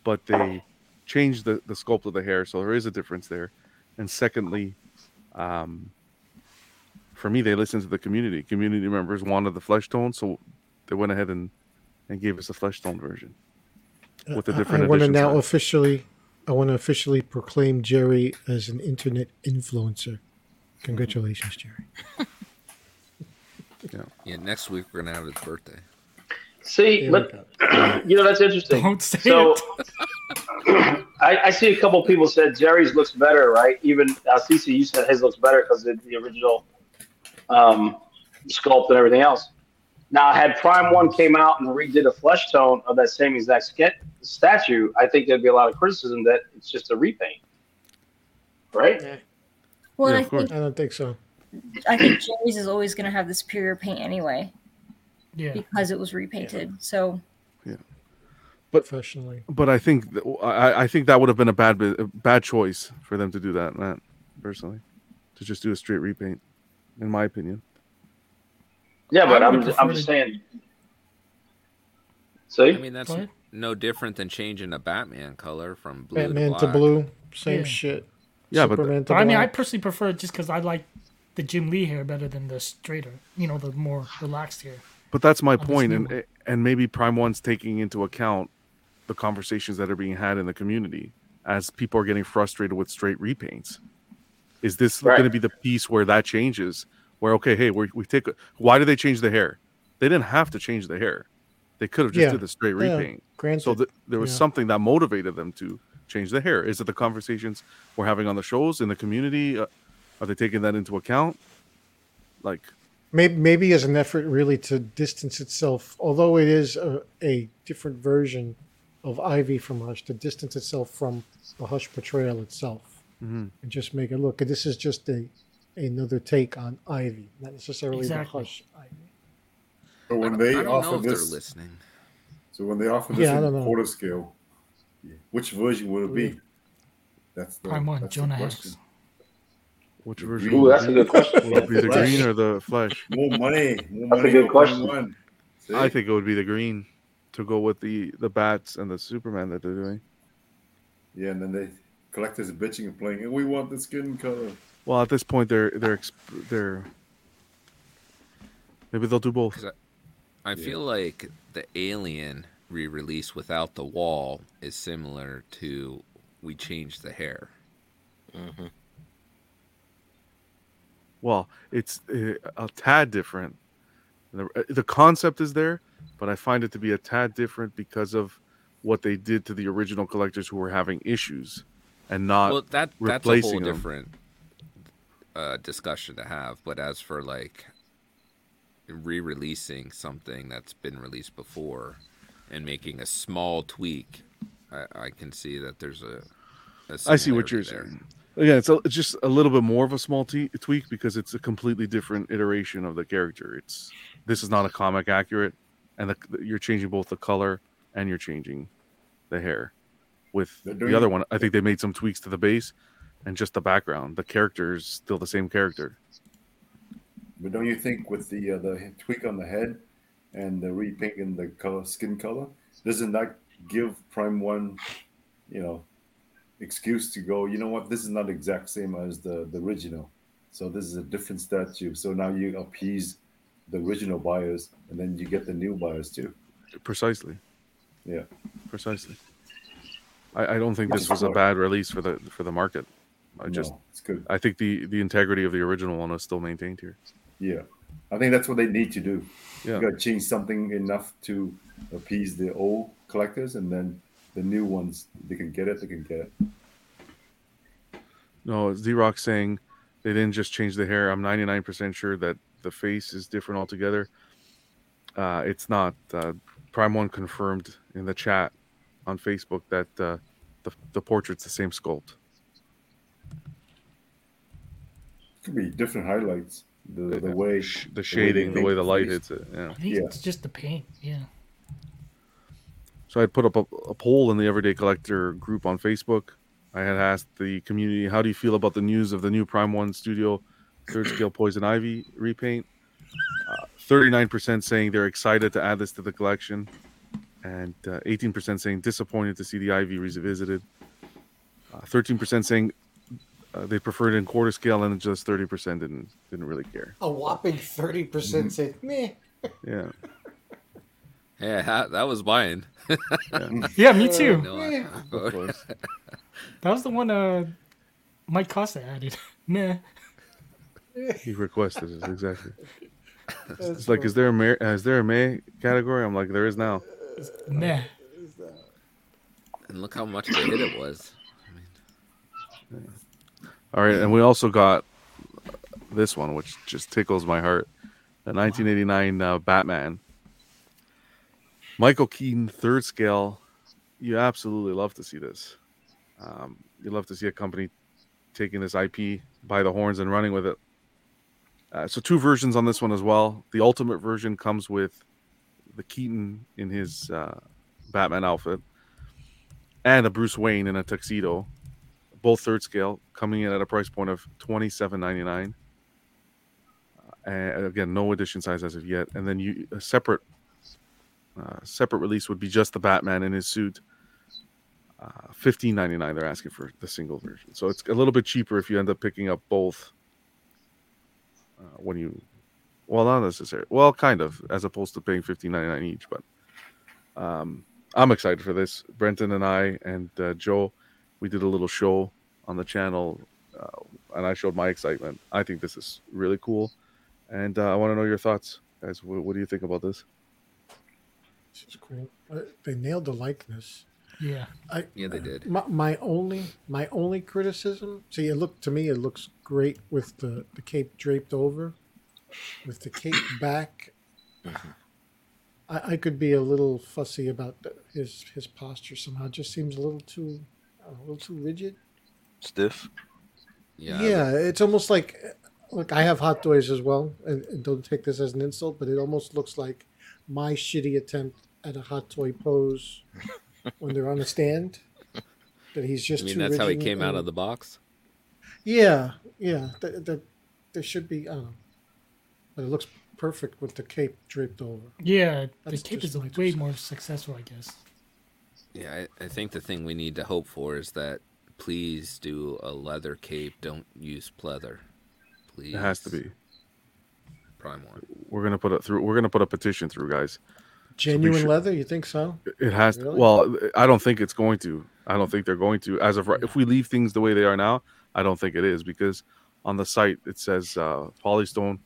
but they changed the, the sculpt of the hair, so there is a difference there. And secondly, um, for me, they listened to the community. Community members wanted the flesh tone, so they went ahead and, and gave us a flesh tone version with the I- different I want to now officially, I want to officially proclaim Jerry as an internet influencer. Congratulations, Jerry. Yeah, next week we're gonna have his birthday. See, There we but go. you know that's interesting. Don't say so, it. I, I see a couple people said Jerry's looks better, right? Even uh, Cece, you said his looks better because of the original um, sculpt and everything else. Now, had Prime One came out and redid a flesh tone of that same exact ske- statue, I think there'd be a lot of criticism that it's just a repaint, right? Well, Yeah, I of think I don't think so. I think Jerry's is always going to have the superior paint anyway Yeah. because it was repainted. So yeah, but Professionally. But I think th- I, I think that would have been a bad a bad choice for them to do that, Matt. Personally, to just do a straight repaint, in my opinion. Yeah, but I I'm would've I'm just saying. See, I mean, that's Go ahead. no different than changing a Batman color from blue Batman to to blue, same Yeah. shit. Yeah, but Superman to But I mean, I personally prefer it just because I like the Jim Lee hair better than the straighter, you know, the more relaxed hair. But that's my On this point, new and one. and maybe Prime One's taking into account the conversations that are being had in the community as people are getting frustrated with straight repaints. Is this Right. going to be the piece where that changes? Where okay, hey, we we take. Why did they change the hair? They didn't have to change the hair. They could have just Yeah. did the straight Yeah, repaint. Granted. So th- there was yeah. something that motivated them to change the hair. Is it the conversations we're having on the shows in the community? Uh, are they taking that into account? Like, maybe, maybe as an effort really to distance itself, although it is a, a different version of Ivy from Hush, to distance itself from the Hush portrayal itself, Mhm. and just make it look. This is just a another take on Ivy, not necessarily Exactly. the Hush Ivy. So when don't, they I don't know offer if this, they're listening. so when they offer this Yeah, I in don't know. quarter scale, which version will it be? That's the, Prime one, that's the question. Hex. which version? Ooh, that's a good question. Will it be the green or the flesh? More money. More That's a good question. I think it would be the green to go with the the bats and the Superman that they're doing. Yeah, and then they collectors are bitching and playing. and We want the skin color. Well, at this point, they're they're they're maybe they'll do both. I feel like the Alien re-release without the wall is similar to we changed the hair. hmm Well, it's uh, a tad different. The, uh, the concept is there, but I find it to be a tad different because of what they did to the original collectors who were having issues, and not well, that that's a whole replacing them. different uh, discussion to have. But as for like re-releasing something that's been released before and making a small tweak, I, I can see that there's a. a I see what you're similarity saying. Again, it's, a, it's just a little bit more of a small t- tweak because it's a completely different iteration of the character. It's this is not a comic accurate, and the, you're changing both the color and you're changing the hair. With the other one, I think they made some tweaks to the base and just the background. The character is still the same character. But don't you think with the uh, the tweak on the head and the repainting the color, skin color, doesn't that give Prime One, you know, excuse to go? You know what? This is not exact same as the the original, so this is a different statue. So now you appease the original buyers, and then you get the new buyers too. Precisely, Yeah, precisely. I, I don't think this was a bad release for the for the market. I just no, it's good. I think the the integrity of the original one is still maintained here. Yeah, I think that's what they need to do. Yeah. You got to change something enough to appease the old collectors, and then the new ones they can get it. They can get it. No, Z Rock saying they didn't just change the hair. I'm 99% sure that the face is different altogether. Uh, it's not. Uh, Prime One confirmed in the chat on Facebook that uh, the the portrait's the same sculpt. Could be different highlights. The the way Sh- the shading, the paint way the light face. hits it. Yeah. I think Yeah. it's just the paint. Yeah. So I put up a, a poll in the Everyday Collector group on Facebook. I had asked the community, "How do you feel about the news of the new Prime One Studio third scale Poison Ivy repaint?" Thirty-nine percent saying they're excited to add this to the collection, and uh, eighteen percent saying disappointed to see the Ivy revisited. Uh, Thirteen percent saying uh, they preferred in quarter scale, and just thirty percent didn't didn't really care. A whopping thirty percent said meh. Yeah, Yeah, that, that was mine. Yeah, me too. No, Yeah. I- of course. That was the one uh Mike Costa added. Meh. he requested it exactly. That's It's like, is there a May, is there a May category? I'm like, there is now. Meh. and look how much of a hit it was. All right, and we also got this one, which just tickles my heart. The 1989 uh, Batman. Michael Keaton, third scale. You absolutely love to see this. Um, you love to see a company taking this IP by the horns and running with it. Uh, so, two versions on this one as well. The ultimate version comes with the Keaton in his uh, Batman outfit and a Bruce Wayne in a tuxedo both third scale, coming in at a price point of twenty seven ninety nine. And again, no edition size as of yet. And then you a separate uh, separate release would be just the Batman in his suit. Uh, Fifteen ninety nine. They're asking for the single version, so it's a little bit cheaper if you end up picking up both. Uh, when you, well, not necessarily. Well, kind of, as opposed to paying fifteen ninety nine each. But um, I'm excited for this. Brenton and I and uh, Joe we did a little show on the channel uh, and i showed my excitement i think this is really cool and uh, i want to know your thoughts guys what, what do you think about this This is cool. Uh, They nailed the likeness. Yeah. I, Yeah, they did. My, my only my only criticism. See, it looked to me it looks great with the the cape draped over, with the cape back. I, I could be a little fussy about the, his his posture somehow. It just seems a little too a little too rigid. Stiff. Yeah, Yeah, it's almost like look. I have hot toys as well, and, and don't take this as an insult, but it almost looks like my shitty attempt at a hot toy pose when they're on a stand. That he's just. I just mean too that's how he rigid came out of the box. Yeah, yeah. That, that there should be. I don't know, but it looks perfect with the cape draped over. Yeah. The cape is my way more successful, I guess. Yeah, I, I think the thing we need to hope for is that please do a leather cape. Don't use pleather. Please. it has to be prime one. we're gonna put it through we're gonna put a petition through guys Genuine should- leather? You think so? it has Really? well i don't think it's going to i don't think they're going to as of right if we leave things the way they are now i don't think it is because on the site it says uh, polystone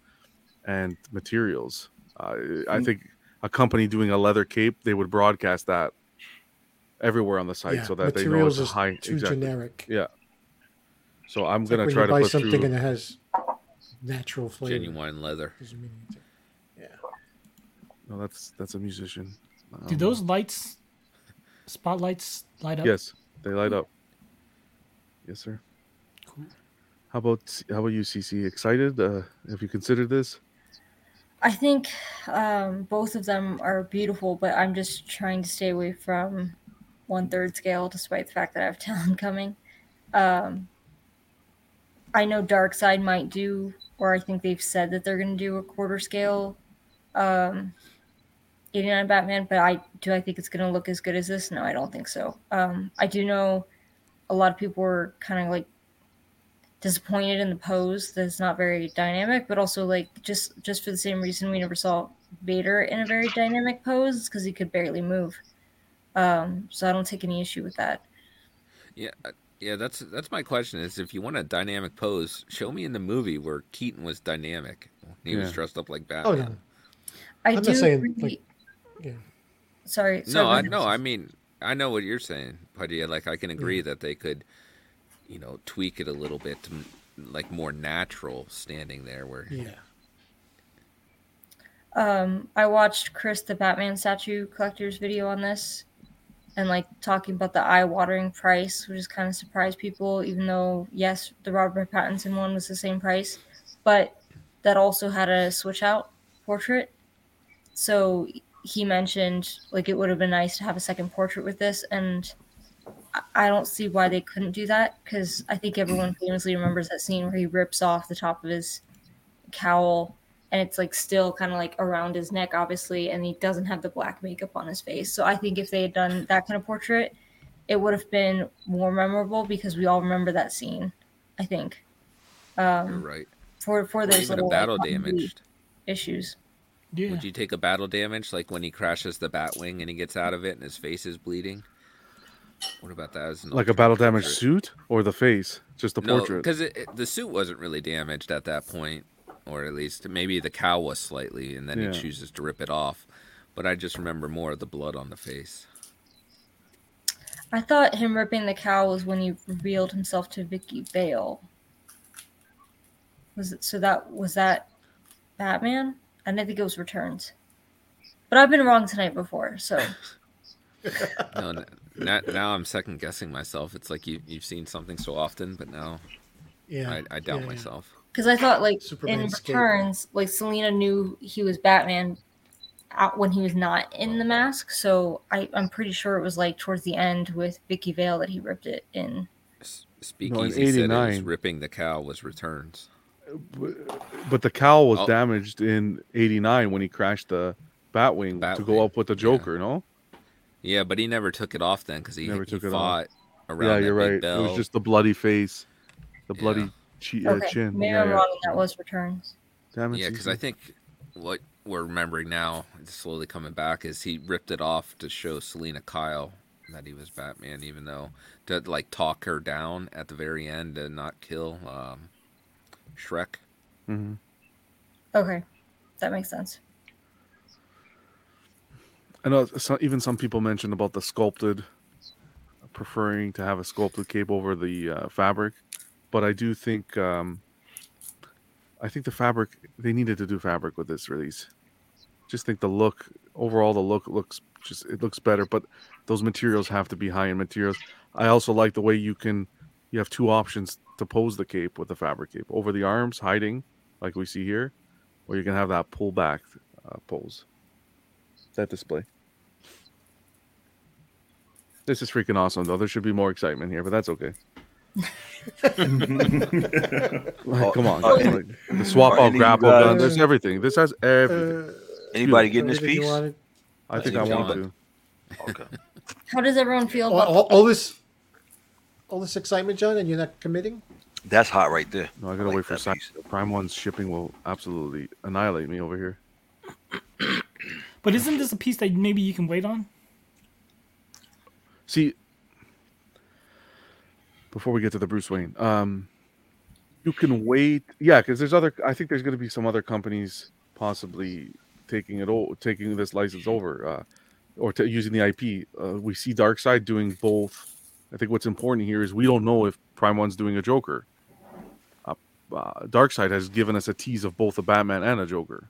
and materials uh, i Hmm. think a company doing a leather cape they would broadcast that everywhere on the site yeah. so that they know it's is high too exactly. generic. yeah so i'm It's gonna when try to buy put something through and it has natural flavor. Genuine leather. Doesn't mean anything. Yeah. No, that's that's a musician. Do Um, those lights, spotlights, light up? Yes, they light up. Yes, sir. Cool. How about how about you, CC? Excited? Uh, have you considered this? I think um, both of them are beautiful, but I'm just trying to stay away from one third scale, despite the fact that I have talent coming. Um, I know Dark Side might do, or I think they've said that they're going to do a quarter scale um, 89 Batman, but I do I think it's going to look as good as this? No, I don't think so. Um, I do know a lot of people were kind of like disappointed in the pose that it's not very dynamic but also like just just for the same reason we never saw vader in a very dynamic pose because he could barely move um so i don't take any issue with that Yeah, uh, yeah. That's that's my question. Is if you want a dynamic pose, show me in the movie where Keaton was dynamic. He was dressed up like Oh Batman. no. i I'm do saying, agree- like- yeah. sorry, sorry No, I ahead. no. I mean, I know what you're saying, but yeah, like I can agree that they could, you know, tweak it a little bit to like more natural standing there. Where Yeah. um i watched chris the batman statue collector's video on this and like talking about the eye-watering price which has kind of surprised people even though yes the robert pattinson one was the same price but that also had a switch out portrait. So he mentioned like it would have been nice to have a second portrait with this and i don't see why they couldn't do that because i think everyone famously remembers that scene where he rips off the top of his cowl and it's like still kind of like around his neck obviously and he doesn't have the black makeup on his face so i think if they had done that kind of portrait it would have been more memorable because we all remember that scene i think you're um right. for for Or those even a little like, battle continuity damaged. issues Yeah. Would you take a battle damage like when he crashes the Batwing and he gets out of it and his face is bleeding? What about that? As Like a battle damage suit or the face? Just the No, portrait. because it, it- the suit wasn't really damaged at that point, or at least maybe the cowl was slightly, and then Yeah. he chooses to rip it off. But I just remember more of the blood on the face. i thought him ripping the cowl was when he revealed himself to vicki vale was it so that was that batman i didn't think it was returns but i've been wrong tonight before so No, n- now, now I'm second guessing myself. It's like you you've seen something so often, but now Yeah. I, I doubt yeah, yeah. Myself. Because I thought, like, Superman in escape. Returns, like, Selina knew he was Batman out when he was not in the mask. So I, I'm pretty sure it was, like, towards the end with Vicki Vale that he ripped it in. S- Speakeasy said it was 89. ripping the cowl was returns. But the cowl was Oh. damaged in '89 when he crashed the Batwing, to go up with the yeah. Joker. No, Yeah, but he never took it off then because he, Never he took it off. around yeah, that you're big right. bell. It was just the bloody face, the Yeah. Bloody che- uh, Okay, chin. maybe yeah, I'm yeah. wrong. That was Returns. Damn it, Yeah, because I think what we're remembering now, it's slowly coming back, is he ripped it off to show Selina Kyle that he was Batman, even though to like talk her down at the very end and not kill um, Shreck. Mhm. Okay, that makes sense. I know so, even some people mentioned about the sculpted, preferring to have a sculpted cape over the uh, fabric, but I do think um, I think the fabric they needed to do fabric with this release. Just think the look overall, the look looks just it looks better, but those materials have to be high end materials. I also like the way you can you have two options to pose the cape with the fabric cape over the arms, hiding like we see here, or you can have that pull back uh, pose that display. This is freaking awesome, though. There should be more excitement here, but that's okay. Like, come on, uh. Like, the swap are out any of you grapple gun. There's everything. This has everything. Uh, Anybody getting this piece? I think I I want to. Okay. How does everyone feel All, about all, all this, all this excitement, John, and you're not committing. That's hot right there. No, I gotta like wait for that Cy- piece. Prime One's shipping will absolutely annihilate me over here. But isn't this a piece that maybe you can wait on? See, before we get to the Bruce Wayne, um, you can wait. Yeah, because there's other. I think there's going to be some other companies possibly taking it, all, taking this license over, uh, or t- using the IP. Uh, we see Darkside doing both. I think what's important here is we don't know if Prime One's doing a Joker. Uh, uh, Darkside has given us a tease of both a Batman and a Joker.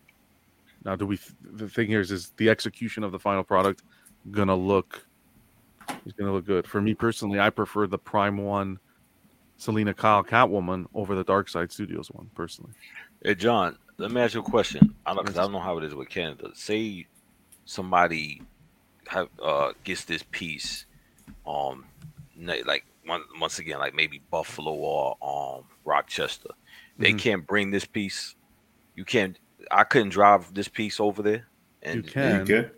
Now, do we? The thing here is, is the execution of the final product gonna look? Is gonna look good. For me personally, I prefer the Prime One, Selina Kyle Catwoman over the Dark Side Studios one. Personally, Hey John, let me ask you a question. I don't, cause I don't know how it is with Canada. Say somebody have uh gets this piece, um, like one, once again, like maybe Buffalo or um Rochester. They Mhm. can't bring this piece. You can't. I couldn't drive this piece over there. And you can. Okay.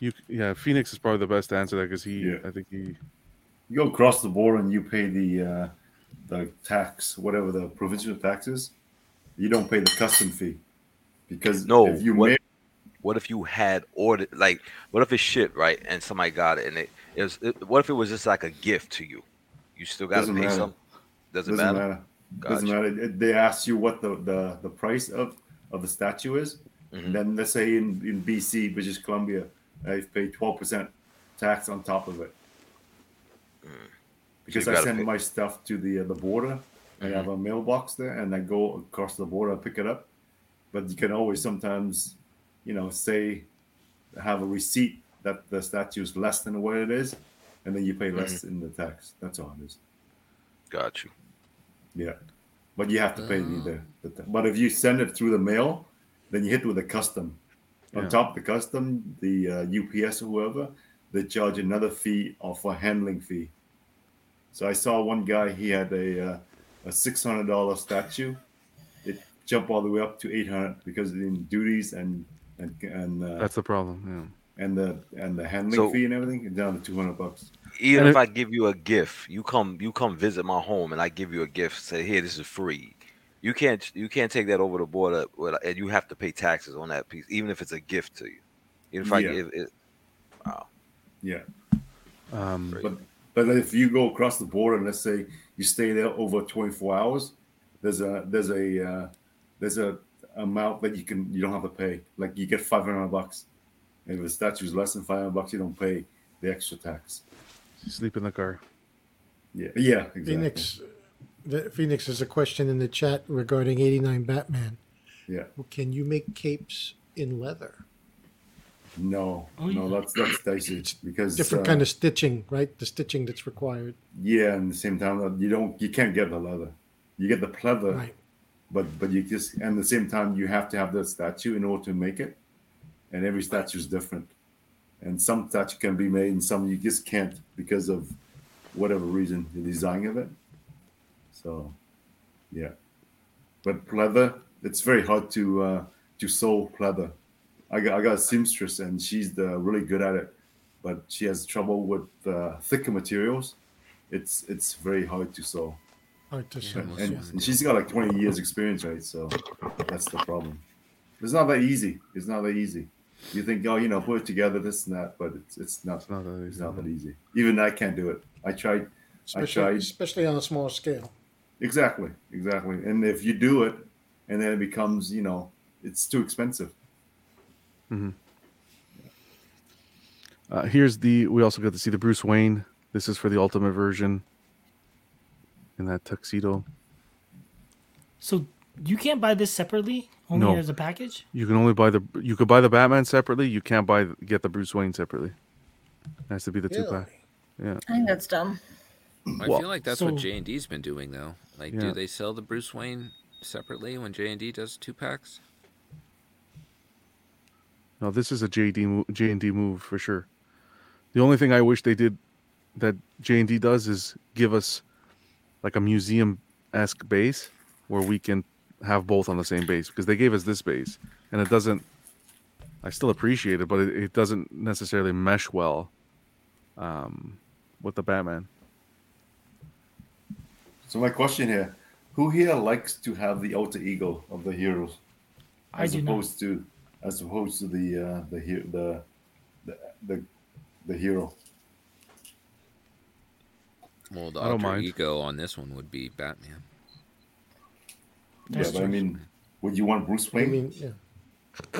You yeah, Phoenix is probably the best to answer that because he, Yeah. I think he. You go across the border and you pay the uh, the tax, whatever the provincial tax is. You don't pay the custom fee because No, if you what- make What if you had ordered like what if it's shipped right and somebody got it and it, it was it, what if it was just like a gift to you? You still got to Doesn't pay matter. some. Doesn't, doesn't matter. matter. Doesn't matter. It- They ask you what the, the, the price of, of the statue is. Mhm. And then let's say in, in BC, British Columbia, I've paid 12% tax on top of it. Because you I send pay- my stuff to the uh, the border. I Mhm. have a mailbox there and I go across the border pick it up. But you can always sometimes, you know, say, have a receipt that the statue is less than what it is. And then you pay less in the tax. That's all it is. Got you. Yeah, but you have to pay Oh. the, the, the. But if you send it through the mail, then you hit with the custom. On Yeah. top of the custom, the uh, UPS or whoever, they charge another fee of a handling fee. So I saw one guy; he had a uh, a six hundred dollar statue. It jumped all the way up to eight hundred because in duties and and and uh, That's the problem. and the and the handling So- fee and everything, down to two hundred bucks. Even And if it- I give you a gift, you come you come visit my home and I give you a gift, say here this is free. You can't you can't take that over the border and you have to pay taxes on that piece, even if it's a gift to you. Even if I Yeah. give it, Yeah. Yeah. Um, But but if you go across the border and let's say you stay there over 24 hours, there's a there's a uh, there's a amount that you can you don't have to pay. Like you get 500 bucks, and if the statue's less than 500 bucks, you don't pay the extra tax. sleep in the car. Yeah, yeah, exactly. Phoenix, the, Phoenix, there's a question in the chat regarding 89 Batman. Yeah, Well, can you make capes in leather? no, Oh, no, yeah. that's that's dicey because Different uh, kind of stitching, right? The stitching that's required. yeah, and the same time uh, you don't you can't get the leather. You get the pleather, Right. but but you just and the same time you have to have the statue in order to make it and every statue is different and some statue can be made and some you just can't because of whatever reason the design of it so yeah. But pleather it's very hard to uh to sew pleather. I got i got a seamstress and she's the, really good at it but she has trouble with uh, thicker materials. It's it's very hard to sew Hard to sew. and, yeah. and, and she's got like 20 years experience right? So that's the problem. It's not that easy. It's not that easy. You think oh you know put it together this and that but it's, it's not It's not that it's easy. not that easy. Even i can't do it. I tried i tried. especially on a small scale. Exactly exactly and if you do it and then it becomes you know it's too expensive Uh, here's the. We also got to see the Bruce Wayne. This is for the ultimate version. In that tuxedo, So you can't buy this separately, only No. as a package. you can only buy the. You could buy the Batman separately. You can't buy get the Bruce Wayne separately. It has to be the two Really? pack. Yeah. I think that's dumb. I Well, feel like that's so- what J and D's been doing though. Like, Yeah. do they sell the Bruce Wayne separately when J and D does two packs? No, this is a JD J and D move for sure. The only thing I wish they did that J and D does is give us like a museum esque base where we can have both on the same base because they gave us this base and it doesn't. I still appreciate it, but it, it doesn't necessarily mesh well um, with the Batman. So my question here who here likes to have the alter ego of the heroes I as do not. opposed to as opposed to the uh the the the the, the hero Well, the I alter mind. ego on this one would be Batman. yeah but i mean would you want bruce I wayne mean, yeah.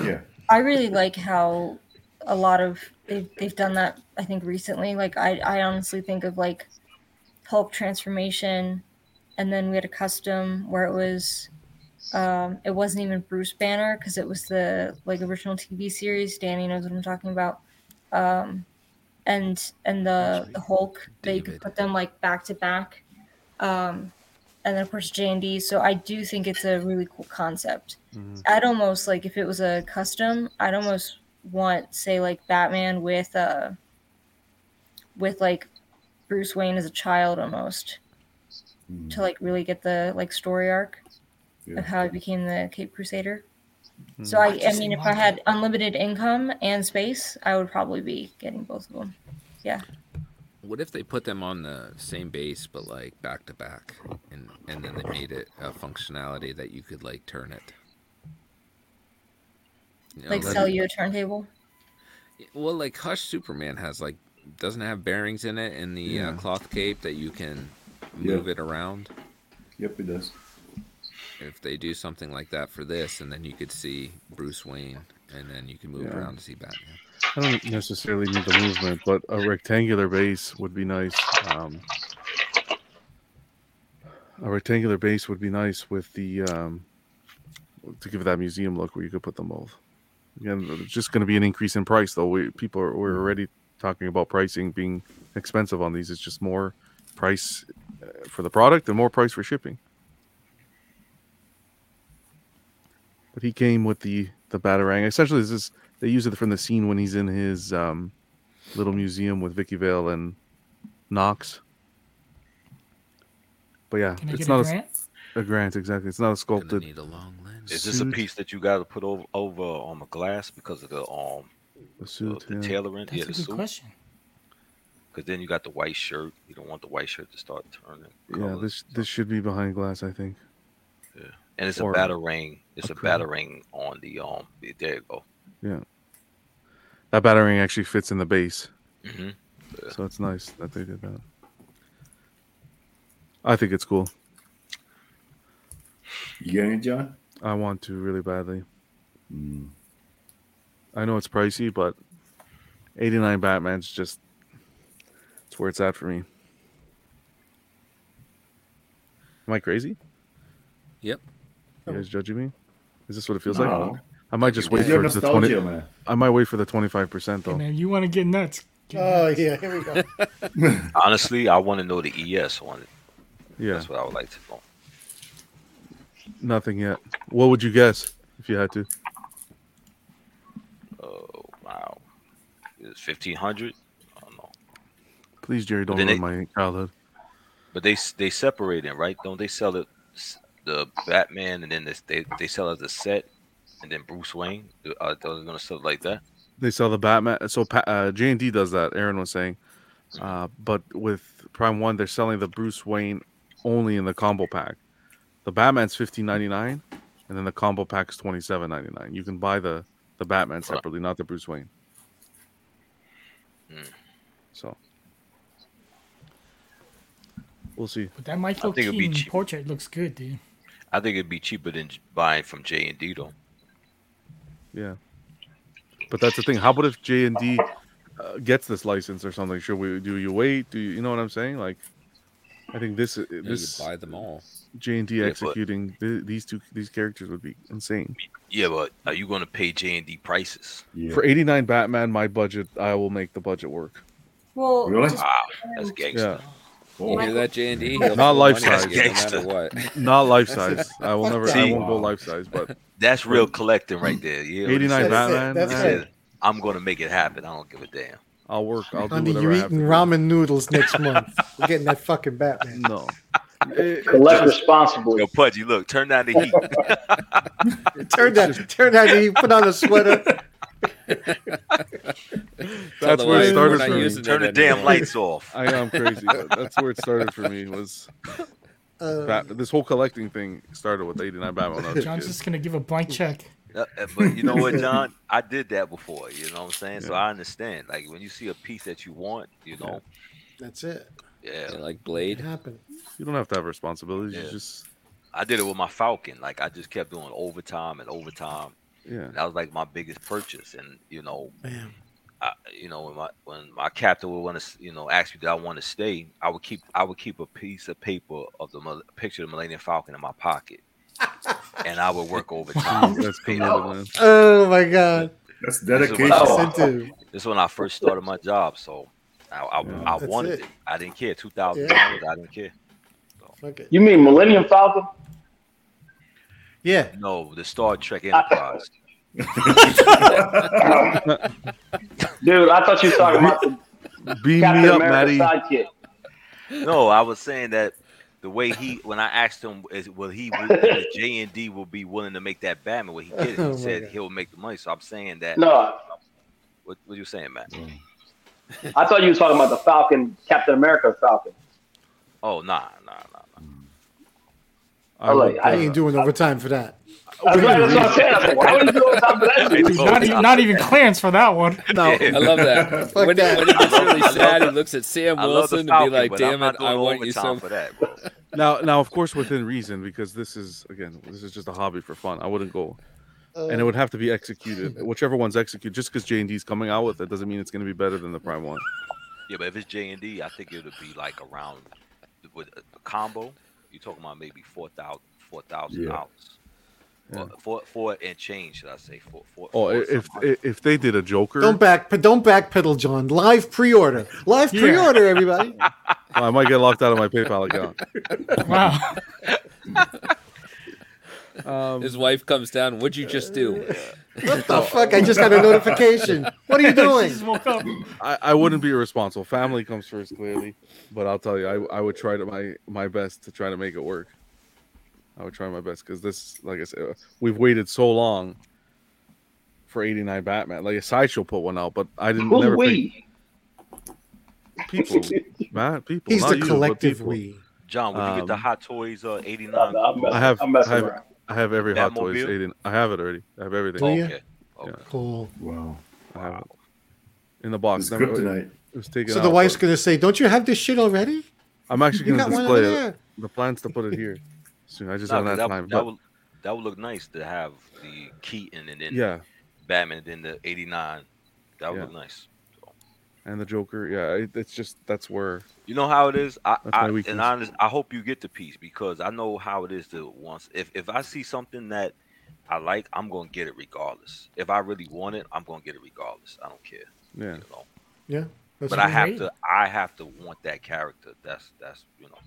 yeah I really like how a lot of they've they've done that. I think recently. Like I I honestly think of like Hulk transformation, and then we had a custom where it was Um, it wasn't even Bruce Banner because it was the like original TV series. Danny knows what I'm talking about. Um, and and the the Hulk that you could put them like back to back. Um, and then of course J and D. So I do think it's a really cool concept. Mhm. I'd almost like if it was a custom, I'd almost want say like Batman with uh with like Bruce Wayne as a child almost Mm. to like really get the like story arc Yeah. of how he became the Cape Crusader. Hmm. So I, I just mean, if I want had unlimited income and space, I would probably be getting both of them. Yeah. What if they put them on the same base but like back to back, and and then they made it a functionality that you could like turn it. You know, Like like- sell you a turntable. Well, like Hush Superman has like doesn't have bearings in it in the Yeah. uh, cloth cape that you can Yeah. move it around. Yep, it does. If they do something like that for this, and then you could see Bruce Wayne, and then you can move Yeah. around to see Batman. I don't necessarily need the movement, but a rectangular base would be nice. Um, a rectangular base would be nice with the um, to give it that museum look where you could put them both. Again, it's just going to be an increase in price, though. We people are we're already talking about pricing being expensive on these. It's just more price for the product and more price for shipping. But he came with the the batarang. Essentially, this is they use it from the scene when he's in his um, little museum with Vicki Vale and Knox. But yeah, Can I it's get not a a, grant? a grant exactly. It's not a Gonna sculpted. need a long lens. Is this a piece that you got to put over over on the glass because of the um The the, suit. the yeah. tailoring? That's yeah, a good suit. question. Because then you got the white shirt. You don't want the white shirt to start turning. Yeah, colors. this this should be behind glass, I think. Yeah, and it's a or batarang. It's a acrylic. batarang on the um. There you go. Yeah, that batarang actually fits in the base, hmm so it's nice that they did that. I think it's cool. You getting it, John? I want to really badly. Mm. I know it's pricey, but 89 Batman's just it's where it's at for me. Am I crazy? Yep. You guys judging me? Is this what it feels No. like? I might just wait It's for the 20 man. I might wait for the 25% Hey, though. man, you want to get nuts? Get Oh nuts. yeah, here we go. Honestly, I want to know the ES on it. Yeah, That's what I would like to know. nothing yet. What would you guess if you had to? Oh wow, it's fifteen hundred. I don't know, Please, Jerry, don't ruin my childhood. but they they separate it, right? Don't they sell it the Batman and then this, they they sell it as a set, and then Bruce Wayne? Are they gonna sell it like that? They sell the Batman. So uh, J and D does that. Aaron was saying, uh, but with Prime One, they're selling the Bruce Wayne only in the combo pack. The Batman's fifteen ninety nine, and then the combo pack is twenty seven ninety nine. You can buy the the Batman separately, not the Bruce Wayne. Hmm. So we'll see. But that Michael think it'd be Keaton portrait looks good, dude. I think it'd be cheaper than buying from J and D though. Yeah, but that's the thing. How about if J and D uh, gets this license or something? Should we? Do you wait? Do you, you know what I'm saying? Like, I think this You, know, you this buy them all. J and D Yeah, but- executing th- these two these characters would be insane. Yeah, but are you gonna pay J and D prices? Yeah. For 89 Batman, my budget, I will make the budget work. Well, Really? just- Wow, that's gangster. Yeah, You hear that, J and D? Not life size. no matter Gangster. what. not life size. I will never. I won't go life size, but That's real collecting right there. Yeah, 89 Batman. that's He man, right. "I'm gonna make it happen. I don't give a damn." I'll work. I'll do Honey, whatever you're I have eating to do. ramen noodles next month. We're getting that fucking Batman. No. Collect it's- responsibly. Yo, Pudgy, look, turn down the heat. Turn that, turn down the heat. put on a sweater. That's where it started we're for me. turn the damn anymore. lights off. I know I'm crazy, but that's where it started for me. Was Uh, Bat- this whole collecting thing started with 89 Batman. When I John's kid. just gonna give a blank check. Uh, uh, but you know what, John? I did that before. You know what I'm saying? So I understand. Like when you see a piece that you want, you know, that's it. yeah. Yeah, like It Blade. happened. You don't have to have responsibilities. Yeah. You just I did it with my Falcon. Like I just kept doing overtime and overtime. Yeah. That was like my biggest purchase. And you know, Man. I, you know, when my when my captain would want to, you know, ask me did I want to stay, I would keep I would keep a piece of paper of the mil- picture of the Millennium Falcon in my pocket. and I would work overtime. That's committed, man. Oh my god. That's This dedication. what I-. Incentive. This is when I first started my job, so I I, Yeah. I wanted it. it. I didn't care. Two thousand dollars, I didn't care. Okay. You mean Millennium Falcon? Yeah. No, the Star Trek Enterprise. Dude, I thought you were talking about the Beam Captain me up, America Maddie. sidekick. No, I was saying that the way he, when I asked him, is will he, J and D will be willing to make that Batman? Well, he did. He Oh my said God. he'll make the money. So I'm saying that. No, What, what you saying, man? Mm. I thought you were talking about the Falcon, Captain America Falcon. Oh, nah, nah, nah. nah. I like, would, I I uh, ain't doing overtime for that. That's, right, that's what I'm saying. I was like, why would you do time for that? Not, even, not even clearance for that one. No. I love that. Fuck when, that. when he gets really sad, he looks at Sam I love the Wilson and be like, "Damn it, I want you overtime so." for that, bro. now, now, of course, within reason, because this is again, this is just a hobby for fun. I wouldn't go, and it would have to be executed. Whichever one's executed, just because J and D's coming out with it doesn't mean it's going to be better than the Prime one. Yeah, but if it's J and D, I think it would be like around with a, a combo. You're talking about maybe four thousand, four thousand Yeah. dollars. Yeah. Four, four and change, should I say? Four, four, Oh, four if something. if, if they did a Joker, Don't back don't backpedal, John. Live pre-order. Live pre-order, everybody. Oh, I might get locked out of my PayPal account. Wow. Um, His wife comes down. What'd you just do? What the fuck? I just got a notification. What are you doing? just woke up. I, I wouldn't be responsible. Family comes first, clearly, but I'll tell you, I, I would try to my my best to try to make it work. I would try my best because this, like I said, we've waited so long for '89 Batman. Like a sideshow put one out, but I didn't Who's never pay we? people, Matt, people. He's not the you, collective people. we. John, would you get the um, Hot Toys uh, 89? No, no, I'm I have- I'm messing I have- around. I have every Hot Toys. Batmobile? 89 I have it already. I have everything. Do you? okay. okay. Cool. Wow. I have it in the box. It's kryptonite. It was taken So the out, wife's but gonna say, "Don't you have this shit already? I'm actually going to got display it. there." The plan's to put it here soon. I just No, haven't 'cause had that, time. that but- would that would look nice to have the Keaton and then yeah, Batman and then the 89. That would Yeah. look nice. And the Joker. Yeah, it, it's just that's where You know how it is. I, I and honest, I hope you get the piece because I know how it is to once. If if I see something that I like, I'm gonna get it regardless. If I really want it, I'm gonna get it regardless. I don't care. yeah. You know. Yeah. That's But I have great. to. I have to want that character. That's that's you know.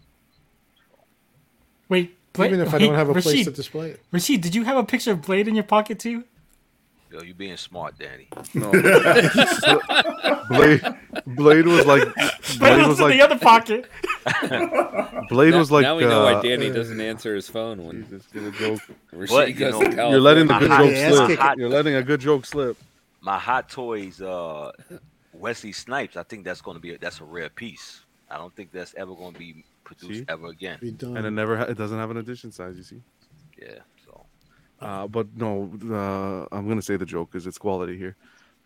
Wait, Blade, Even if I don't have a place Rashid, to display it. Rashid, did you have a picture of Blade in your pocket too? Yo, you being smart, Danny. No. Blade, Blade was like Blade Blade was was in like the other pocket. Blade now, was like. now we know why uh, Danny doesn't answer his phone when Jesus, get a joke. Rashid But, you goes know, to you're You're letting the good joke slip. kicking. You're letting a good joke slip. My Hot Toys, uh, Wesley Snipes. I think that's gonna be a, that's a rare piece. I don't think that's ever gonna be produced See? ever again. And it never ha- it doesn't have an edition size. You see. Yeah. So Uh, but no, uh, I'm gonna say the joke because it's quality here.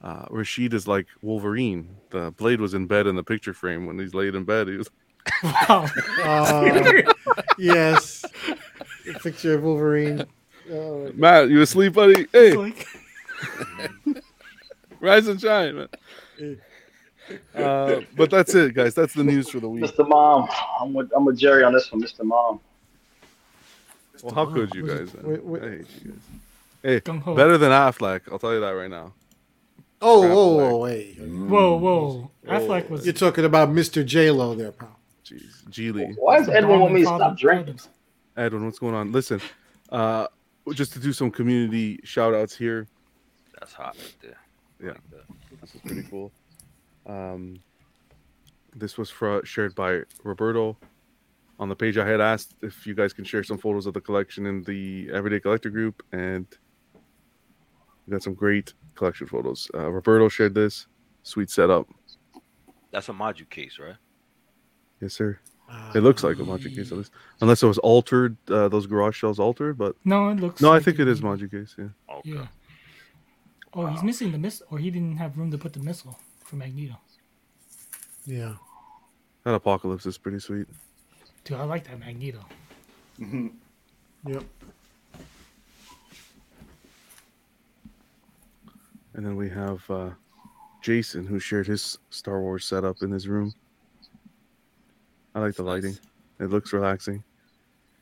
Uh, Rashid is like Wolverine. The blade was in bed in the picture frame when he's laid in bed. He was Wow. Uh, yes. A picture of Wolverine. Oh, Matt. You asleep, buddy? Hey, Like, rise and shine, man. Uh, but that's it, guys. That's the news for the week. Mr. Mom, I'm with I'm with Jerry on this one, Mr. Mom. Well, how could you guys? it- wait, wait. I hate you guys. Hey, Gung-ho. better than Affleck. I'll tell you that right now. oh, Crap, whoa, Black. whoa, wait. whoa, whoa. Affleck was. You're talking about Mr. J Lo there, pal. Jeez, Geely. Why does Edwin want me to stop drinking? Edwin, what's going on? Listen, uh, just to do some community shout outs here. that's hot right there. Yeah. Like that. This is pretty cool. Um, this was for, shared by Roberto. On the page, I had asked if you guys can share some photos of the collection in the Everyday Collector group, and we got some great collection photos. Uh, Roberto shared this. Sweet setup. That's a Maju case, right? Yes, sir. It looks like a Maji case, at least. Unless it was altered, uh, those garage shells altered, but No, it looks. no, I like think it is Maji case, yeah. Okay. Yeah. Oh, he's missing the missile, or he didn't have room to put the missile for Magneto. Yeah. That apocalypse is pretty sweet. Dude, I like that Magneto. Mhm. Yep. And then we have uh, Jason, who shared his Star Wars setup in his room. I like the lighting; it looks relaxing.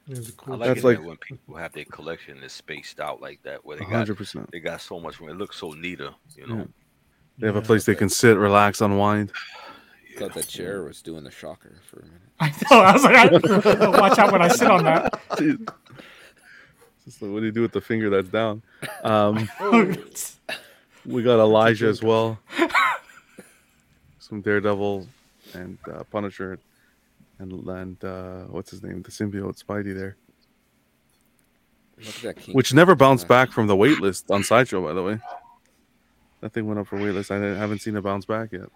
It's a I cool. like That's it like- when people have their collection is spaced out like that, where they got hundred percent. they got so much room. It looks so neater, you know. Yeah. They have a place they can sit, relax, unwind. Thought the chair was doing the shocker for a minute. I know. I was like, I, watch out when I sit on that. Just like, what do you do with the finger that's down? Um, we got Elijah as well. Some Daredevil and uh, Punisher and and uh, what's his name? The symbiote Spidey there, Look at that King which never bounced back from the wait list on Sideshow, by the way. That thing went up for wait list. I haven't seen it bounce back yet.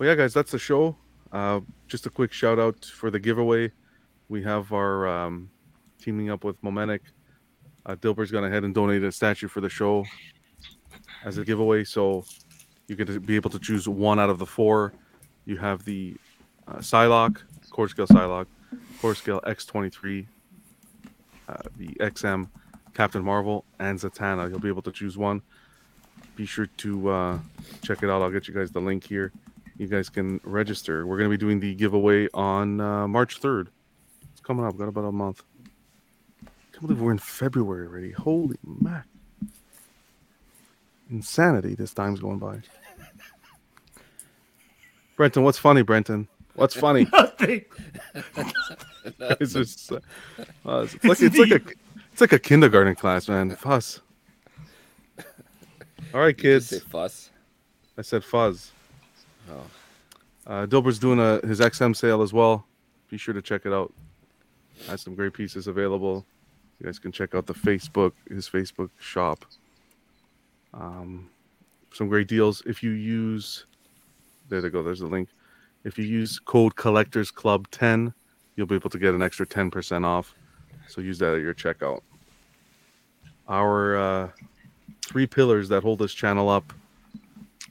But yeah, guys, that's the show. Uh, just a quick shout out for the giveaway. We have our um, teaming up with Momentic. Uh, Dilbert's gone ahead and donated a statue for the show as a giveaway. So you could be able to choose one out of the four. You have the uh, Psylocke, Core Scale Psylocke, Core Scale X23, uh, the XM Captain Marvel, and Zatanna. You'll be able to choose one. Be sure to uh, check it out. I'll get you guys the link here. You guys can register. We're going to be doing the giveaway on uh, March 3rd. It's coming up. Got about a month. I can't believe we're in February already. Holy mac. Insanity. This time's going by. Brenton, what's funny, Brenton? What's funny? Nothing. it's just, uh, uh, it's like it's like a it's like a kindergarten class, man. Fuss. All right, Did you kids. say fuss. I said fuzz. Oh, Uh, Dilbert's doing a his XM sale as well. Be sure to check it out. Has some great pieces available. You guys can check out the Facebook his Facebook shop. Um, some great deals if you use. There they go. There's the link. If you use code Collectors Club ten, you'll be able to get an extra ten percent off. So use that at your checkout. Our uh, three pillars that hold this channel up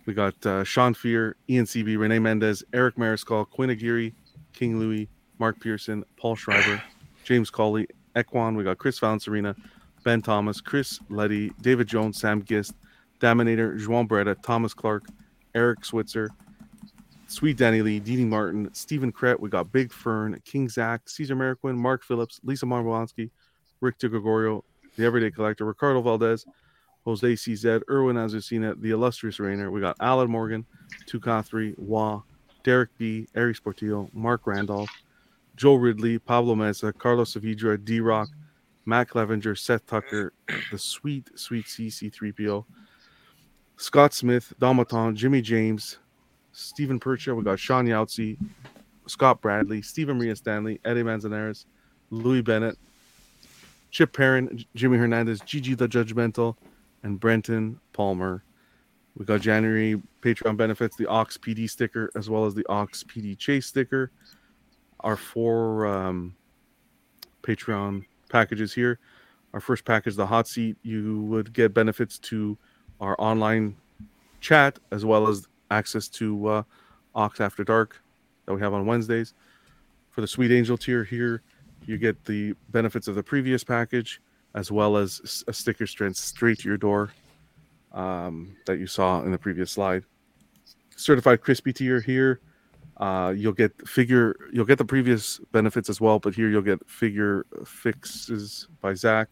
we got uh, Sean Fear, Ian CB, Renee Mendez, Eric Mariscal, Quinn Aguirre, King Louis, Mark Pearson, Paul Schreiber, James Colley, Ekwan. We got Chris Valencerina, Ben Thomas, Chris Letty, David Jones, Sam Gist, Daminator, Juan Beretta, Thomas Clark, Eric Switzer, Sweet Danny Lee, Dee Dee Martin, Stephen Kret. We got Big Fern, King Zach, Caesar Mariquin, Mark Phillips, Lisa Marbolonsky, Rick DeGregorio, The Everyday Collector, Ricardo Valdez, Jose CZ, Erwin Azucena, The Illustrious Rainer. We got Alan Morgan, Tukathri, Wah, Derek B, Ari Sportillo, Mark Randolph, Joe Ridley, Pablo Mesa, Carlos Savidra, D Rock, Matt Clevenger, Seth Tucker, the sweet, sweet CC3PO, Scott Smith, Domaton, Jimmy James, Stephen Percher. We got Sean Yautsy, Scott Bradley, Stephen Maria Stanley, Eddie Manzanares, Louis Bennett, Chip Perrin, Jimmy Hernandez, Gigi the Judgmental, and Brenton Palmer. We got January Patreon benefits, the Ox PD sticker, as well as the Ox PD Chase sticker. Our four um, Patreon packages here. Our first package, the hot seat, you would get benefits to our online chat as well as access to uh, Ox After Dark that we have on Wednesdays. For the Sweet Angel tier here, you get the benefits of the previous package as well as a sticker strength straight to your door um, that you saw in the previous slide. Certified crispy tier here, uh, you'll get figure. You'll get the previous benefits as well, but here you'll get figure fixes by Zach.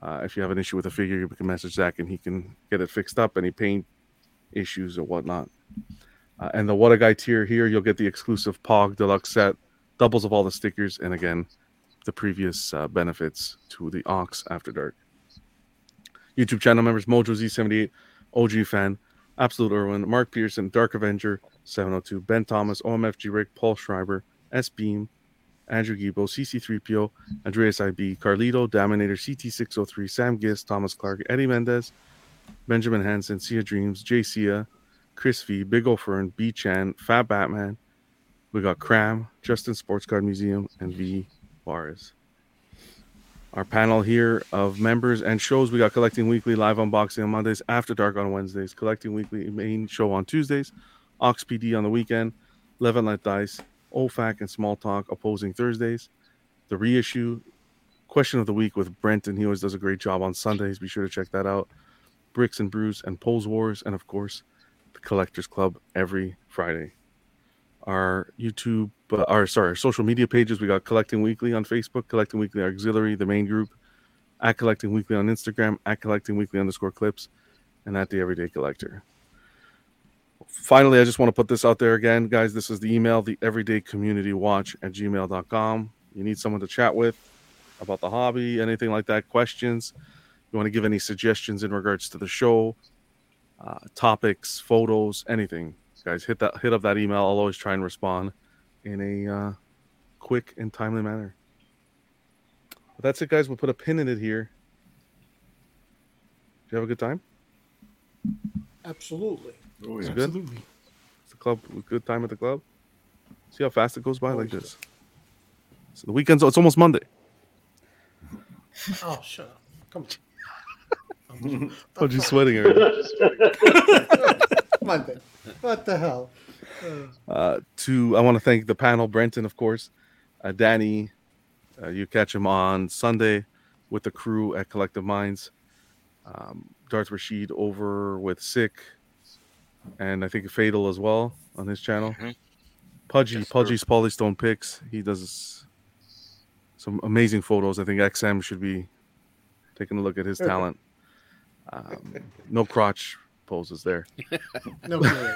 Uh, if you have an issue with a figure, you can message Zach and he can get it fixed up. Any paint issues or whatnot. Uh, and the What a Guy tier here, you'll get the exclusive Pog Deluxe set, doubles of all the stickers, and again, the previous uh, benefits to the Ox After Dark. YouTube channel members Mojo Z78, OG Fan, Absolute Irwin, Mark Pearson, Dark Avenger, 702, Ben Thomas, OMFG Rick, Paul Schreiber, S Beam, Andrew Gibo, CC3PO, Andreas IB, Carlito, Dominator, CT603, Sam Gist, Thomas Clark, Eddie Mendez, Benjamin Hansen, Sia Dreams, Jay Sia, Chris V, Big O Fern, B Chan, Fat Batman. We got Cram, Justin Sports Card Museum, and V Bars. Our panel here of members and shows we got Collecting Weekly live unboxing on Mondays, After Dark on Wednesdays, Collecting Weekly main show on Tuesdays, Ox PD on the weekend, Levin Let Dice, OFAC and Small Talk opposing Thursdays, the reissue, Question of the Week with Brenton. He always does a great job on Sundays. Be sure to check that out. Bricks and Brews and Pose Wars, and of course, the Collectors Club every Friday. our YouTube, uh, our sorry, our social media pages. We got Collecting Weekly on Facebook, Collecting Weekly Auxiliary, the main group, at Collecting Weekly on Instagram, at Collecting Weekly underscore clips, and at the Everyday Collector. Finally, I just want to put this out there again, guys. This is the email, the Everyday Community Watch at gmail.com. You need someone to chat with about the hobby, anything like that, questions. You want to give any suggestions in regards to the show, uh, topics, photos, anything, guys. Hit that, hit up that email. I'll always try and respond in a uh, quick and timely manner. But that's it, guys. We'll put a pin in it here. Did you have a good time? Absolutely. Oh It's yeah. good. Absolutely. It's the club. Good time at the club. See how fast it goes by like this. So the weekend's. It's almost Monday. Oh, shut up. Come on. Oh, you sweating already. Monday. What the hell? Uh, to I want to thank the panel, Brenton, of course, uh, Danny. Uh, you catch him on Sunday with the crew at Collective Minds. Um, Darth Rashid over with Sick, and I think Fatal as well on his channel. Mhm. Pudgy, Yes, sir. Pudgy's Polystone Picks. He does some amazing photos. I think XM should be taking a look at his talent. Um, no crotch poses there, No kidding.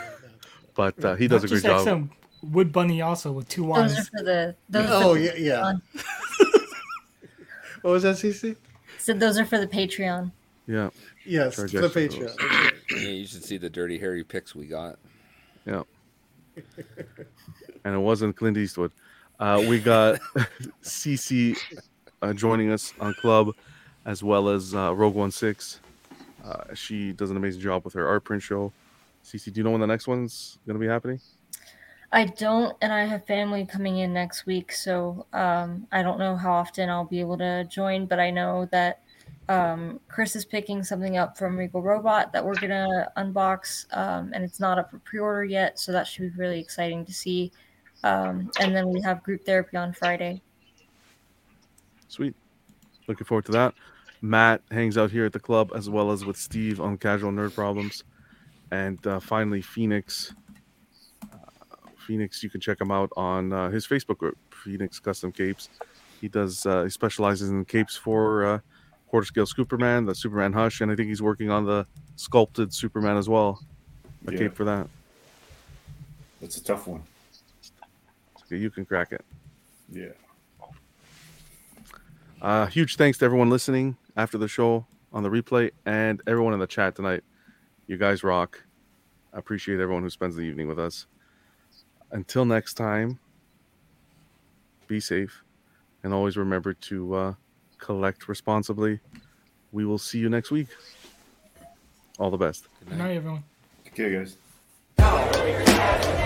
But uh, he does a Not great just job. XM, Wood Bunny also with two Those are for the. Those Oh, are yeah, yeah. What was that, CC? So those are for the Patreon. Yeah. Yes, Charge the Patreon. for That's right. Yeah, you should see the dirty hairy pics we got. Yeah. and it wasn't Clint Eastwood. Uh, we got CC uh, joining us on Club, as well as uh, Rogue One Six. Uh, she does an amazing job with her art print show. CC, do you know when the next one's going to be happening? I don't, and I have family coming in next week, so um, I don't know how often I'll be able to join. But I know that um, Chris is picking something up from Regal Robot that we're gonna unbox, um, and it's not up for pre-order yet, so that should be really exciting to see. Um, and then we have group therapy on Friday. Sweet. Looking forward to that. Matt hangs out here at the club as well as with Steve on Casual Nerd Problems. And uh, finally, Phoenix. Uh, Phoenix, you can check him out on uh, his Facebook group, Phoenix Custom Capes. He does, uh, he specializes in capes for uh, quarter scale Superman, the Superman Hush, and I think he's working on the sculpted Superman as well. A Yeah. cape for that. That's a tough one. Okay, you can crack it. Yeah. Uh, huge thanks to everyone listening after the show on the replay and everyone in the chat tonight. You guys rock. I appreciate everyone who spends the evening with us. Until next time, be safe and always remember to uh, collect responsibly. We will see you next week. All the best. Good Good night. night, everyone. Okay, guys.